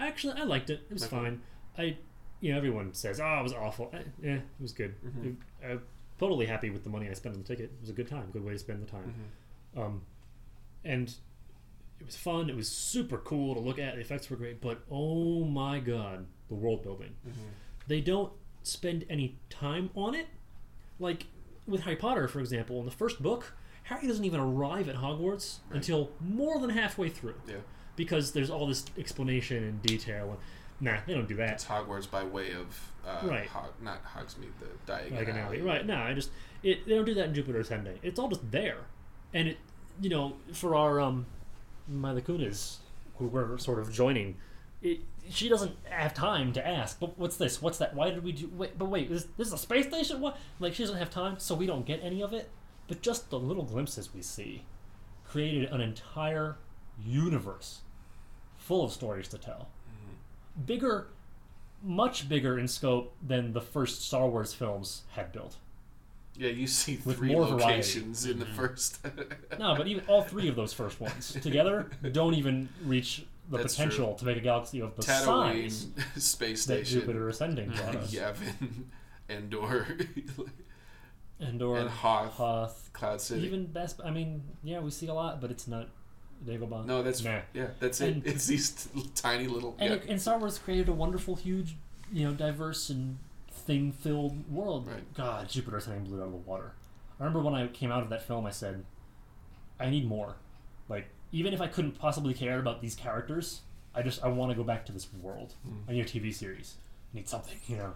Actually, I liked it. It was Okay. fine. I, you know, everyone says, "Oh, it was awful." Eh, yeah, it was good. Mhm. It- I'm totally happy with the money I spent on the ticket. It was a good time. Good way to spend the time. Mhm. Um, and it was fun. It was super cool to look at. The effects were great, but oh my god, the world building. Mhm. They don't spend any time on it. Like with Harry Potter, for example, in the first book, Harry doesn't even arrive at Hogwarts Right. until more than halfway through yeah because there's all this explanation and detail. And, nah, they don't do that. it's hogwarts by way of uh, Right. Hog, not hogsmeade the diagon like alley. alley Right? No, I just it. They don't do that in Jupiter Ascending. It's all just there, and it. You know, for our um, Mila Kunis who were sort of joining, it, she doesn't have time to ask. But what's this? What's that? Why did we do? Wait, but wait, is this is a space station? What? Like she doesn't have time, so we don't get any of it. But just the little glimpses we see, created an entire universe, full of stories to tell. Mm-hmm. Bigger, much bigger in scope than the first Star Wars films had built. yeah you see With three more variety. locations in the mm-hmm. first *laughs* No, but even all three of those first ones together *laughs* don't even reach the That's potential to make a galaxy of the tatooine size *laughs* space that station Jupiter Ascending brought *laughs* us. yavin endor Endor, *laughs* and hoth Hoth, cloud city even best. I mean, yeah, we see a lot, but it's not Dagobah. no that's Nah. yeah that's it it's these t- tiny little And, yeah. it, and Star Wars created a wonderful, huge, you know, diverse and thing-filled world. Right. God, Jupiter Ascending blew out of the water. I remember when I came out of that film, I said, "I need more. Even if I couldn't possibly care about these characters, I just I want to go back to this world. Hmm. I need a TV series. I need something. You know,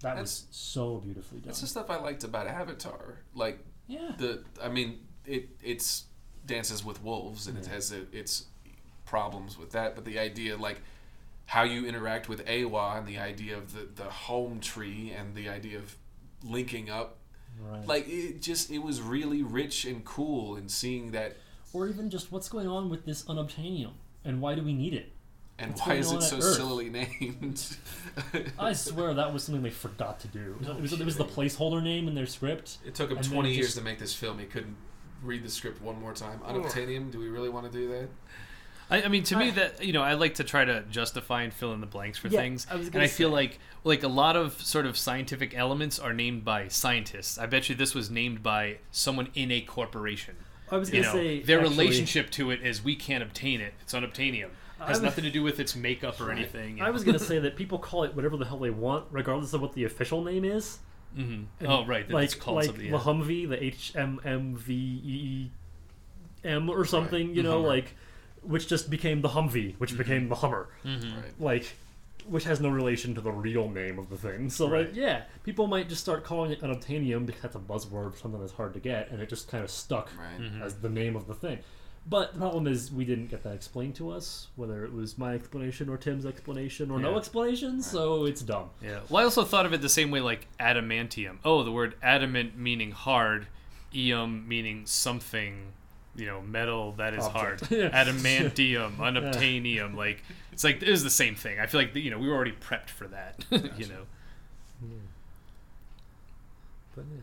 that was so beautifully done. That's the stuff I liked about Avatar. Like yeah, the, I mean, it it's dances with wolves and it has a, its problems with that. But the idea, like how you interact with Eywa and the idea of the the home tree and the idea of linking up, right. like it just it was really rich and cool and seeing that. Or even just what's going on with this unobtainium and why do we need it? And What's why is it so at Earth? sillily named? *laughs* I swear that was something they forgot to do. It was, No it was, it was the placeholder name in their script. It took him And then 20 it years just- to make this film. He couldn't read the script one more time. Unobtainium, do we really want to do that? I, I mean, to me, that you know, I like to try to justify and fill in the blanks for Yeah, things, I was and gonna I feel say. like like a lot of sort of scientific elements are named by scientists. I bet you this was named by someone in a corporation. I was gonna say their actually- relationship to it is we can't obtain it. It's unobtainium. I Has was- nothing to do with its makeup or anything. I was gonna say that people call it whatever the hell they want, regardless of what the official name is. hmm And Oh, right. like it's called like the yeah. Humvee, the H M M V E M or something, you know, Hummer. like which just became the Humvee, which became the Hummer. Right. like which has no relation to the real name of the thing. So Right. like, yeah, people might just start calling it unobtainium because that's a buzzword for something that's hard to get, and it just kind of stuck Right. Mhm. as the name of the thing. But the problem is we didn't get that explained to us, whether it was my explanation or Tim's explanation or no Yeah. explanation, so it's dumb. Yeah. Well, I also thought of it the same way, like adamantium. Oh, the word adamant meaning hard, eum meaning something, you know, metal that is Object. hard. *laughs* Yeah. Adamantium, unobtainium. Like it's like it is the same thing. I feel like you know we were already prepped for that. *laughs* you know. yeah. But yeah.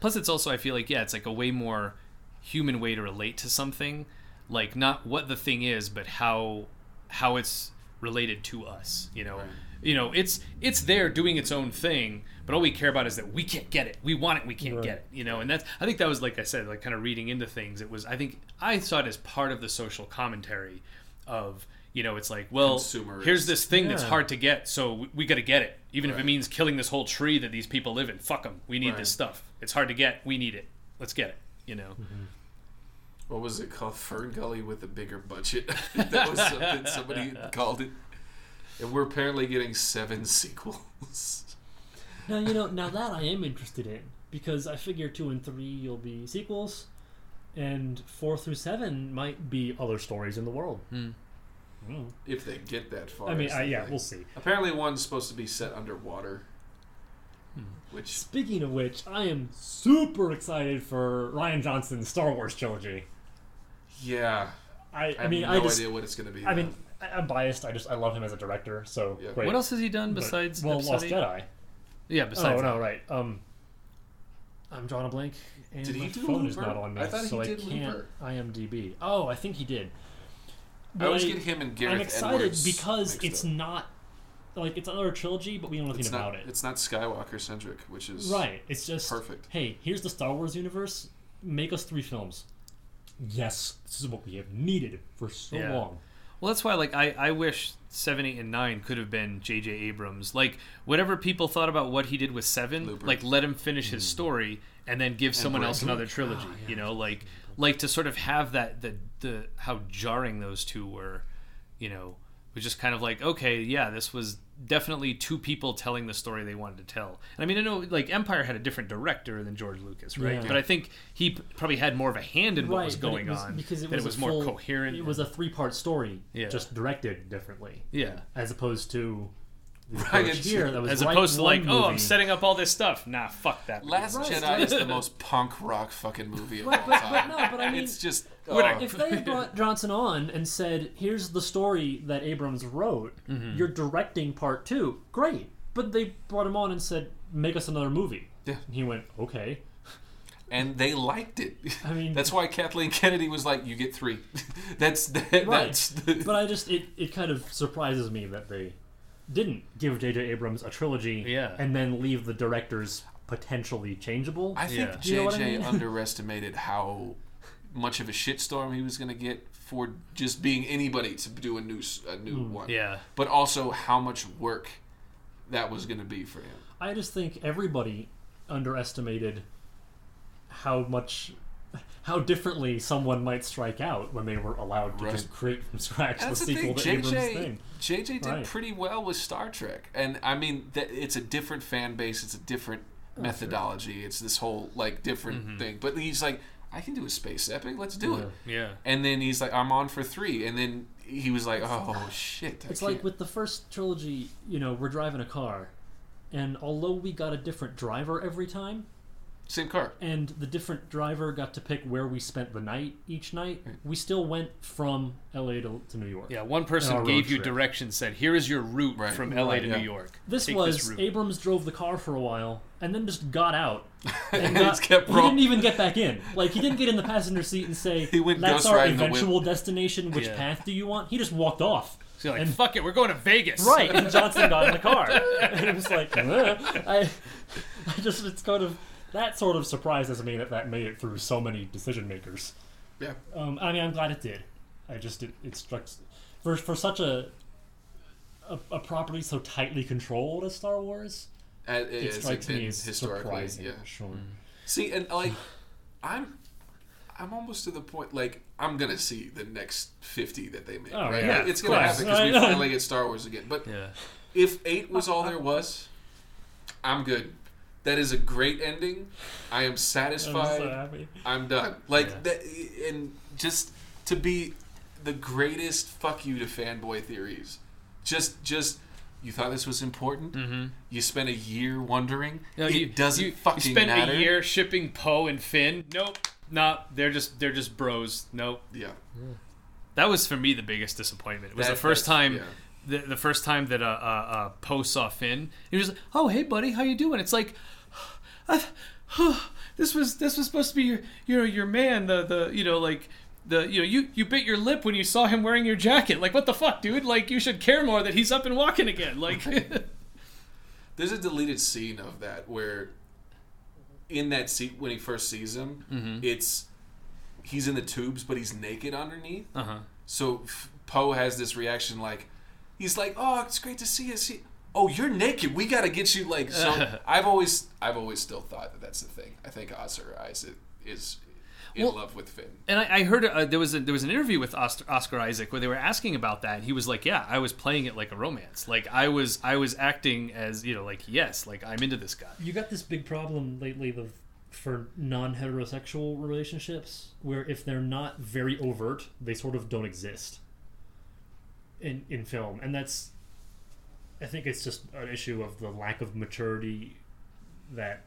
Plus, it's also I feel like yeah, it's like a way more human way to relate to something, like not what the thing is, but how how it's related to us. You know, Right. You know, it's it's there doing its own thing, but all we care about is that we can't get it. We want it, we can't Right. get it. You know, and that's I think that was like I said, like kind of reading into things. It was I think I saw it as part of the social commentary of. You know, it's like, well, Consumerist. here's this thing that's hard to get, so we, we got to get it, even if it means killing this whole tree that these people live in. Fuck them. We need Right. this stuff. It's hard to get. We need it. Let's get it. You know. Mm-hmm. What was it called? Fern Gully with a bigger budget. *laughs* that was something somebody *laughs* called it. And we're apparently getting seven *laughs* sequels. Now you know. Now that I am interested in because I figure two and three you'll be sequels, and four through seven might be other stories in the world. Mm. If they get that far. I mean, I, yeah, thing. we'll see. Apparently, one's supposed to be set underwater. Hmm. Which Speaking of which, I am super excited for Rian Johnson's Star Wars trilogy. yeah, I, I, I mean, have I no just, idea what it's going to be. I though. mean, I, I'm biased. I just, I love him as a director. So Yeah. great. What else has he done But- besides well, Episode Lost eight? Jedi? Yeah, Besides. Oh besides. no, right. Um, I'm drawing a blank, and Did he my do phone is not on me, I thought he so did I can't Looper. IMDb. Oh, I think he did. I always get him and Gareth. I'm excited Edwards because it's up. not like it's another trilogy, but we don't know nothing It's about not, it. It's not Skywalker centric, which is Right. It's just perfect. Hey, here's the Star Wars universe. Make us three films. Yes, this is what we have needed for so Yeah. long. Well, that's why, like, I, I wish seven, eight, and nine could have been J.J. Abrams. Like, whatever people thought about what he did with seven, Looper. like, let him finish his mm. story and then give someone else another trilogy. Oh, yeah, you know, like, like to sort of have that the the how jarring those two were. You know, was just kind of like, okay, yeah, this was definitely two people telling the story they wanted to tell. And I mean, I know like Empire had a different director than George Lucas, right? Yeah. But I think he p- probably had more of a hand in what was going was- on because it that was, it was more full- coherent. It was a three-part story, Yeah. just directed differently, yeah. as opposed to Right, here that was As write opposed to one like, oh, I'm setting up all this stuff. Nah, fuck that. Last Right, Jedi right. is the most punk rock fucking movie of Right, all but- time. but no, but I mean- it's just oh, If they had brought Johnson on and said, "Here's the story that Abrams wrote. Mm-hmm. You're directing part two. Great." But they brought him on and said, "Make us another movie." Yeah. And he went, "Okay." and they liked it. I mean- that's why Kathleen Kennedy was like, "You get three. *laughs* that's that, Right. that's the, But I just it, it kind of surprises me that they didn't give J.J. Abrams a trilogy Yeah. and then leave the directors potentially changeable. I think Yeah. JJ You know I mean? *laughs* underestimated how much of a shitstorm he was going to get for just being anybody to do a new s- a new Hmm. one. Yeah. But also how much work that was going to be for him. I just think everybody underestimated how much how differently someone might strike out when they were allowed to Right. just create from scratch And the that's the sequel thing. to Abrams' JJ thing. JJ did Right. pretty well with Star Trek, and I mean that it's a different fan base. It's a different Oh, methodology. It's this whole like different Mm-hmm. thing. But he's like, I can do a space epic. Let's do it. Yeah. And then he's like, I'm on for three. And then he was like, Oh shit! I It's like can't. with the first trilogy, you know, we're driving a car, and although we got a different driver every time, same car. and the different driver got to pick where we spent the night each night, we still went from LA to, to New York. Yeah, one person gave you trip. directions, said, "Here is your route Right. from LA Right, to yeah. New York." This Take was route." Abrams drove the car for a while and then just got out. *laughs* And And got, just kept he didn't even get back in. Like he didn't get in the passenger seat and say, *laughs* He went "That's our riding the whip." eventual destination. Which Yeah. path do you want?" He just walked off. So you're like, and- "Fuck it, we're going to Vegas." Right, and Johnson got in the car, *laughs* and it was like. I, I just it's kind of that sort of surprises me that that made it through so many decision makers. Yeah. Um, I mean, I'm glad it did. I just it, it struck for for such a, a a property so tightly controlled as Star Wars. Uh, It it's like strikes me as historically, surprising. yeah. Sure. See, and like, I'm, I'm almost to the point. Like, I'm gonna see the next fifty that they make. Oh, right? yeah, it's gonna happen because we *laughs* finally get Star Wars again. But Yeah. if eight was all there was, I'm good. That is a great ending. I am I'm satisfied. so happy. I'm done. Like Yeah. that, and just to be the greatest fuck you to fanboy theories. Just, just you thought this was important. Mm-hmm. You spent a year wondering. No, it you, doesn't you, fucking you spent matter. a year shipping Poe and Finn. Nope. Nah, they're just they're just bros. Nope. Yeah, That was for me the biggest disappointment. It was That- the first time, yeah. The, the first time that uh, uh, uh, Poe saw Finn. He was like, "Oh, hey, buddy, how you doing?" It's like, this was this was supposed to be your your your man, the the you know like the you know you you bit your lip when you saw him wearing your jacket. Like what the fuck, dude? Like you should care more that he's up and walking again. Like *laughs* There's a deleted scene of that where, in that scene when he first sees him, Mm-hmm. it's he's in the tubes, but he's naked underneath. uh huh. So Poe has this reaction like, he's like, "Oh, it's great to see you." See, oh, you're naked. We gotta get you like. So *laughs* I've always, I've always still thought that that's the thing. I think Oscar Isaac is in Well- love with Finn. And I, I heard uh, there was a, there was an interview with Oscar, Oscar Isaac where they were asking about that. And he was like, "Yeah, I was playing it like a romance. Like I was I was acting as you know like yes, like I'm into this guy." You got this big problem lately of for non-heterosexual relationships where if they're not very overt, they sort of don't exist in in film, and that's I think it's just an issue of the lack of maturity that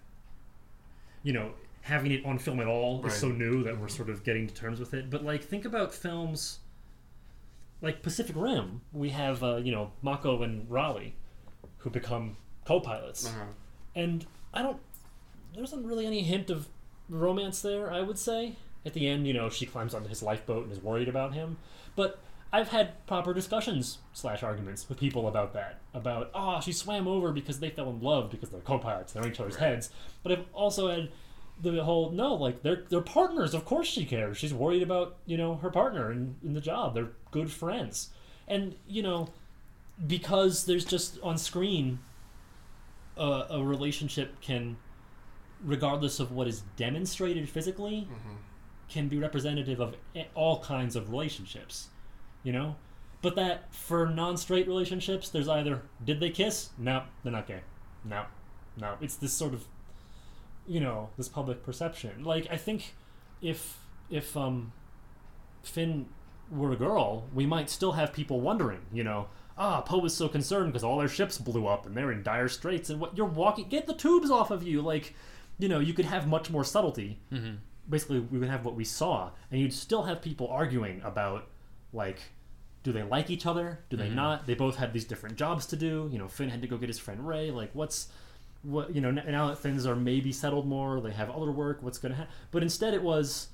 you know having it on film at all Right. is so new that we're sort of getting to terms with it. But like think about films like Pacific Rim, we have uh, you know Mako and Raleigh who become co-pilots Uh-huh. and I don't. There isn't really any hint of romance there. I would say at the end, you know, she climbs onto his lifeboat and is worried about him. But I've had proper discussions slash arguments with people about that. About oh, she swam over because they fell in love because they're co-pilots. They're in each other's heads. But I've also had the whole no, like they're they're partners. Of course she cares. She's worried about you know her partner in, in the job. They're good friends, and you know because there's just on screen a, a relationship can, regardless of what is demonstrated physically, mm-hmm. can be representative of all kinds of relationships, you know. But that for non-straight relationships, there's either did they kiss? No, they're not gay. No, no. It's this sort of, you know, this public perception. Like I think if if um, Finn were a girl, we might still have people wondering, you know, ah, Poe was so concerned because all their ships blew up and they're in dire straits, and what you're walking, get the tubes off of you, like, you know, you could have much more subtlety. Mm-hmm. Basically, we would have what we saw, and you'd still have people arguing about, like, do they like each other? Do they mm-hmm. not? They both had these different jobs to do. You know, Finn had to go get his friend Rey. Like, what's what? You know, now that things are maybe settled more, they have other work. What's going to happen? But instead, it was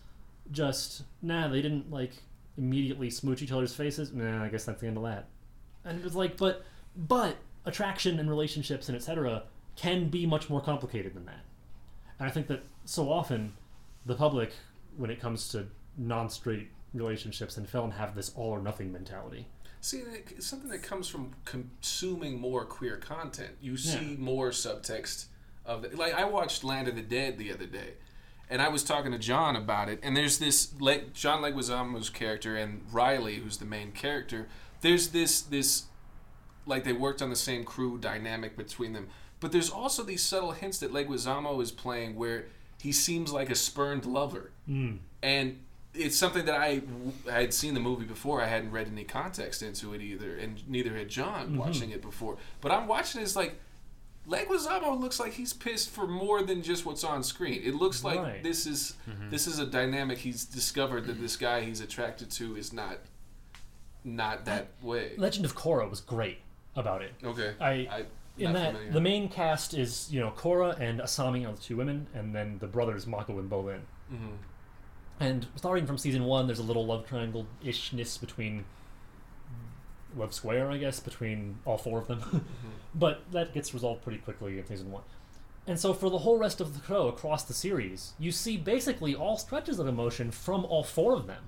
just nah. They didn't like immediately smooch each other's faces. Nah, I guess that's the end of that. And it was like, but but attraction and relationships and etc. can be much more complicated than that. And I think that so often the public, when it comes to non-straight relationships in film, have this all or nothing mentality. See, it's something that comes from consuming more queer content. You Yeah. see more subtext of the, like I watched Land of the Dead the other day, and I was talking to John about it. And there's this Le- John Leguizamo's character and Riley, who's the main character. There's this this like they worked on the same crew dynamic between them. But there's also these subtle hints that Leguizamo is playing where he seems like a spurned lover Mm. and it's something that I I had seen the movie before. I hadn't read any context into it either, and neither had John watching it before. But I'm watching it, it's like Leguizamo looks like he's pissed for more than just what's on screen. It looks like Right. this is this is a dynamic he's discovered that this guy he's attracted to is not not that way. Legend of Korra was great about it. Okay, I I in that familiar. the main cast is you know Korra and Asami are the two women, and then the brothers Mako and Bolin. Mhm. And starting from season one, there's a little love triangle ishness between love square, I guess, between all four of them. *laughs* Mm-hmm. but that gets resolved pretty quickly in season one. And so for the whole rest of the show across the series, you see basically all stretches of emotion from all four of them.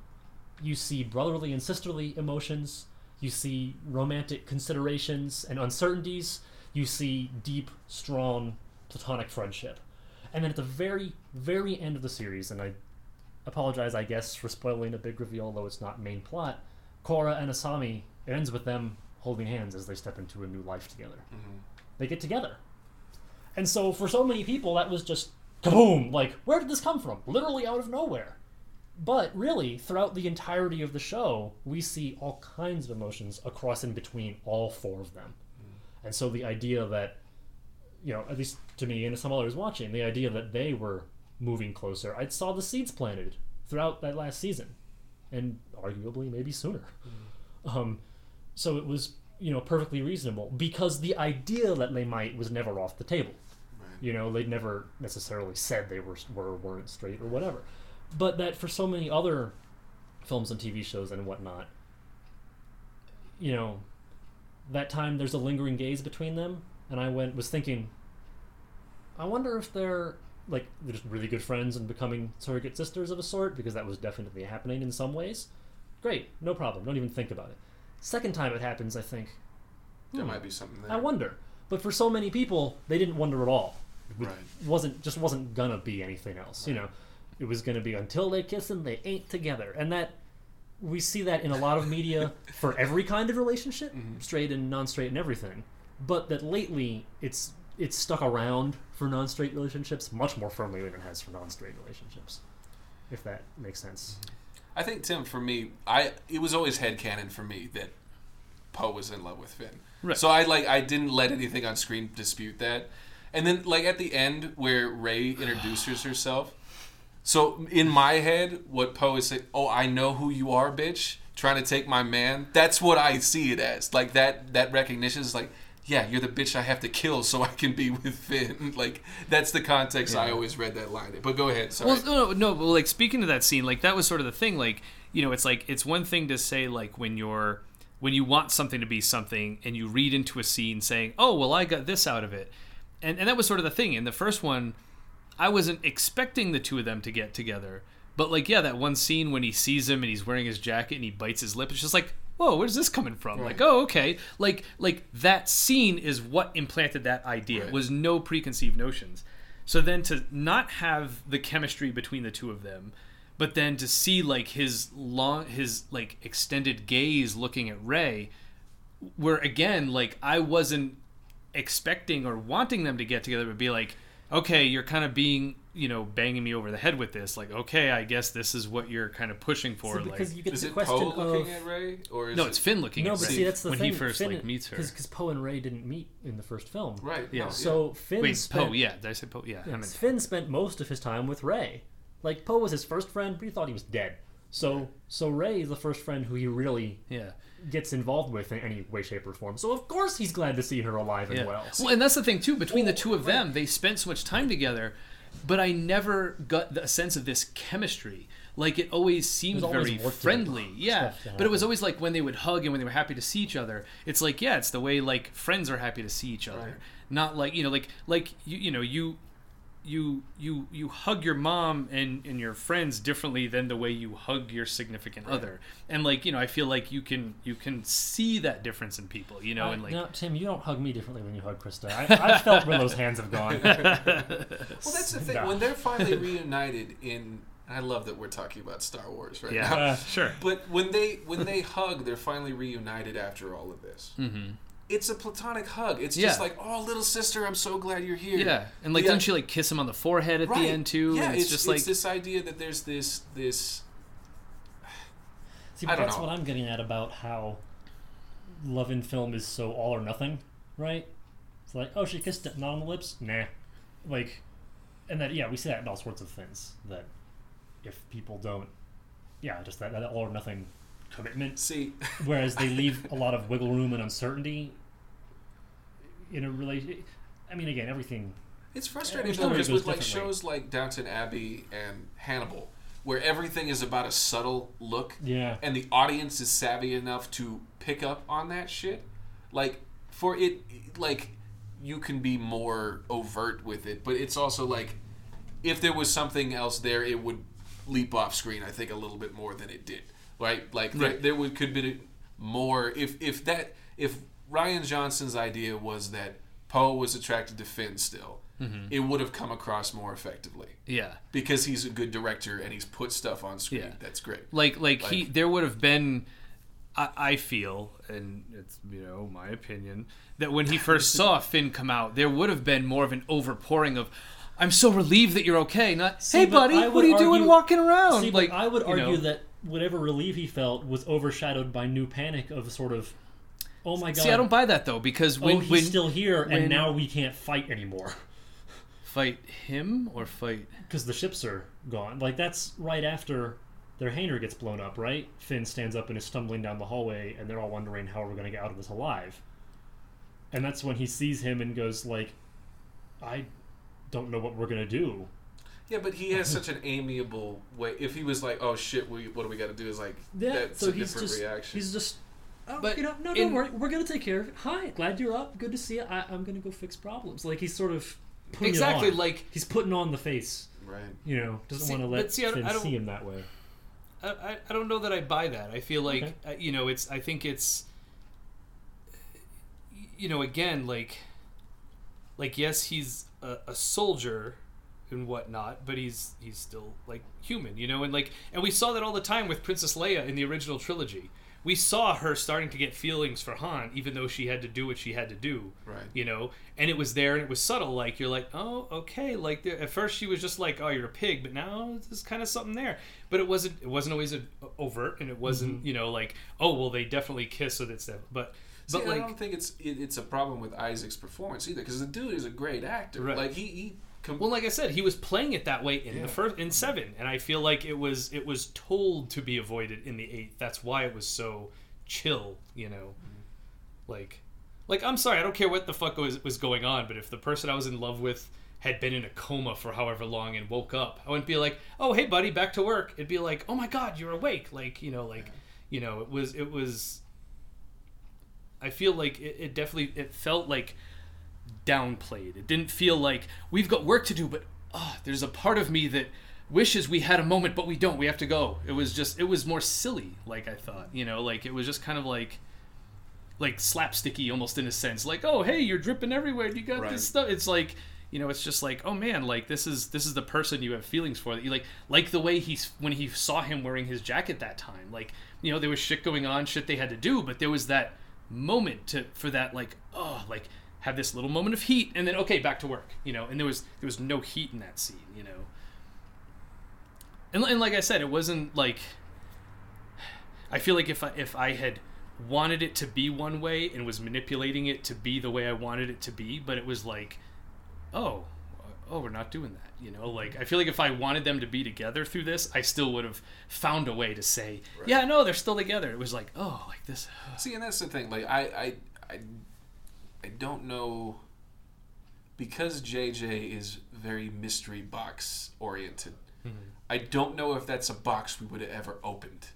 You see brotherly and sisterly emotions. You see romantic considerations and uncertainties. You see deep, strong, platonic friendship. And then at the very, very end of the series, and I apologize, I guess, for spoiling a big reveal, though it's not main plot. Korra and Asami it ends with them holding hands as they step into a new life together. Mm-hmm. They get together, and so for so many people, that was just kaboom! Like, where did this come from? Literally out of nowhere. But really, throughout the entirety of the show, we see all kinds of emotions across and between all four of them. Mm. And so the idea that, you know, at least to me and to some others watching, the idea that they were moving closer, I saw the seeds planted throughout that last season, and arguably maybe sooner. Um, so it was, you know, perfectly reasonable because the idea that they might was never off the table. Right. You know, they'd never necessarily said they were were weren't straight or whatever, but that for so many other films and TV shows and whatnot, you know, that time there's a lingering gaze between them, and I went was thinking, I wonder if they're like they're just really good friends and becoming surrogate sisters of a sort because that was definitely happening in some ways. Great, no problem. Don't even think about it. Second time it happens, I think. There hmm, might be something there. I wonder, but for so many people, they didn't wonder at all. It Right. wasn't just wasn't gonna be anything else. You know, it was gonna be until they kiss and they ain't together, and that we see that in a lot of media for every kind of relationship, *laughs* Mhm. straight and non-straight and everything. But that lately, it's it's stuck around for non-straight relationships much more firmly than it has for non-straight relationships. If that makes sense. I think Tim, for me, I it was always headcanon for me that Poe was in love with Finn. Right. So I like I didn't let anything on screen dispute that. And then like at the end where Rey introduces *sighs* herself. So in my head, what Poe is saying, "Oh, I know who you are, bitch, trying to take my man." That's what I see it as. Like that that recognition is like, yeah, you're the bitch I have to kill so I can be with Finn. *laughs* Like that's the context I always read that line. in. But go ahead. Sorry. Well, no, no, no, but like speaking to that scene, like that was sort of the thing. Like, you know, it's like it's one thing to say like when you're when you want something to be something and you read into a scene saying, "Oh, well, I got this out of it," and and that was sort of the thing. In the first one, I wasn't expecting the two of them to get together, but like, yeah, that one scene when he sees him and he's wearing his jacket and he bites his lip, it's just like. Whoa, where's this coming from? Like, oh, okay. Like, like that scene is what implanted that idea. Right. Was no preconceived notions. So then to not have the chemistry between the two of them, but then to see like his long his like extended gaze looking at Rey, where again like I wasn't expecting or wanting them to get together, but be like, okay, you're kind of being you know banging me over the head with this. Like, okay, I guess this is what you're kind of pushing for. See, because like, you get is the it question Poe looking of at Rey, or is no, it, it's Finn looking no, at but Rey see that's the when thing. he first Finn, like meets her. because Poe and Rey didn't meet in the first film. right? Yeah. no, So Finn Wait, spent, Poe? Yeah, did I say Poe? Yeah, yeah, I meant Finn spent most of his time with Rey. Like Poe was his first friend, but he thought he was dead. So so Rey is the first friend who he really yeah. gets involved with in any way, shape, or form. So of course he's glad to see her alive and Yeah. well. Well, and that's the thing too. Between the oh, two of them, they spent so much time together, but I never got the sense of this chemistry. Like it always seemed always very work friendly, yeah. But it was always like when they would hug and when they were happy to see each other. It's like yeah, it's the way like friends are happy to see each other, Right. not like you know like like you you know you. You you you hug your mom and, and your friends differently than the way you hug your significant other, and like you know I feel like you can you can see that difference in people, you know, I- and like no, Tim, you don't hug me differently when you hug Krista. I, *laughs* I felt where those hands have gone. *laughs* Well, that's the thing. Nah. When they're finally *laughs* reunited in, I love that we're talking about Star Wars right yeah, now. Uh, sure, But when they when they hug, they're finally reunited after all of this. mm-hmm. It's a platonic hug. It's Yeah. just like, oh, little sister, I'm so glad you're here. Yeah, and like, Yeah. doesn't she like kiss him on the forehead at right. the end too? Yeah, and it's, just like this idea that there's this this. *sighs* See, I but don't that's know. what I'm getting at about how love in film is so all or nothing, right? It's like, oh, she kissed it, not on the lips, nah. Like, and that yeah, we see that in all sorts of things. That if people don't, yeah, just that, that all or nothing commitment. See, *laughs* Whereas they leave a lot of wiggle room and uncertainty in a relation. I mean, again, everything. it's frustrating though because with like shows like Downton Abbey and Hannibal, where everything is about a subtle look, Yeah. and the audience is savvy enough to pick up on that shit like for it like you can be more overt with it but it's also like if there was something else there it would leap off screen i think a little bit more than it did right like there, Right. there would could be more if if that if rian johnson's idea was that poe was attracted to finn still mm-hmm. it would have come across more effectively yeah, because he's a good director and he's put stuff on screen Yeah. that's great like like, he there would have been. I, I feel, and it's you know my opinion, that when he first *laughs* saw Finn come out, there would have been more of an overpouring of, "I'm so relieved that you're okay." Not, See, "Hey, buddy, what are you doing walking around?" See, like but I would you know, argue that whatever relief he felt was overshadowed by new panic of sort of, oh my god. See, I don't buy that though because oh, when he's when still here, when- and now we can't fight anymore fight him or fight because the ships are gone. Like that's right after their hangar gets blown up, right? Finn stands up and is stumbling down the hallway, and they're all wondering how we're going to get out of this alive. And that's when he sees him and goes like, "I don't know what we're gonna do. Yeah, but he has such an amiable way. If he was like, "Oh shit, we what do we got to do?" Is like Yeah, that's so a he's different just reaction. he's just. Oh, But you know, no, in- don't worry. We're gonna take care of it. Hi, glad you're up. Good to see you. I, I'm gonna go fix problems. Like he's sort of putting it exactly on. like he's putting on the face. right. You know, doesn't want to but let see, I don't- Finn I don't- see him that way. I, I- I don't know that I buy that. I feel like Okay. uh, you know it's. I think it's. You know, again, like, like yes, he's a, a soldier and whatnot, but he's he's still like human, you know, and like, and we saw that all the time with Princess Leia in the original trilogy. We saw her starting to get feelings for Han, even though she had to do what she had to do Right. you know and it was there and it was subtle like you're like oh okay like there, at first she was just like oh you're a pig but now there's kind of something there but it wasn't it wasn't always a, overt and it wasn't Mm-hmm. you know like oh well they definitely kiss so that's that but See, but I like don't think it's it, it's a problem with Isaac's performance either, because the dude is a great actor. Right. Like he, he well like i said he was playing it that way in Yeah. the first in seven and i feel like it was it was told to be avoided in the eighth. That's why it was so chill you know? Mm-hmm. Like like i'm sorry i don't care what the fuck was, was going on but if the person i was in love with had been in a coma for however long and woke up i wouldn't be like oh hey buddy back to work. It'd be like oh my god you're awake. Like you know like you know it was it was i feel like it, it definitely it felt like downplayed. It didn't feel like we've got work to do but oh, there's a part of me that wishes we had a moment but we don't. We have to go. It was just it was more silly like i thought you know like it was just kind of like like slapsticky almost in a sense. Like oh hey you're dripping everywhere. You got Right. this stuff. It's like you know it's just like oh man like this is this is the person you have feelings for. That you like like the way he's when he saw him wearing his jacket that time. Like you know there was shit going on shit they had to do but there was that moment to for that like oh like have this little moment of heat and then okay back to work you know? And there was there was no heat in that scene you know? And, and like i said it wasn't like i feel like if i if i had wanted it to be one way and was manipulating it to be the way i wanted it to be but it was like oh oh we're not doing that you know? Like i feel like if i wanted them to be together through this i still would have found a way to say yeah no they're still together. It was like oh like this See, and that's the thing. Like, I, I, I, I don't know because JJ is very mystery box oriented. Mm-hmm. I don't know if that's a box we would have ever opened.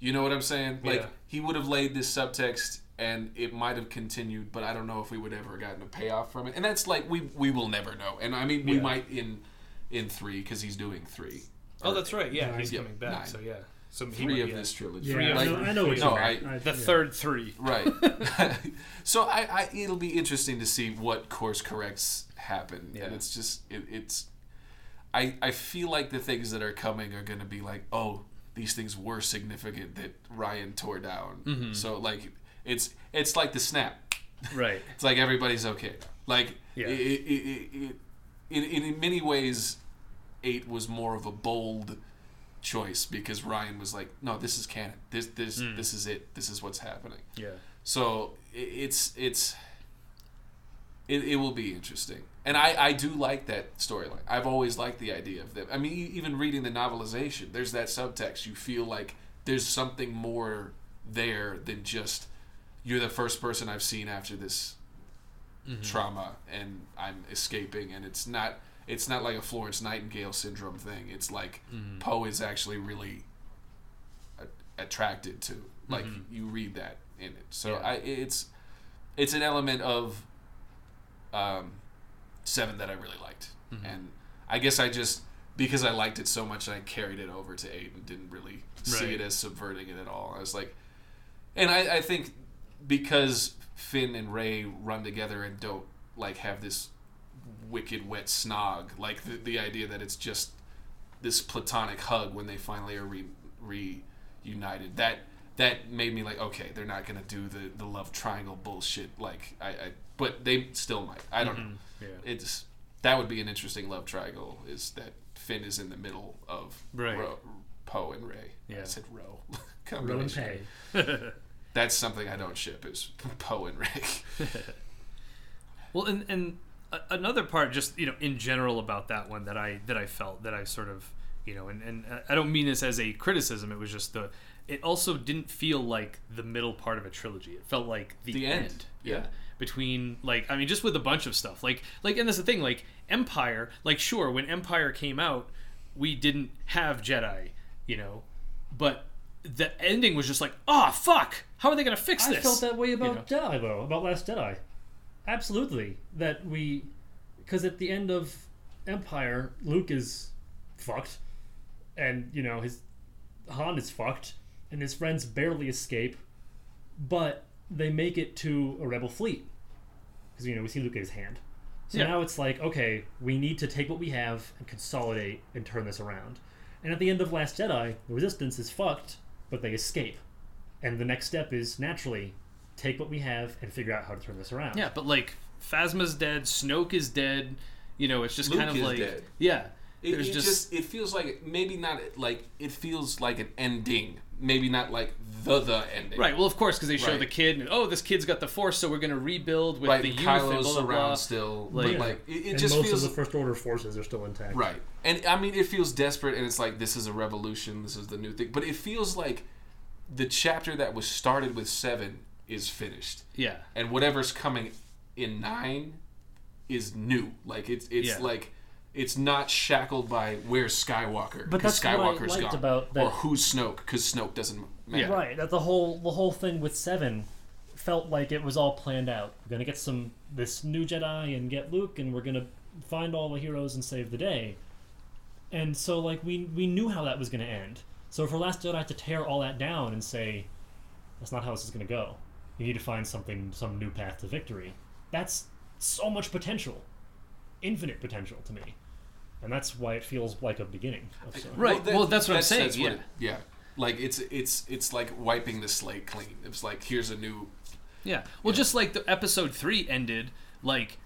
You know what I'm saying? Like, Yeah. he would have laid this subtext, and it might have continued, but I don't know if we would ever gotten a payoff from it. And that's like we we will never know. And I mean, we Yeah. might in in three because he's doing three. oh that's right yeah he's Yeah, coming back nine. so yeah so he Three might of be this trilogy. Yeah, Three I, of know. I know what No, you I- mean. I- the yeah. third three Right. *laughs* *laughs* so I, I, it'll be interesting to see what course corrects happen, Yeah. and it's just, it, it's, I, I feel like the things that are coming are going to be like, oh, these things were significant that Rian tore down. Mm-hmm. So like, it's, it's like the snap. right *laughs* It's like everybody's okay. Like, Yeah. it, it, it, it, in, in many ways, eight was more of a bold choice because Rian was like, no, this is canon. This, this, Mm. this is it. This is what's happening. yeah So it's it's it, it will be interesting, and I I do like that storyline. I've always liked the idea of them. I mean, even reading the novelization, there's that subtext. You feel like there's something more there than just you're the first person I've seen after this trauma, and I'm escaping, and it's not. It's not like a Florence Nightingale syndrome thing. It's like mm-hmm. Poe is actually really a- attracted to. Like mm-hmm. you read that in it. So Yeah. I it's it's an element of um, seven that I really liked, mm-hmm. and I guess I just because I liked it so much, I carried it over to eight and didn't really see Right. it as subverting it at all. I was like, and I, I think because Finn and Rey run together and don't like have this wicked wet snog, like the, the idea that it's just this platonic hug when they finally are re, reunited. That that made me like, okay, they're not gonna do the, the love triangle bullshit. Like I, I but they still might. I don't mm-hmm. know. yeah It's that would be an interesting love triangle. Is that Finn is in the middle of Right. Ro, Poe and Rey. I Yeah. said Ro. *laughs* Row and Combination. That's something I don't ship. Is Poe and Rey. *laughs* Well, and and another part, just you know, in general about that one that I that I felt that I sort of you know, and and I don't mean this as a criticism. It was just the. It also didn't feel like the middle part of a trilogy. It felt like the, The end. Yeah. between like I mean just with a bunch of stuff like like and that's the thing like Empire like sure when Empire came out we didn't have Jedi you know but the ending was just like oh fuck how are they gonna fix this I felt that way You about Jedi though, about Last Jedi. Absolutely, that we, because at the end of Empire, Luke is fucked, and you know his Han is fucked, and his friends barely escape, but they make it to a rebel fleet because you know we see Luke get his hand. So Yeah. now it's like, okay, we need to take what we have and consolidate and turn this around. And at the end of Last Jedi, the Resistance is fucked, but they escape. And the next step is naturally take what we have and figure out how to turn this around. Yeah, but like Phasma's dead, Snoke is dead. You know, it's just Luke kind of is like dead. yeah. It, There's it just, just, it feels like maybe not like it feels like an ending, maybe not like the the ending. right. Well, of course, because they show Right. the kid and oh, this kid's got the Force, so we're gonna rebuild with Right, the and youth and Kylo's blah blah around blah. still, Like- but Yeah. like it, it and just most feels of the First Order forces are still intact. right. And I mean, it feels desperate, and it's like this is a revolution, this is the new thing. But it feels like the chapter that was started with seven is finished, Yeah, and whatever's coming in nine is new. Like it's it's Yeah. like. It's not shackled by where's Skywalker, But 'cause that's what I liked gone, about that- or who's Snoke, because Snoke doesn't matter. Yeah. Right. That the whole the whole thing with Seven felt like it was all planned out. We're gonna get some this new Jedi and get Luke, and we're gonna find all the heroes and save the day. And so like we we knew how that was gonna end. So for Last Jedi to tear all that down and say, that's not how this is gonna go. You need to find something some new path to victory. That's so much potential, infinite potential to me. And that's why it feels like a beginning. Of some- Right. Well, that's what I'm saying, yeah. it- yeah. Like it's it's it's like wiping the slate clean. It's like here's a new. yeah. Well, just like the episode three ended, like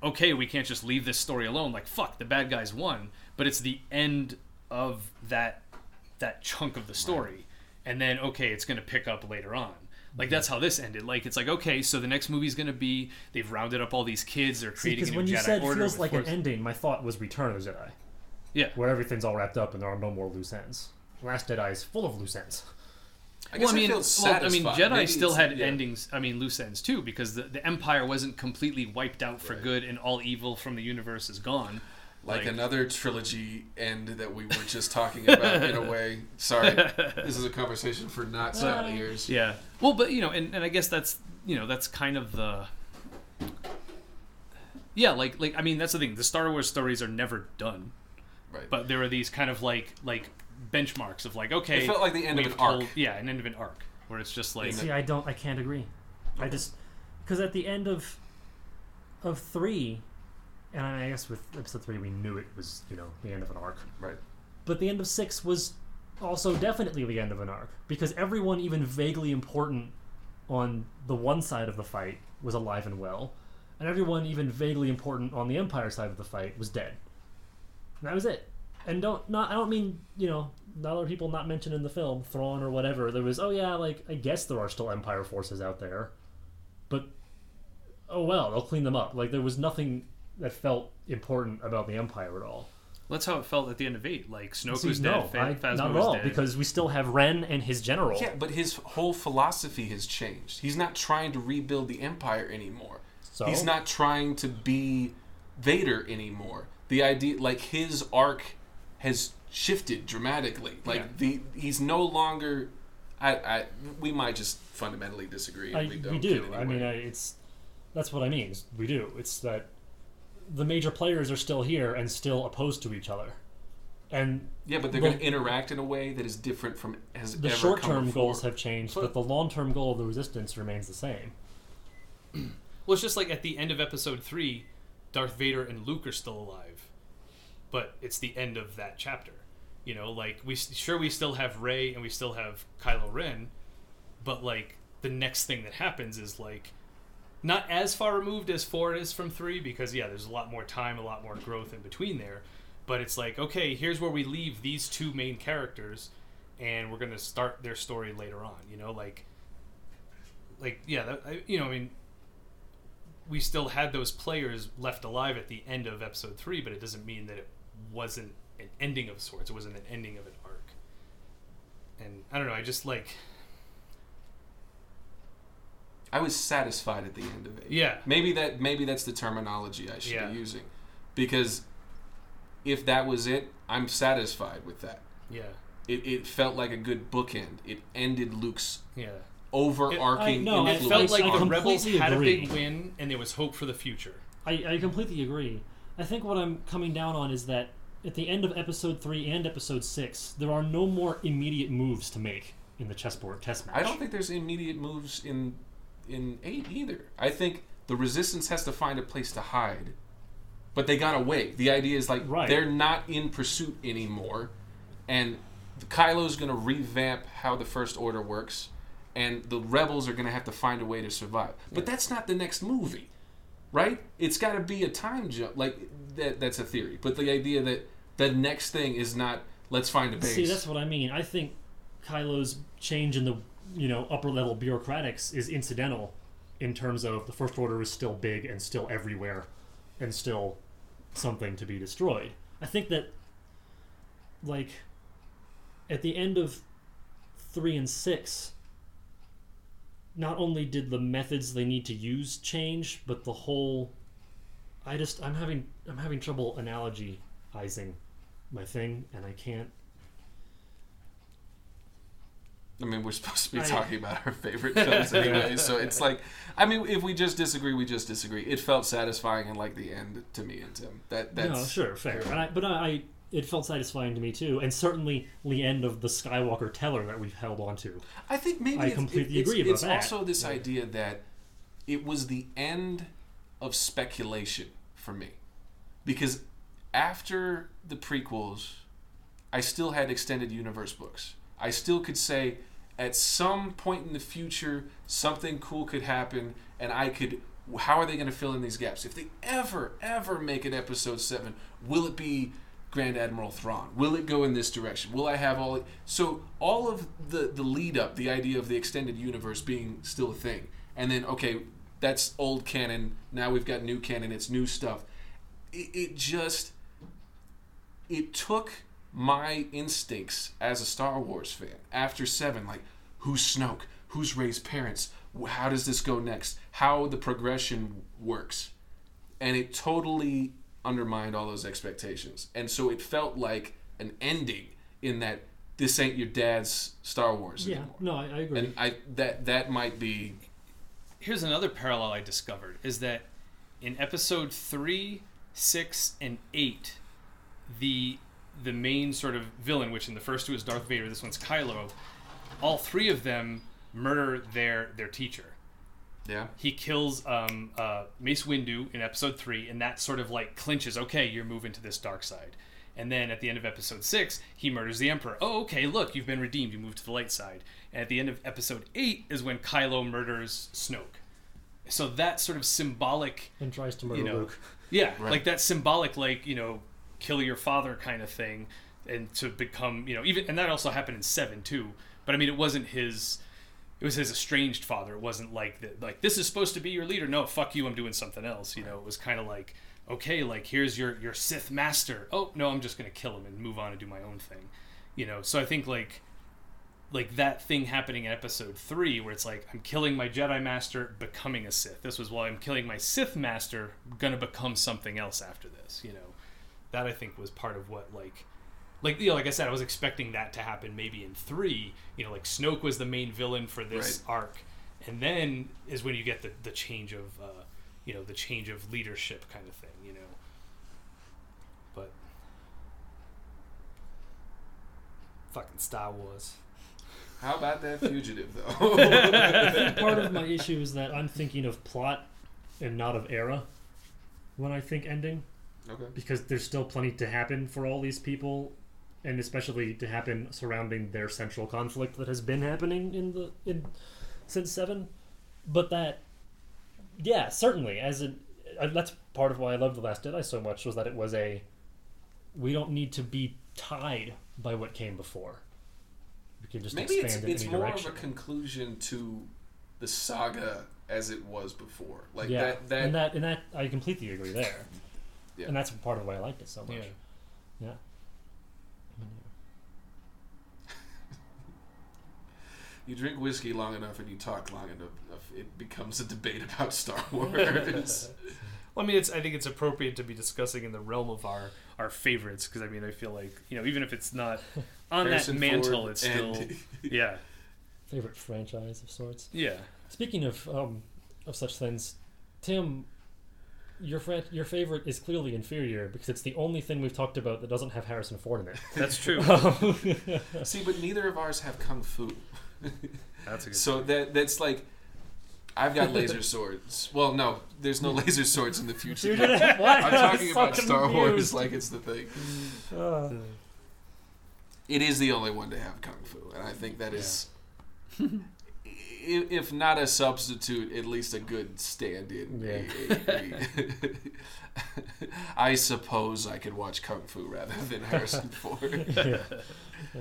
okay, we can't just leave this story alone. Like fuck, the bad guys won, but it's the end of that that chunk of the story, and then okay, it's gonna pick up later on. Like that's how this ended. Like it's like okay, so the next movie's gonna be they've rounded up all these kids. They're creating Because a new when you Jedi said Order feels with like an ending, my thought was Return of the Jedi, yeah. where everything's all wrapped up and there are no more loose ends. Last Jedi is full of loose ends. I guess well, I mean, feel well, I mean. Jedi Maybe still had yeah. endings. I mean, loose ends too, because the, the Empire wasn't completely wiped out for Right. good, and all evil from the universe is gone. Like, like- another trilogy end that we were just talking *laughs* about in a way. Sorry, this is a conversation for not silent ears. Yeah. Well, but you know, and, and I guess that's you know that's kind of the. Yeah, like like I mean that's the thing. The Star Wars stories are never done, Right. but there are these kind of like like benchmarks of like okay, It felt like the end of we've an arc. told- yeah, an end of an arc where it's just like See, I don't, I can't agree. I just because at the end of of three, and I guess with episode three we knew it was you know the end of an arc, right. but the end of six was also definitely the end of an arc because everyone even vaguely important on the one side of the fight was alive and well, and everyone even vaguely important on the Empire side of the fight was dead. And that was it. And don't not I don't mean you know other people not mentioned in the film Thrawn or whatever. There was oh yeah like I guess there are still Empire forces out there, but oh well they'll clean them up. Like there was nothing that felt important about the Empire at all. that's how it felt at the end of eight. Like Snoke See, was no, dead, Fa- I- Phasma not at all, dead. because we still have Ren and his general. Yeah, but his whole philosophy has changed. He's not trying to rebuild the Empire anymore. So? He's not trying to be Vader anymore. The idea, like his arc, has shifted dramatically. Like Yeah. the he's no longer. I, I we might just fundamentally disagree. I, And we, we, don't do. get I mean. I, it's that's what I mean. We do. It's that the major players are still here and still opposed to each other, and yeah, but they're well- going to interact in a way that is different from has the ever short come term before. goals have changed, but But- the long term goal of the resistance remains the same. *clears throat* Well, it's just like at the end of episode three, Darth Vader and Luke are still alive, but it's the end of that chapter. You know, like we sure we still have Rey and we still have Kylo Ren, but like the next thing that happens is like not as far removed as four is from three because yeah, there's a lot more time, a lot more growth in between there. But it's like okay, here's where we leave these two main characters, and we're gonna start their story later on. You know, like like yeah, that, you know, I mean, we still had those players left alive at the end of episode three, but it doesn't mean that it wasn't an ending of sorts. It wasn't an ending of an arc. And I don't know. I just like I was satisfied at the end of it. Yeah. Maybe that maybe that's the terminology I should Yeah. be using, because if that was it, I'm satisfied with that. Yeah. It, it felt like a good bookend. It ended Luke's Yeah. overarching I- no, I- It influence. felt like I the rebels completely had a agree. big win, and there was hope for the future. I, I completely agree. I think what I'm coming down on is that at the end of episode three and episode six, there are no more immediate moves to make in the chessboard test match. I don't think there's immediate moves in in eight either. I think the resistance has to find a place to hide, but they got away. The idea is like Right. they're not in pursuit anymore, and Kylo's going to revamp how the First Order works, and the rebels are going to have to find a way to survive. But that's not the next movie, right? It's got to be a time jump. Like that. That's a theory, but the idea that the next thing is not let's find a base. See, that's what I mean. I think Kylo's change in the you know upper level bureaucratics is incidental in terms of the First Order is still big and still everywhere, and still something to be destroyed. I think that like at the end of three and six. Not only did the methods they need to use change, but the whole I just I'm having I'm having trouble analogizing my thing and I can't I mean, we're supposed to be oh, talking about our favorite *laughs* films anyway, so it's like, I mean, if we just disagree, we just disagree. It felt satisfying and like the end to me and Tim. That that's no, sure, fair. And I, but I, I, it felt satisfying to me too, and certainly the end of the Skywalker teller that we've held on to. I think maybe I it's, completely it's, agree about it's that. also this idea that it was the end of speculation for me, because after the prequels, I still had extended universe books. I still could say at some point in the future something cool could happen, and I could. How are they going to fill in these gaps? If they ever, ever make an episode seven, will it be Grand Admiral Thrawn? Will it go in this direction? Will I have all? So all of the the lead up, the idea of the extended universe being still a thing, and then okay, that's old canon. Now we've got new canon. It's new stuff. It, it just it took my instincts as a Star Wars fan after seven, like who's Snoke, who's Rey's parents, how does this go next, how the progression works, and it totally undermined all those expectations, and so it felt like an ending in that this ain't your dad's Star Wars Yeah, anymore, no, I, I agree. and I that that might be Here's another parallel I discovered is that in episode three, six, and eight, the the main sort of villain, which in the first two is Darth Vader, this one's Kylo, all three of them murder their their teacher. yeah. He kills um, uh, Mace Windu in episode three, and that sort of like clinches. Okay, you're moving to this dark side. And then at the end of episode six, he murders the Emperor. Oh, okay, look, you've been redeemed. You moved to the light side. And at the end of episode eight is when Kylo murders Snoke. So that sort of symbolic, and tries to murder you know, Luke. yeah, Right. like that symbolic, like you know, kill your father kind of thing, and to become, you know, even and that also happened in seven too. But I mean, it wasn't his. It was his estranged father. It wasn't like that. Like this is supposed to be your leader. No, fuck you. I'm doing something else. You know, it was kind of like, okay, like here's your your Sith master. Oh no, I'm just gonna kill him and move on and do my own thing. You know, so I think like like that thing happening in episode three where it's like i'm killing my jedi master becoming a sith this was why i'm killing my sith master gonna become something else after this you know that i think was part of what like like you know like i said i was expecting that to happen maybe in three you know like snoke was the main villain for this arc and then is when you get the, the change of uh, you know the change of leadership kind of thing you know but fucking star wars How about that *laughs* fugitive though? *laughs* I think part of my issue is that I'm thinking of plot and not of era when I think ending. Okay. because there's still plenty to happen for all these people and especially to happen surrounding their central conflict that has been happening in the in since 7 but that yeah certainly as a uh, that's part of why I loved the last Jedi so much was that it was a we don't need to be tied by what came before we can just Maybe it's expand in it's any more direction of a conclusion to the saga as it was before. Like yeah that that, and that and that I completely agree there Yeah. and that's part of why I liked it so much Yeah. yeah *laughs* you drink whiskey long enough and you talk long enough, it becomes a debate about Star *laughs* Wars. *laughs* Well, I mean, it's. I think it's appropriate to be discussing in the realm of our our favorites because I mean, I feel like you know, even if it's not on Harrison that mantle, Ford it's still and- yeah, Favorite franchise of sorts. yeah. Speaking of um, of such things, Tim, your fran- your favorite is clearly inferior because it's the only thing we've talked about that doesn't have Harrison Ford in it. That's true. *laughs* *laughs* See, but neither of ours have kung fu. *laughs* That's a good. So that that's like, I've got laser swords. Well, no, there's no laser swords in the future. You? What? I'm talking so about Star Wars like it's the thing. Uh, It is the only one to have kung fu, and I think that is, i- if not a substitute, at least a good stand-in. Yeah. *laughs* I suppose I could watch kung fu rather than Harrison *laughs* Ford. yeah. *laughs*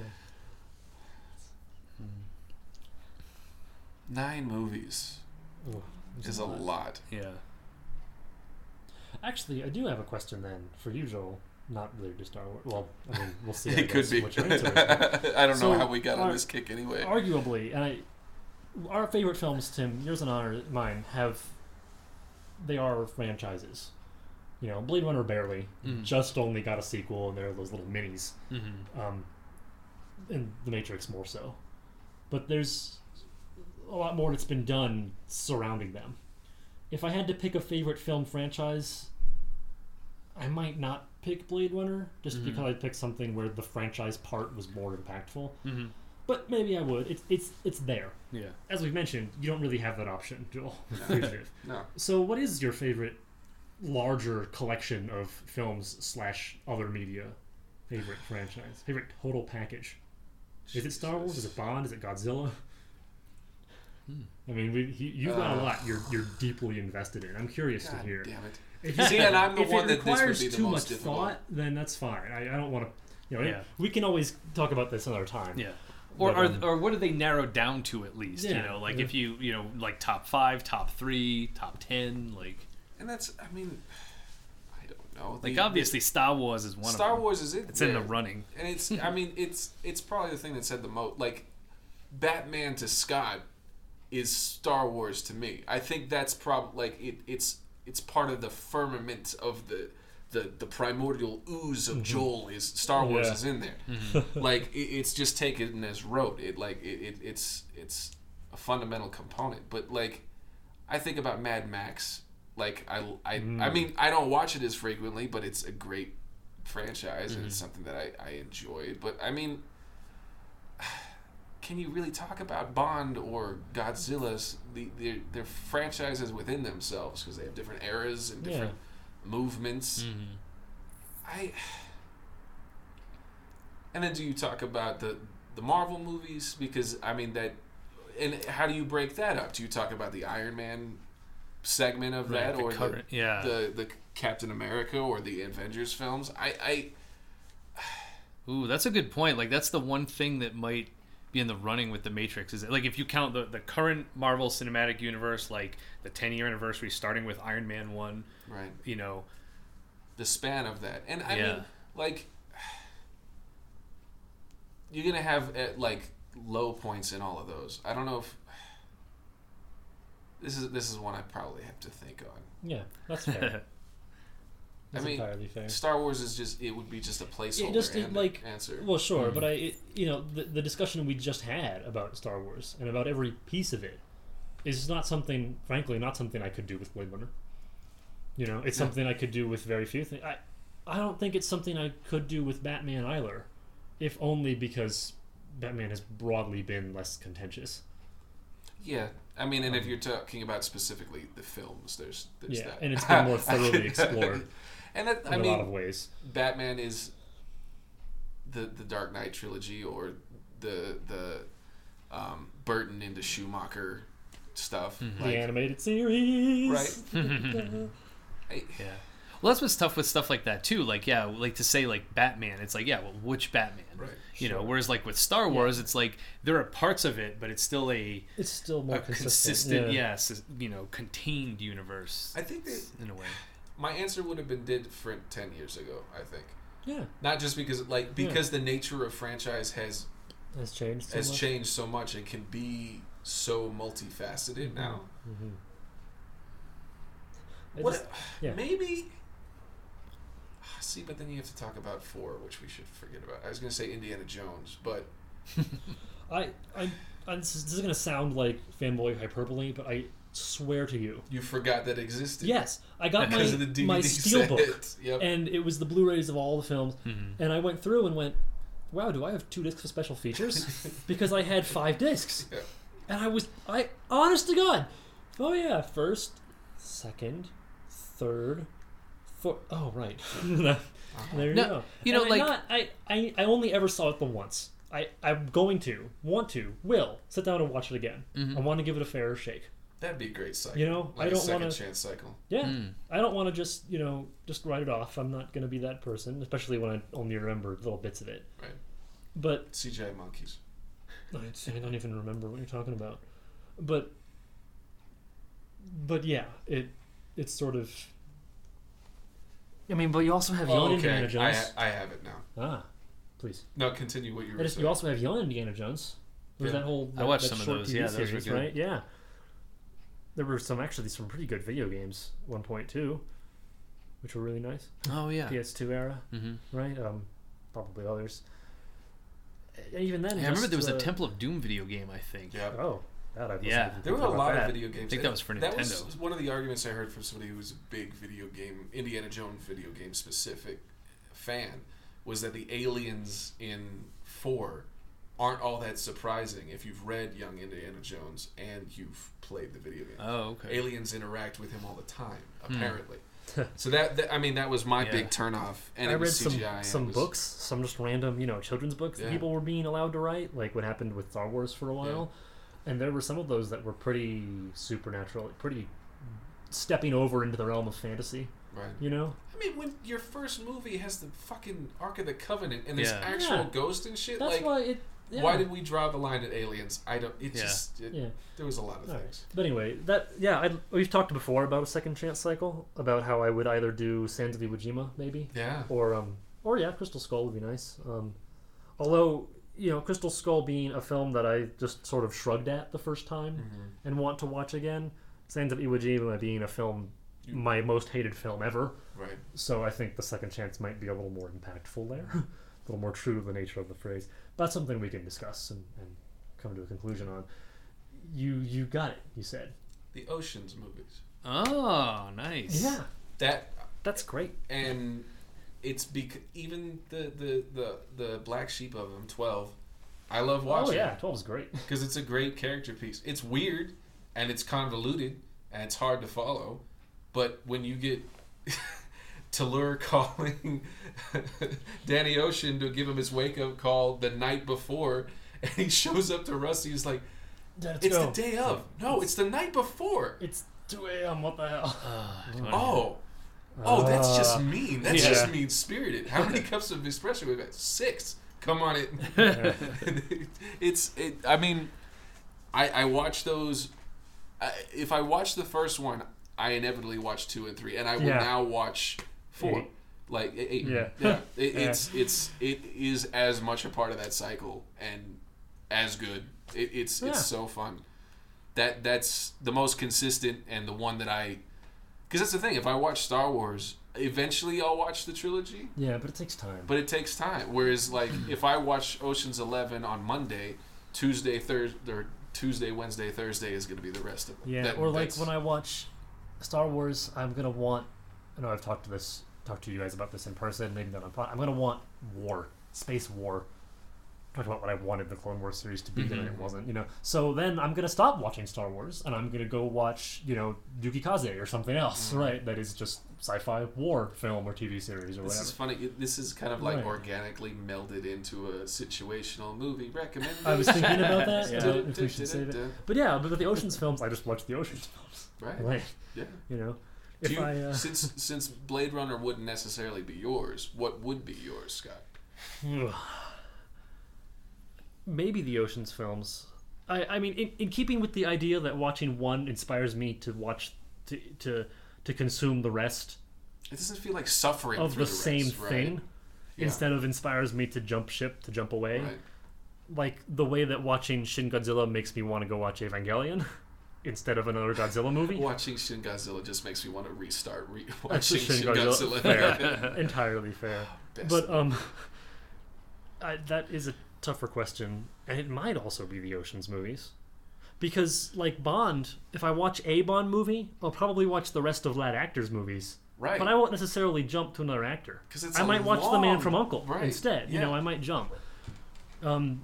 Nine movies Ooh, it's is a lot. yeah. Actually, I do have a question then for you, Joel. Not related to Star Wars. Well, I mean, we'll see. I It could be. What your answer is, I don't So, know how we got on are- this kick anyway. arguably, and I, our favorite films, Tim, yours and our, mine, have they are franchises. You know, Blade Runner barely Mhm. just only got a sequel, and there are those little minis. Mm-hmm. Um, and The Matrix more so, but there's a lot more that's been done surrounding them. If I had to pick a favorite film franchise, I might not pick Blade Runner just Mhm. because I'd pick something where the franchise part was more impactful. Mm-hmm. But maybe I would. It's it's it's there. Yeah. As we've mentioned, you don't really have that option, Joel. No. *laughs* Fugitive. No. so, what is your favorite larger collection of films slash other media favorite franchise? Favorite total package? Is it Star Wars? Is it Bond? Is it Godzilla? Hmm. I mean, we, you, you've got a Uh. lot. You're you're deeply invested in. I'm curious God to hear. damn it. If *laughs* See, and I'm the if one it that this would requires be the too most much difficult. thought, then that's fine. I, I don't want to. You know, Yeah. we can always talk about this another time. Yeah. Or, But, or, um, or what do they narrow down to at least? Yeah, you know, like yeah. if you you know like top five, top three, top ten, like And that's, I mean, I don't know. like The- obviously Star Wars is one Star of them. Wars is it? It's in the running. and it's. *laughs* I mean, it's it's probably the thing that said the most. Like, Batman to Scott is Star Wars to me. I think that's probably like it. It's it's part of the firmament of the. The, the primordial ooze of mm-hmm. Joel is Star Wars Yeah. is in there. Mm-hmm. *laughs* like it, it's just taken as rote. It like it, it it's it's a fundamental component. But like I think about Mad Max. Like I I, I Mm. mean I don't watch it as frequently, but it's a great franchise and mm-hmm. it's something that I, I enjoyed. But I mean, *sighs* can you really talk about Bond or Godzilla's the their, their franchises within themselves because they have different eras and Yeah. Different movements. Mm-hmm. I and then do you talk about the the Marvel movies because I mean that and how do you break that up? Do you talk about the Iron Man segment of that the or current, yeah. the, the the Captain America or the Avengers films? I I Ooh, that's a good point. Like that's the one thing that might be in the running with the Matrix is like if you count the, the current Marvel Cinematic Universe, like the 10 year anniversary starting with Iron Man 1, right you know, the span of that and I Yeah. mean like you're gonna have uh, like low points in all of those. I don't know if this is this is one I probably have to think on. Yeah, that's fair. *laughs* I That's mean, entirely fair. Star Wars is just it would be just a placeholder just, and like- answer. Well, sure, Mm. but I, it, you know, the, the discussion we just had about Star Wars and about every piece of it is not something, frankly, not something I could do with Blade Runner. You know, it's Yeah. something I could do with very few things. I, I don't think it's something I could do with Batman either, if only because Batman has broadly been less contentious. Yeah, I mean, and if you're talking about specifically the films, there's there's Um, yeah, that, and it's *laughs* been more thoroughly explored *laughs* and that, in I a mean, lot of ways. Batman is the the Dark Knight trilogy or the the um, Burton into Schumacher stuff. Mhm. The animated series, right? *laughs* I, Yeah. Well, that's what's tough with stuff like that too. Like, yeah, like to say like Batman, it's like, yeah, well, which Batman? Right. You know, whereas like with Star Wars, it's like there are parts of it, but it's still a, It's still more a consistent. consistent, yeah. yes, you know, contained universe I think that in a way. my answer would have been different ten years ago. I think Yeah. not just because like Yeah. because the nature of franchise has Has changed. So has much. changed so much and can be so multifaceted now. Mhm. I What? just- yeah. Maybe. See, but then you have to talk about four, which we should forget about. I was going to say Indiana Jones, but *laughs* I, I, I this is, is gonna sound like fanboy hyperbole, but I swear to you, you forgot that existed. yes, I got my of the DVD my steelbook, set. *laughs* Yep. and it was the Blu-rays of all the films, Mm-hmm. and I went through and went, "Wow, do I have two discs of special features?" *laughs* because I had five discs, Yeah. and I was, I honest to God, oh yeah, first, second, third, fourth. Oh right, *laughs* there you No, go. you know, And like- not, I, I, I only ever saw it the once. I, I'm going to, want to, will sit down and watch it again. Mm-hmm. I want to give it a fair shake. That'd be a great cycle. You know, like I don't a 2nd wanna- chance cycle. Yeah, Mm. I don't want to just you know just write it off. I'm not going to be that person, especially when I only remember little bits of it. Right. But CGI monkeys. I I don't even remember what you're talking about. But but yeah, it it's sort of. I mean, but you also have young Oh, Indiana okay. I, Jones. ha- I have it now. ah, please. No, continue what you were I just, saying. you also have young Indiana Jones. There's Yeah. that whole. I watched that some of short those. TV Yeah, those series, good. right? Yeah. There were some actually some pretty good video games. One point two, which were really nice. Oh yeah. PS2 era, hmm right? Um, probably others. And even then, I remember there was uh, a Temple of Doom video game. I think. yeah. Oh, that I wasn't Yeah. There were a lot that. of video games. I think that was for That was Nintendo. one of the arguments I heard from somebody who was a big video game, Indiana Jones video game specific fan, was that the aliens in four aren't all that surprising if you've read Young Indiana Jones and you've played the video game. Oh okay. Aliens interact with him all the time, Hmm. apparently. *laughs* so that, that I mean that was my Yeah. big turnoff, and I it read was some CGI. and some was- books, some just random, you know, children's books that people were being allowed to write, like what happened with Star Wars for a while. And there were some of those that were pretty supernatural, pretty stepping over into the realm of fantasy. Right. You know, I mean, when your first movie has the fucking Ark of the Covenant and there's Yeah. actual Yeah. ghost and shit, that's like why it. Yeah. Why did we draw the line at aliens? I don't. It Yeah. just. It, Yeah. There was a lot of All right. things. But anyway, that yeah, I, we've talked before about a second chance cycle, about how I would either do Sands of Iwo Jima maybe, Yeah. or um, or yeah, Crystal Skull would be nice. Um, although you know, Crystal Skull being a film that I just sort of shrugged at the first time Mm-hmm. and want to watch again. Sands of Iwo Jima being a film, my most hated film ever. Right. So I think the second chance might be a little more impactful there, *laughs* a little more true to the nature of the phrase. But that's something we can discuss and, and come to a conclusion on. You you got it. You said. The Ocean's movies. Oh nice. Yeah, That that's great. and it's bec- even the the the the black sheep of them, twelve. I love watching. Oh yeah, twelve is great. *laughs* Because it's a great character piece. It's weird and it's convoluted and it's hard to follow, but when you get *laughs* Toulour *laughs* calling Danny Ocean to give him his wake up call the night before, and he shows up to Rusty, he's like, Let's "It's go. the day of." No, it's the night before. It's two a.m. What the hell? Uh, do you wanna- Oh. Oh, that's just Ah. mean. That's Yeah. just mean spirited. How many *laughs* cups of espresso we've had? Six. Come on, it. *laughs* it's. It, I mean, I I watch those. I, if I watch the first one, I inevitably watch two and three, and I will Yeah. now watch four. Eight. Like eight. eight. Yeah. *laughs* It, Yeah. It's it's it is as much a part of that cycle and as good. It, it's Yeah. it's so fun. That that's the most consistent and the one that I. Because that's the thing. If I watch Star Wars, eventually I'll watch the trilogy, Yeah, but it takes time. but it takes time. Whereas, like, *clears throat* if I watch Ocean's Eleven on Monday, Tuesday, Thursday, or Tuesday, Wednesday, Thursday is going to be the rest of them. yeah, That- or like when I watch Star Wars, I'm gonna want. I know I've talked to this, talked to you guys about this in person, maybe not on pod. I'm gonna want war, space war. Talked about what I wanted the Clone Wars series to be, and it wasn't. You know, so then I'm gonna stop watching Star Wars, and I'm gonna go watch, you know, Yukikaze or something else, Mhm. right? That is just sci-fi war film or TV series or This whatever. is funny. This is kind of like Right. organically melded into a situational movie recommendation. I was thinking about that. *laughs* Yeah. if we should save it. But yeah, but the Ocean's films, I just watch the Ocean's films. *laughs* Right. Like, Yeah. you know, if you, I uh, since since Blade Runner wouldn't necessarily be yours, what would be yours, Scott? *sighs* maybe the Ocean's films. I, I mean, in, in keeping with the idea that watching one inspires me to watch to to to consume the rest It doesn't feel like suffering of through the the same right? thing, Yeah. instead of inspires me to jump ship to jump away. Right. like the way that watching Shin Godzilla makes me want to go watch Evangelion *laughs* instead of another Godzilla movie. *laughs* Watching Shin Godzilla just makes me want to restart re- watching just Shin Godzilla. Fair. *laughs* Entirely fair. Best But um, I, that is a tougher question, and it might also be the Ocean's movies, because like Bond, if I watch a Bond movie, I'll probably watch the rest of that actor's movies. right. But I won't necessarily jump to another actor. 'Cause it's I might watch The Man from Uncle right, instead. You know. I might jump. Um,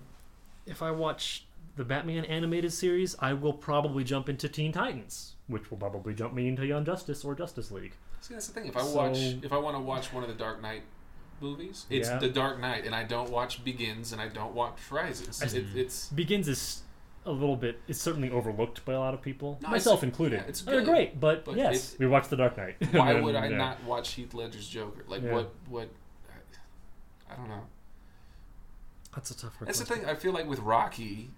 if I watch the Batman animated series, I will probably jump into Teen Titans, which will probably jump me into Young Justice or Justice League. See, that's the thing. If I So- watch, if I want to watch one of the Dark Knight movies, it's Yeah. the Dark Knight, and I don't watch Begins, and I don't watch Rises. I- It, it's Begins is a little bit. It's certainly overlooked by a lot of people, No, myself included. yeah, it's They're great, but, but yes, it- we watched The Dark Knight. *laughs* why And, would I yeah. not watch Heath Ledger's Joker? Like what? What? I don't know. That's a tough. That's the thing. I feel like with Rocky,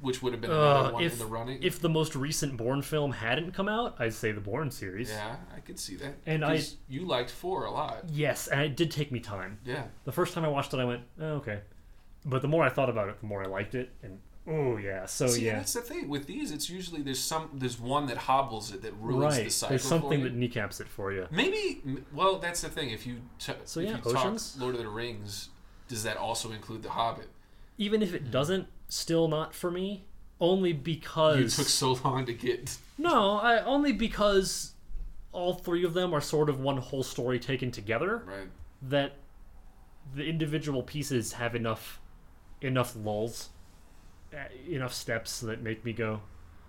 which would have been another Uh, one if in the running. if the most recent Bourne film hadn't come out, I'd say the Bourne series. yeah, I could see that. And I- you liked four a lot. Yes, and it did take me time. Yeah. The first time I watched it, I went, oh, okay. But the more I thought about it, the more I liked it, and oh yeah, so See, yeah, that's the thing with these. It's usually there's some there's one that hobbles it that ruins right. the cycle. There's something that kneecaps it for you. Maybe. Well, that's the thing. If you t- So, if yeah, Oceans? talk Lord of the Rings, does that also include The Hobbit? Even if it doesn't, still not for me. Only because You took so long to get. no, I only because all three of them are sort of one whole story taken together. Right. that the individual pieces have enough enough lulls uh, enough steps that make me go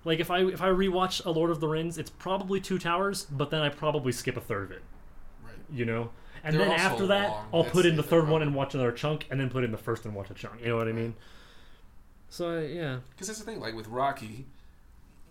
like if i if i rewatch a lord of the rings it's probably two towers but then i probably skip a third of it Right. you know and They're then after that long. i'll That's put in the the third one and watch another chunk and then put in the first and watch a chunk you know what i mean so yeah Because that's the thing. Like with Rocky,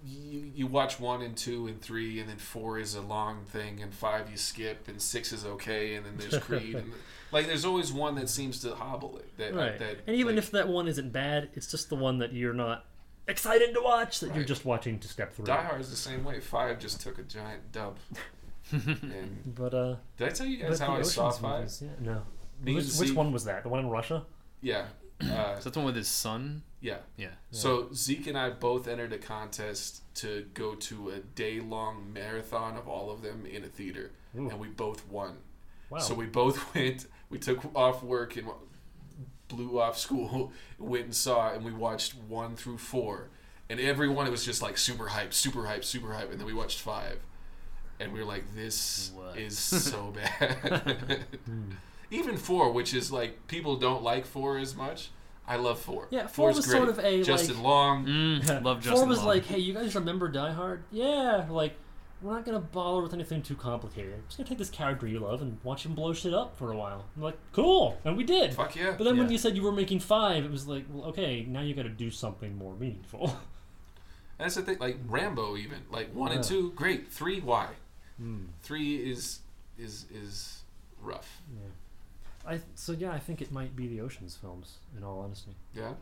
you you watch one and two and three, and then four is a long thing, and five you skip, and six is okay, and then there's Creed. and, *laughs* like there's always one that seems to hobble it. That, right that and even like, if that one isn't bad it's just the one that you're not excited to watch that you're just watching to step through Die Hard is the same way. Five just took a giant dub. *laughs* and but uh did I tell you guys how I saw Ocean's Five? yeah, no which, which one was that? The one in Russia? Yeah. Uh, *clears throat* Is that the one with his son? yeah. Yeah. So Zeke and I both entered a contest to go to a day long marathon of all of them in a theater, Ooh. and we both won. Wow. So we both *laughs* went. We took off work and blew off school, *laughs* went and saw, and we watched one through four, and everyone it was just like super hype, super hype, super hype, and then we watched five, and we were like, this What? is so *laughs* bad. Even four, which is like people don't like four as much. I love four. Yeah, four Four's was great. sort of a, Justin like- Long. Mm, *laughs* love Justin Four was Long. like, hey, you guys remember Die Hard? Yeah. Like, we're not gonna bother with anything too complicated. We're just gonna take this character you love and watch him blow shit up for a while. I'm like, cool, and we did. Fuck yeah. But then when you said you were making five, it was like, well, okay, now you got to do something more meaningful. *laughs* That's the thing. Like Rambo, even like one and two, great. Three, why? Hmm. Three is is is rough. Yeah. I so yeah, I think it might be the Ocean's films. In all honesty, Yeah.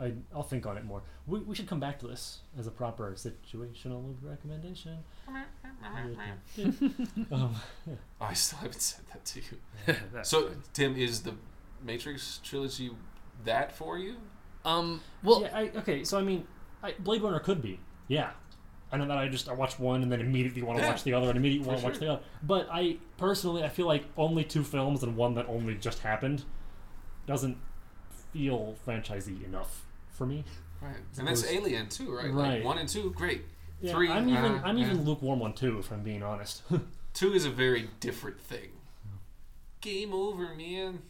I I'll think on it more. We, we should come back to this as a proper situational recommendation. *laughs* um, Oh, I still haven't said that to you. *laughs* So. Tim, is the Matrix trilogy that for you? um, well, yeah, I, okay, so I mean, I, Blade Runner could be, yeah. And then I just I watch one and then immediately want to Yeah, watch the other and immediately want to watch sure. the other. But I personally I feel like only two films and one that only just happened doesn't feel franchisey enough for me. Right. And that's Alien too, right? Right. Like one and two, great. Yeah, Three, I'm even uh, I'm yeah. even lukewarm on two if I'm being honest. *laughs* Two is a very different thing. Game over, man.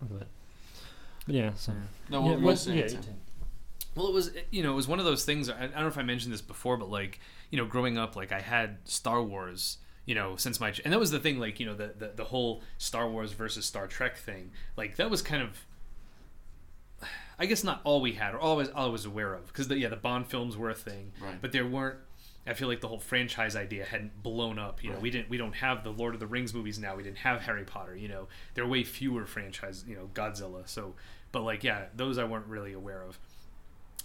but, but yeah, so No, yeah, what were you saying? Well, it was eh, you know it was one of those things. I, I don't know if I mentioned this before, but like you know, growing up, like I had Star Wars. You know, since my and that was the thing, like you know, the the, the whole Star Wars versus Star Trek thing. Like that was kind of, I guess, not all we had or always all I was aware of. Because yeah, the Bond films were a thing, Right. but there weren't. I feel like the whole franchise idea hadn't blown up. You know, Right. we didn't we don't have the Lord of the Rings movies now. We didn't have Harry Potter. You know, there are way fewer franchises. You know, Godzilla. So, but like yeah, those I weren't really aware of.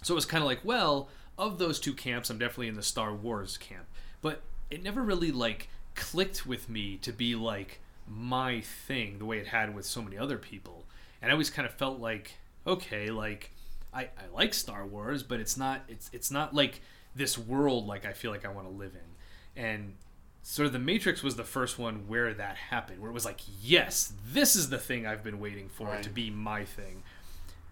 So it was kind of like, well, of those two camps, I'm definitely in the Star Wars camp. But it never really like clicked with me to be like my thing the way it had with so many other people. And I always kind of felt like okay, like I, I like Star Wars, but it's not it's it's not like this world like I feel like I want to live in. And sort of the Matrix was the first one where that happened, where it was like, yes, this is the thing I've been waiting for Right. to be my thing.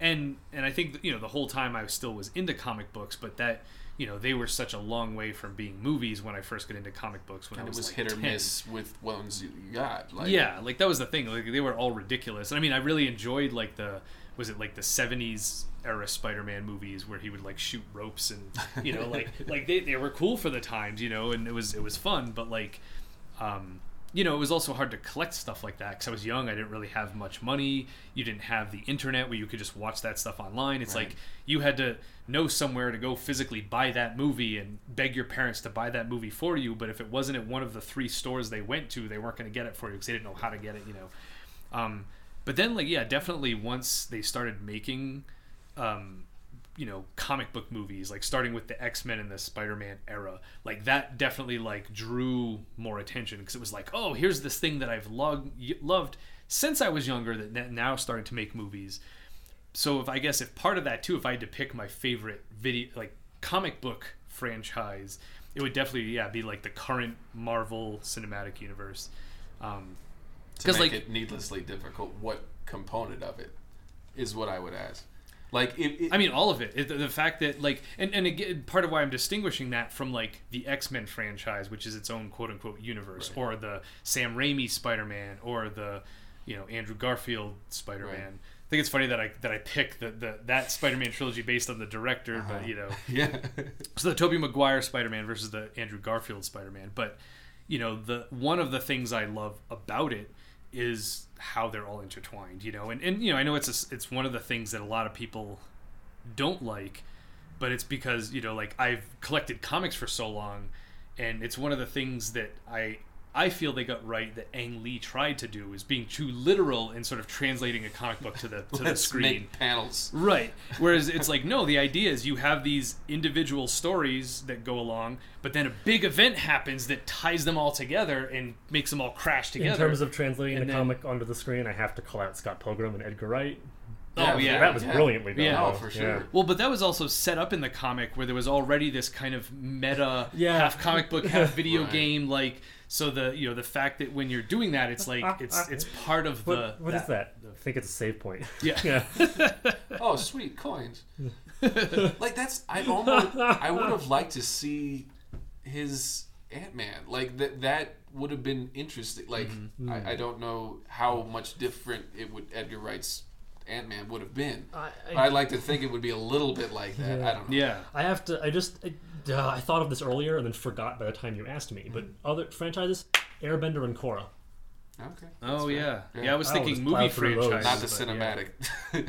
And and I think you know the whole time I still was into comic books, but that you know they were such a long way from being movies when I first got into comic books when and I it was, was like hit or miss with what ones you got. Like, yeah, like that was the thing. Like they were all ridiculous. And I mean, I really enjoyed like the was it like the '70s era Spider-Man movies where he would like shoot ropes and you know like *laughs* like they, they were cool for the times, you know, and it was it was fun. But like, um, you know, it was also hard to collect stuff like that because I was young. I didn't really have much money. You didn't have the internet where you could just watch that stuff online. It's Right. like you had to know somewhere to go physically buy that movie and beg your parents to buy that movie for you. But if it wasn't at one of the three stores they went to, they weren't going to get it for you because they didn't know how to get it. You know. Um, but then, like, yeah, definitely once they started making, um, you know, comic book movies, like starting with the X Men and the Spider Man era, like that definitely like drew more attention because it was like, oh, here's this thing that I've loved loved since I was younger that now starting to make movies. So if I guess if part of that too, if I had to pick my favorite video like comic book franchise, it would definitely yeah be like the current Marvel Cinematic Universe. Um, to make like- it needlessly difficult, what component of it is what I would ask. Like, it, it, I mean, all of it. it the, fact that like, and and again, part of why I'm distinguishing that from like the X Men franchise, which is its own quote unquote universe, Right. or the Sam Raimi Spider Man, or the you know Andrew Garfield Spider Man. Right. I think it's funny that I that I picked the, the that Spider Man trilogy based on the director, Uh-huh. but you know, *laughs* yeah, *laughs* so the Tobey Maguire Spider Man versus the Andrew Garfield Spider Man. But you know, the one of the things I love about it is how they're all intertwined. You know, and, and you know, I know it's a, it's one of the things that a lot of people don't like, but it's because you know, like I've collected comics for so long, and it's one of the things that I. I feel they got right that Ang Lee tried to do is being too literal and sort of translating a comic book to the to the *laughs* let's screen. make panels. Right. Whereas it's like, no, the idea is you have these individual stories that go along, but then a big event happens that ties them all together and makes them all crash together. In terms of translating And the then- comic onto the screen, I have to call out Scott Pilgrim and Edgar Wright. oh yeah, that was yeah. brilliantly done. Yeah. Oh, for sure. Well, but that was also set up in the comic where there was already this kind of meta, Yeah. half comic book, half *laughs* video Right. game. Like, so the you know the fact that when you're doing that, it's like it's *laughs* it's part of the. What, what is that? I think it's a save point. Yeah. *laughs* yeah. *laughs* Oh, sweet coins. like that's I almost I would have liked to see his Ant Man. Like that that would have been interesting. Like Mm-hmm. I, I don't know how much different it would Edgar Wright's Ant Man would have been. I, But I'd like to think it would be a little bit like that. I don't know. Yeah. I have to. I just. I, uh, I thought of this earlier and then forgot by the time you asked me. But other franchises, Airbender and Korra. Okay. Oh fair. yeah. Yeah. yeah. I was I'll thinking movie plow those. franchise. Not the cinematic.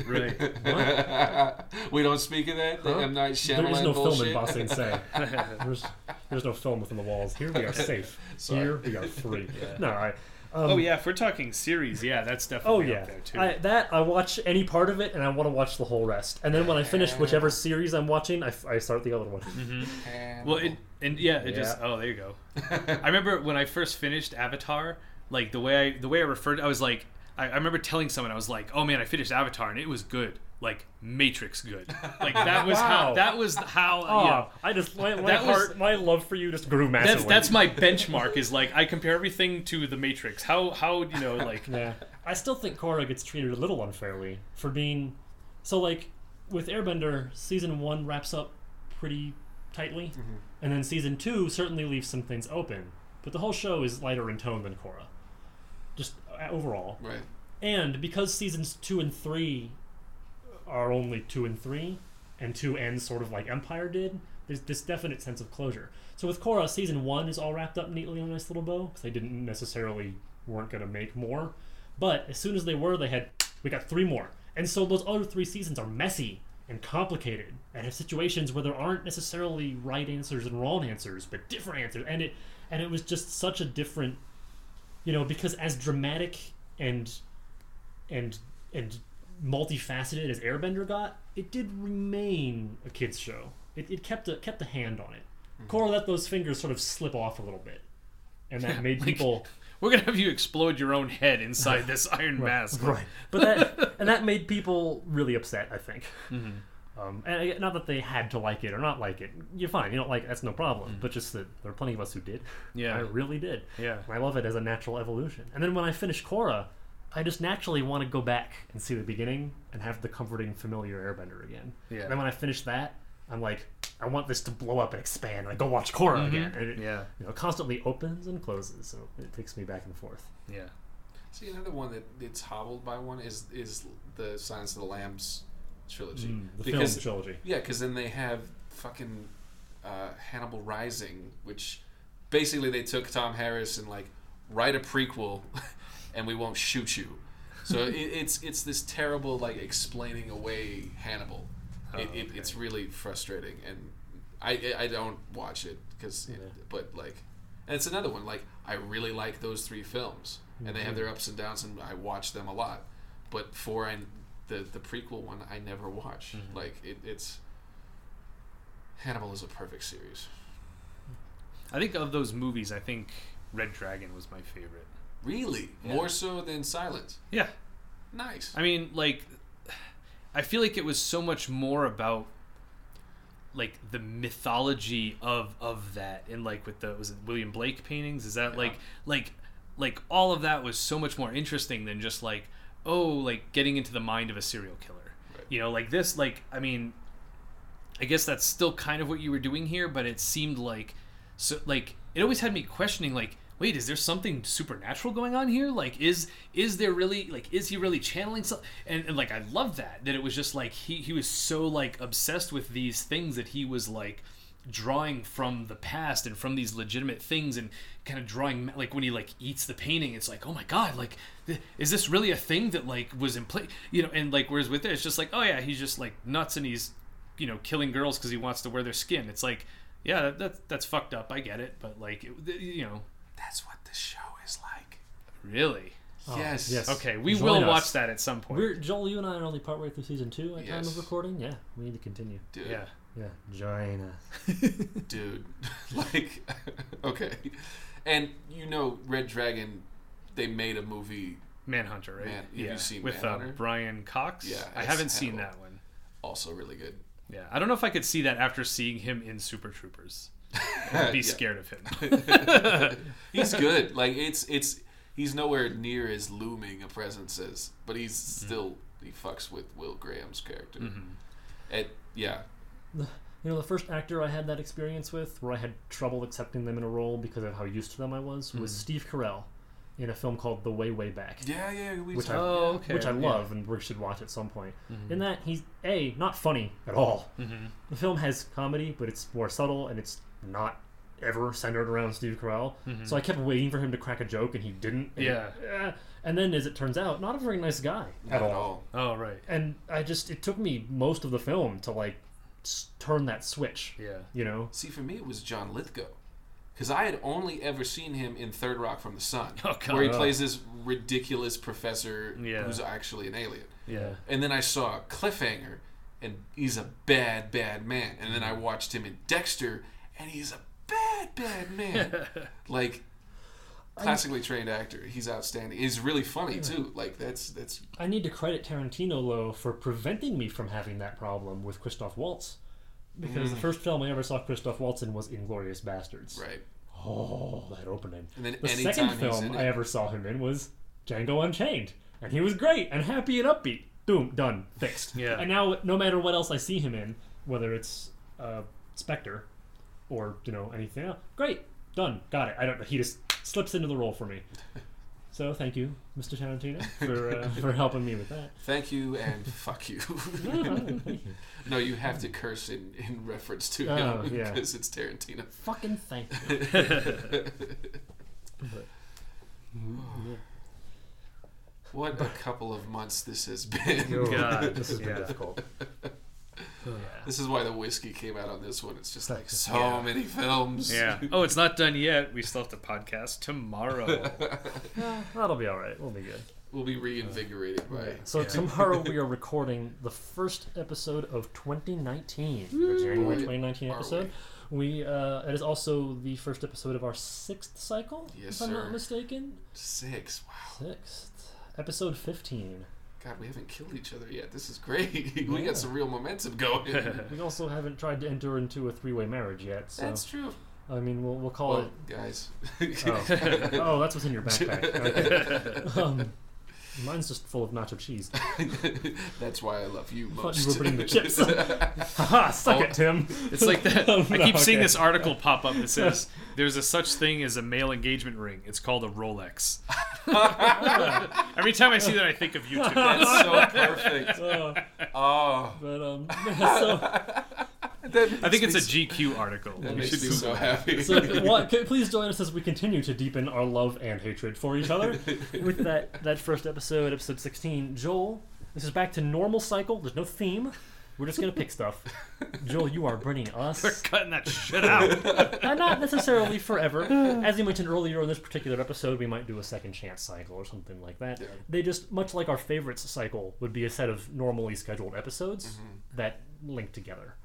Right. *laughs* we don't speak of that. The Huh? M Night There is Shyamalan no bullshit. film in Ba Sing Se. *laughs* there's, there's no film within the walls. Here we are safe. Sorry. Here we are free. *laughs* No, all right. Um, Oh yeah, if we're talking series, yeah, that's definitely Oh definitely yeah, up there too. I, that I watch any part of it, and I want to watch the whole rest. And then when I finish whichever series I'm watching, I start the other one. And- well, it, and yeah, it just oh there you go. *laughs* I remember when I first finished Avatar, like the way I the way I referred, I was like, I, I remember telling someone I was like, oh man, I finished Avatar and it was good, like Matrix good. Like that *laughs* was how that was how Oh, you know, I just my, my That was- heart, my love for you just grew massively. that's that's my benchmark is like I compare everything to the Matrix. How how you know *laughs* like Yeah, I still think Korra gets treated a little unfairly for being so like with Airbender, season one wraps up pretty tightly, and then season two certainly leaves some things open. But the whole show is lighter in tone than Korra, just uh, overall. right. And because seasons two and three are only two and three, and two ends sort of like Empire did, there's this definite sense of closure. So with Korra, season one is all wrapped up neatly a nice little bow because they didn't necessarily weren't going to make more. But as soon as they were, they had we got three more, and so those other three seasons are messy and complicated and have situations where there aren't necessarily right answers and wrong answers, but different answers. And it and it was just such a different, you know, because as dramatic and and and multifaceted as Airbender got, it did remain a kids show. It, it kept a kept a hand on it. Korra let those fingers sort of slip off a little bit, and that Yeah, made like- people *laughs* We're gonna have you explode your own head inside this *laughs* iron mask. right. But that and that made people really upset. I think. Mhm. Um, and not that they had to like it or not like it. You're fine. You don't like it. That's no problem. But just that there are plenty of us who did. Mm-hmm. Yeah. I really did. Yeah. And I love it as a natural evolution. And then when I finished Korra, I just naturally want to go back and see the beginning and have the comforting, familiar Airbender again. Yeah. And then when I finish that, I'm like, I want this to blow up and expand. I go watch Korra again. And it, Mm-hmm. Yeah. you know, constantly opens and closes, so it takes me back and forth. Yeah. See, another one that it's hobbled by one is is the Silence of the Lambs trilogy. Mm, the because film trilogy. yeah, because then they have fucking uh, Hannibal Rising, which basically they took Tom Harris and like write a prequel, *laughs* and we won't shoot you. So it, it's it's this terrible like explaining away Hannibal. Oh, it, it, okay. It's really frustrating, and I I don't watch it because, Yeah. but like, and it's another one like I really like those three films, and they have their ups and downs, and I watch them a lot. But for I, the the prequel one, I never watch. Mhm. Like it, it's Hannibal is a perfect series. I think of those movies, I think Red Dragon was my favorite. Really, Yeah. more so than Silence. Yeah. Nice. I mean, like, I feel like it was so much more about like the mythology of of that, and like with the was it William Blake paintings? Is that Yeah. like like like all of that was so much more interesting than just like oh like getting into the mind of a serial killer. Right. You know, like this. Like I mean, I guess that's still kind of what you were doing here, but it seemed like so like it always had me questioning like wait is there something supernatural going on here? Like is is there really like is he really channeling something and, and like i love that that it was just like he he was so like obsessed with these things that he was like drawing from the past and from these legitimate things and kind of drawing like when he like eats the painting it's like oh my god like th- is this really a thing that like was in play you know and like whereas with it it's just like oh yeah he's just like nuts and he's you know killing girls because he wants to wear their skin. It's like yeah that, that that's fucked up i get it but like it, you know That's what the show is like. really Oh, yes. yes. okay we Join will us. watch that at some point We're Joel. You and I are only partway through season two at time of recording. Yeah, we need to continue. Dude. yeah Yeah, join us. *laughs* Dude. *laughs* like, *laughs* okay. And you know, Red Dragon, they made a movie manhunter right Man- have you yeah seen with uh, brian cox Yeah, i haven't seen that one also really good. yeah i don't know if i could see that after seeing him in super troopers I'd be Yeah. scared of him *laughs* *laughs* He's good. Like it's it's he's nowhere near as looming a presence as, but he's Mm-hmm. still he fucks with Will Graham's character. Mhm. It, yeah, You know, the first actor I had that experience with, where I had trouble accepting them in a role because of how used to them I was, was Mhm. Steve Carell in a film called The Way Way Back, yeah, yeah. We Which talked- I- oh okay which I yeah. love and we should watch at some point. Mhm. In that, he's a not funny at all. Mhm. The film has comedy, but it's more subtle and it's not ever centered around Steve Carell. Mhm. So I kept waiting for him to crack a joke, and he didn't. And- Yeah. eh. and then, as it turns out, not a very nice guy Not at all. oh right And I just it took me most of the film to like s- turn that switch. yeah You know. See, for me, it was John Lithgow. Because I had only ever seen him in Third Rock from the Sun, *laughs* Oh, God. where he Oh. plays this ridiculous professor Yeah. who's actually an alien. yeah And then I saw Cliffhanger, and he's a bad, bad man. And then I watched him in Dexter, and he's a bad, bad man. *laughs* like classically trained actor, he's outstanding. He's really funny too. Like that's that's I need to credit Tarantino though for preventing me from having that problem with Christoph Waltz. Because the first film I ever saw Christoph Waltz in was Inglourious Basterds. right. Oh, that opening. And then The second film I ever saw him in was Django Unchained. And he was great and happy and upbeat. Boom, done, fixed. Yeah. And now, no matter what else I see him in, whether it's uh, Spectre or, you know, anything else, great, done, got it. I don't know. He just slips into the role for me. *laughs* So thank you, Mr. Tarantino, *laughs* for, uh, for helping me with that. thank you and fuck you. *laughs* No, you have to curse in, in reference to Oh, him yeah. because it's Tarantino. Fucking thank you. But, What a couple of months this has been. oh, God, this has been yeah. difficult. Yeah This is why the whiskey came out on this one. It's just like so Yeah. many films. yeah *laughs* oh it's not done yet we still have to podcast tomorrow *laughs* That'll be all right. We'll be good. we'll be reinvigorated by. So Yeah. *laughs* tomorrow we are recording the first episode of 2019, the January 2019 are episode. we uh, it is also the first episode of our sixth cycle, Yes, if I'm sir. not mistaken. Six. Wow. Sixth episode fifteen. God, we haven't killed each other yet. This is great. *laughs* we Yeah. got some real momentum going. *laughs* *laughs* We also haven't tried to enter into a three-way marriage yet, so That's true. I mean we'll we'll call Well, it. guys. Oh. oh, that's what's in your backpack. Okay. um, mine's just full of nacho cheese. *laughs* That's why I love you I thought most. you were putting the chips. *laughs* Haha, suck Oh. it, Tim. It's like that. *laughs* Oh, I no, keep seeing okay. this article pop up that says there's a such thing as a male engagement ring. It's called a Rolex. Every time I see that, I think of you two. That's so perfect. Uh, Oh, but um, so I think it's a GQ article. That You makes should me so happy. so what, c- please join us as we continue to deepen our love and hatred for each other with that that first episode, episode sixteen. Joel, this is back to normal cycle. There's no theme. We're just gonna pick stuff. *laughs* Joel, you are bringing us. We're cutting that shit out. *laughs* and not necessarily forever. As you mentioned earlier in this particular episode, we might do a second chance cycle or something like that. Yeah. They just, much like our favorites cycle, would be a set of normally scheduled episodes Mm-hmm. that link together.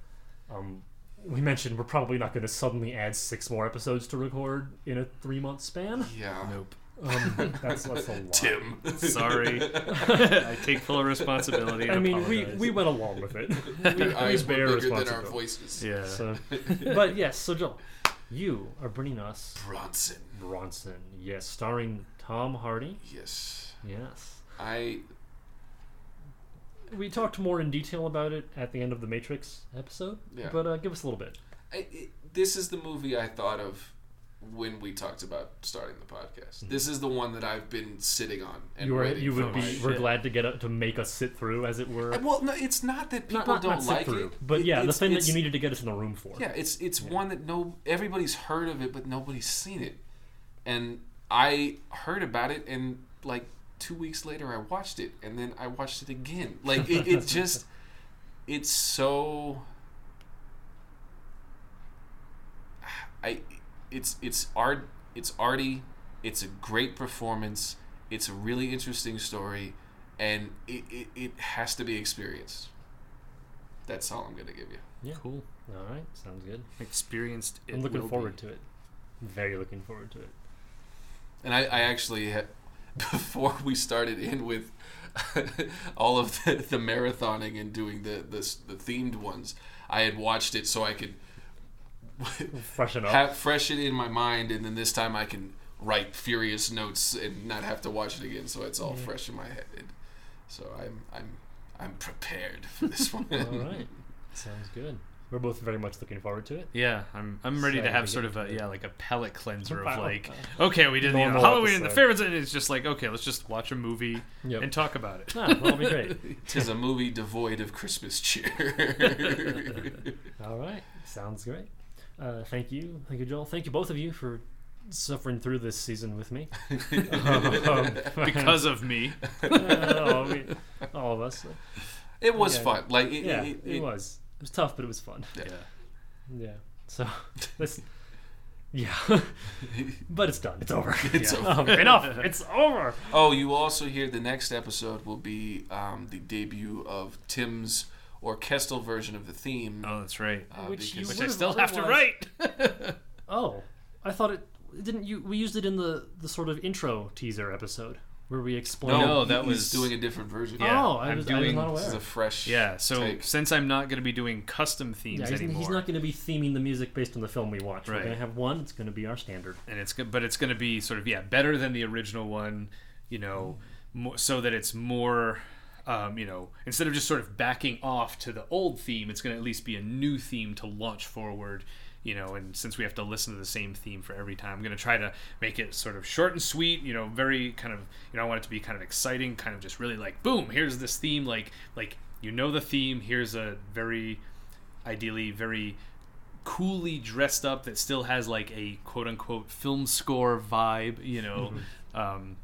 Um, we mentioned we're probably not going to suddenly add six more episodes to record in a three month span. yeah. Nope. Um, *laughs* that's, that's a lot. Tim. Sorry. *laughs* I take full responsibility. And I mean, we, apologize. we went along with it. *laughs* Your eyes bear were bigger than our voices. Yeah. So, but yes, so Joel, you are bringing us Bronson. Bronson. Yes, starring Tom Hardy. Yes. Yes. I We talked more in detail about it at the end of the Matrix episode, Yeah. but uh, give us a little bit. I, it, this is the movie I thought of when we talked about starting the podcast. This is the one that I've been sitting on and you were you would be. We're shit. glad to get a, to make us sit through, as it were. Uh, Well, no, it's not that people not, not, don't not sit like through, it, but It- yeah, the thing that you needed to get us in the room for. Yeah, it's it's one that no everybody's heard of it, but nobody's seen it. And I heard about it, and like two weeks later, I watched it, and then I watched it again. Like it, it *laughs* just, it's so. I, it's it's art. It's arty. It's a great performance. It's a really interesting story, and it, it, it has to be experienced. That's all I'm gonna give you. Yeah. Cool. All right, sounds good. Experienced. It I'm looking will forward be. to it. Very looking forward to it. And I, I actually had, *laughs* before we started in with *laughs* all of the, the marathoning and doing the, the the themed ones, I had watched it so I could *laughs* Freshen up. have fresh it in my mind, and then this time I can write furious notes and not have to watch it again, so it's all fresh in my head. And so I'm I'm I'm prepared for this *laughs* one. All right, sounds good. We're both very much looking forward to it. Yeah, I'm I'm ready to have sort of a yeah like a pellet cleanser of like okay we did you know, Normal Halloween and the favorites and it's just like okay let's just watch a movie Yep. and talk about it. Ah, well, that'll be great. *laughs* Tis a movie devoid of Christmas cheer. All right, sounds great. Uh, thank you, thank you, Joel. Thank you both of you for suffering through this season with me. *laughs* Um, *laughs* because of me. uh, we- all of us. it was Yeah. fun. Like it, Yeah, it, it, it- was. It was tough, but it was fun. Yeah. Yeah. So *laughs* this. Yeah, but it's done. It's over. It's Yeah. over. Um, enough. It's over. Oh, you also hear the next episode will be um, the debut of Tim's orchestral version of the theme. Oh, that's right. uh, Which you Which I still have to write. *laughs* Oh, I thought it didn't. You we used it in the the sort of intro teaser episode where we explained. no, No, he- that he's was- doing a different version. Yeah, oh, I I'm was, I was doing- not This is a fresh. Yeah, so take. since I'm not going to be doing custom themes Yeah, he's, anymore, he's not going to be theming the music based on the film we watch. We're going to have one. It's going to be our standard. and it's good, but it's going to be sort of yeah better than the original one, you know, more, so that it's more, um, you know, instead of just sort of backing off to the old theme, it's going to at least be a new theme to launch forward. You know, and since we have to listen to the same theme for every time, I'm going to try to make it sort of short and sweet. You know, very kind of, you know, I want it to be kind of exciting, kind of just really like, boom, here's this theme, like, like you know the theme. Here's a very, ideally very coolly dressed up that still has like a quote unquote film score vibe, you know. Um,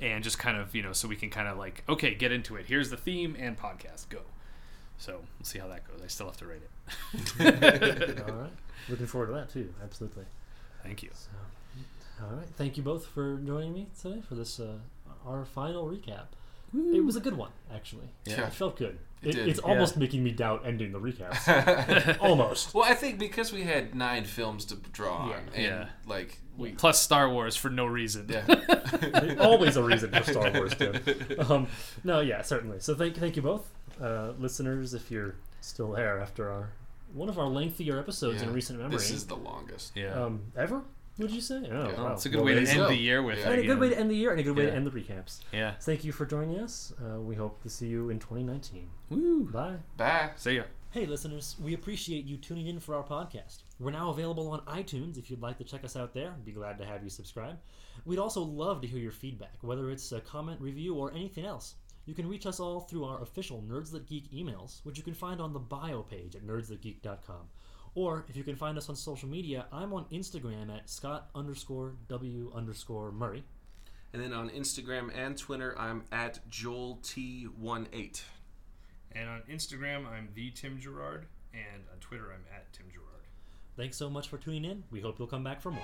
and just kind of, you know, so we can kind of like, okay, get into it. Here's the theme and podcast, go. So we'll see how that goes. I still have to write it. *laughs* *laughs* all right. Looking forward to that too. Absolutely. Thank you. All right. Thank you both for joining me today for this uh, our final recap. It was a good one, actually. Yeah. It felt good. It It, did. it's Yeah. almost making me doubt ending the recaps. *laughs* almost. Well, I think because we had nine films to draw on, Yeah. and Yeah. like we, Plus Star Wars for no reason. yeah, *laughs* always a reason for Star Wars *laughs* too. Um, no, yeah, certainly. So thank thank you both, uh, listeners, if you're still there after our one of our lengthier episodes in Yeah. recent memory. this is the longest. Yeah. um, ever? Would you say? Oh, Yeah. wow. it's a good Well, way to end go. the year with. Yeah. And a good way to end the year, and a good way to end the recaps. Yeah. Thank you for joining us. Uh, we hope to see you in 2019. Woo. Bye. Bye. See ya. Hey, listeners, we appreciate you tuning in for our podcast. We're now available on iTunes if you'd like to check us out there. Be glad to have you subscribe. We'd also love to hear your feedback, whether it's a comment, review, or anything else. You can reach us all through our official Nerds That Geek emails, which you can find on the bio page at nerdsthatgeek.com. Or if you can find us on social media, I'm on Instagram at Scott underscore W underscore Murray. And then on Instagram and Twitter, I'm at Joel T18. And on Instagram, I'm the Tim Gerard. And on Twitter, I'm at Tim Gerard. Thanks so much for tuning in. We hope you'll come back for more.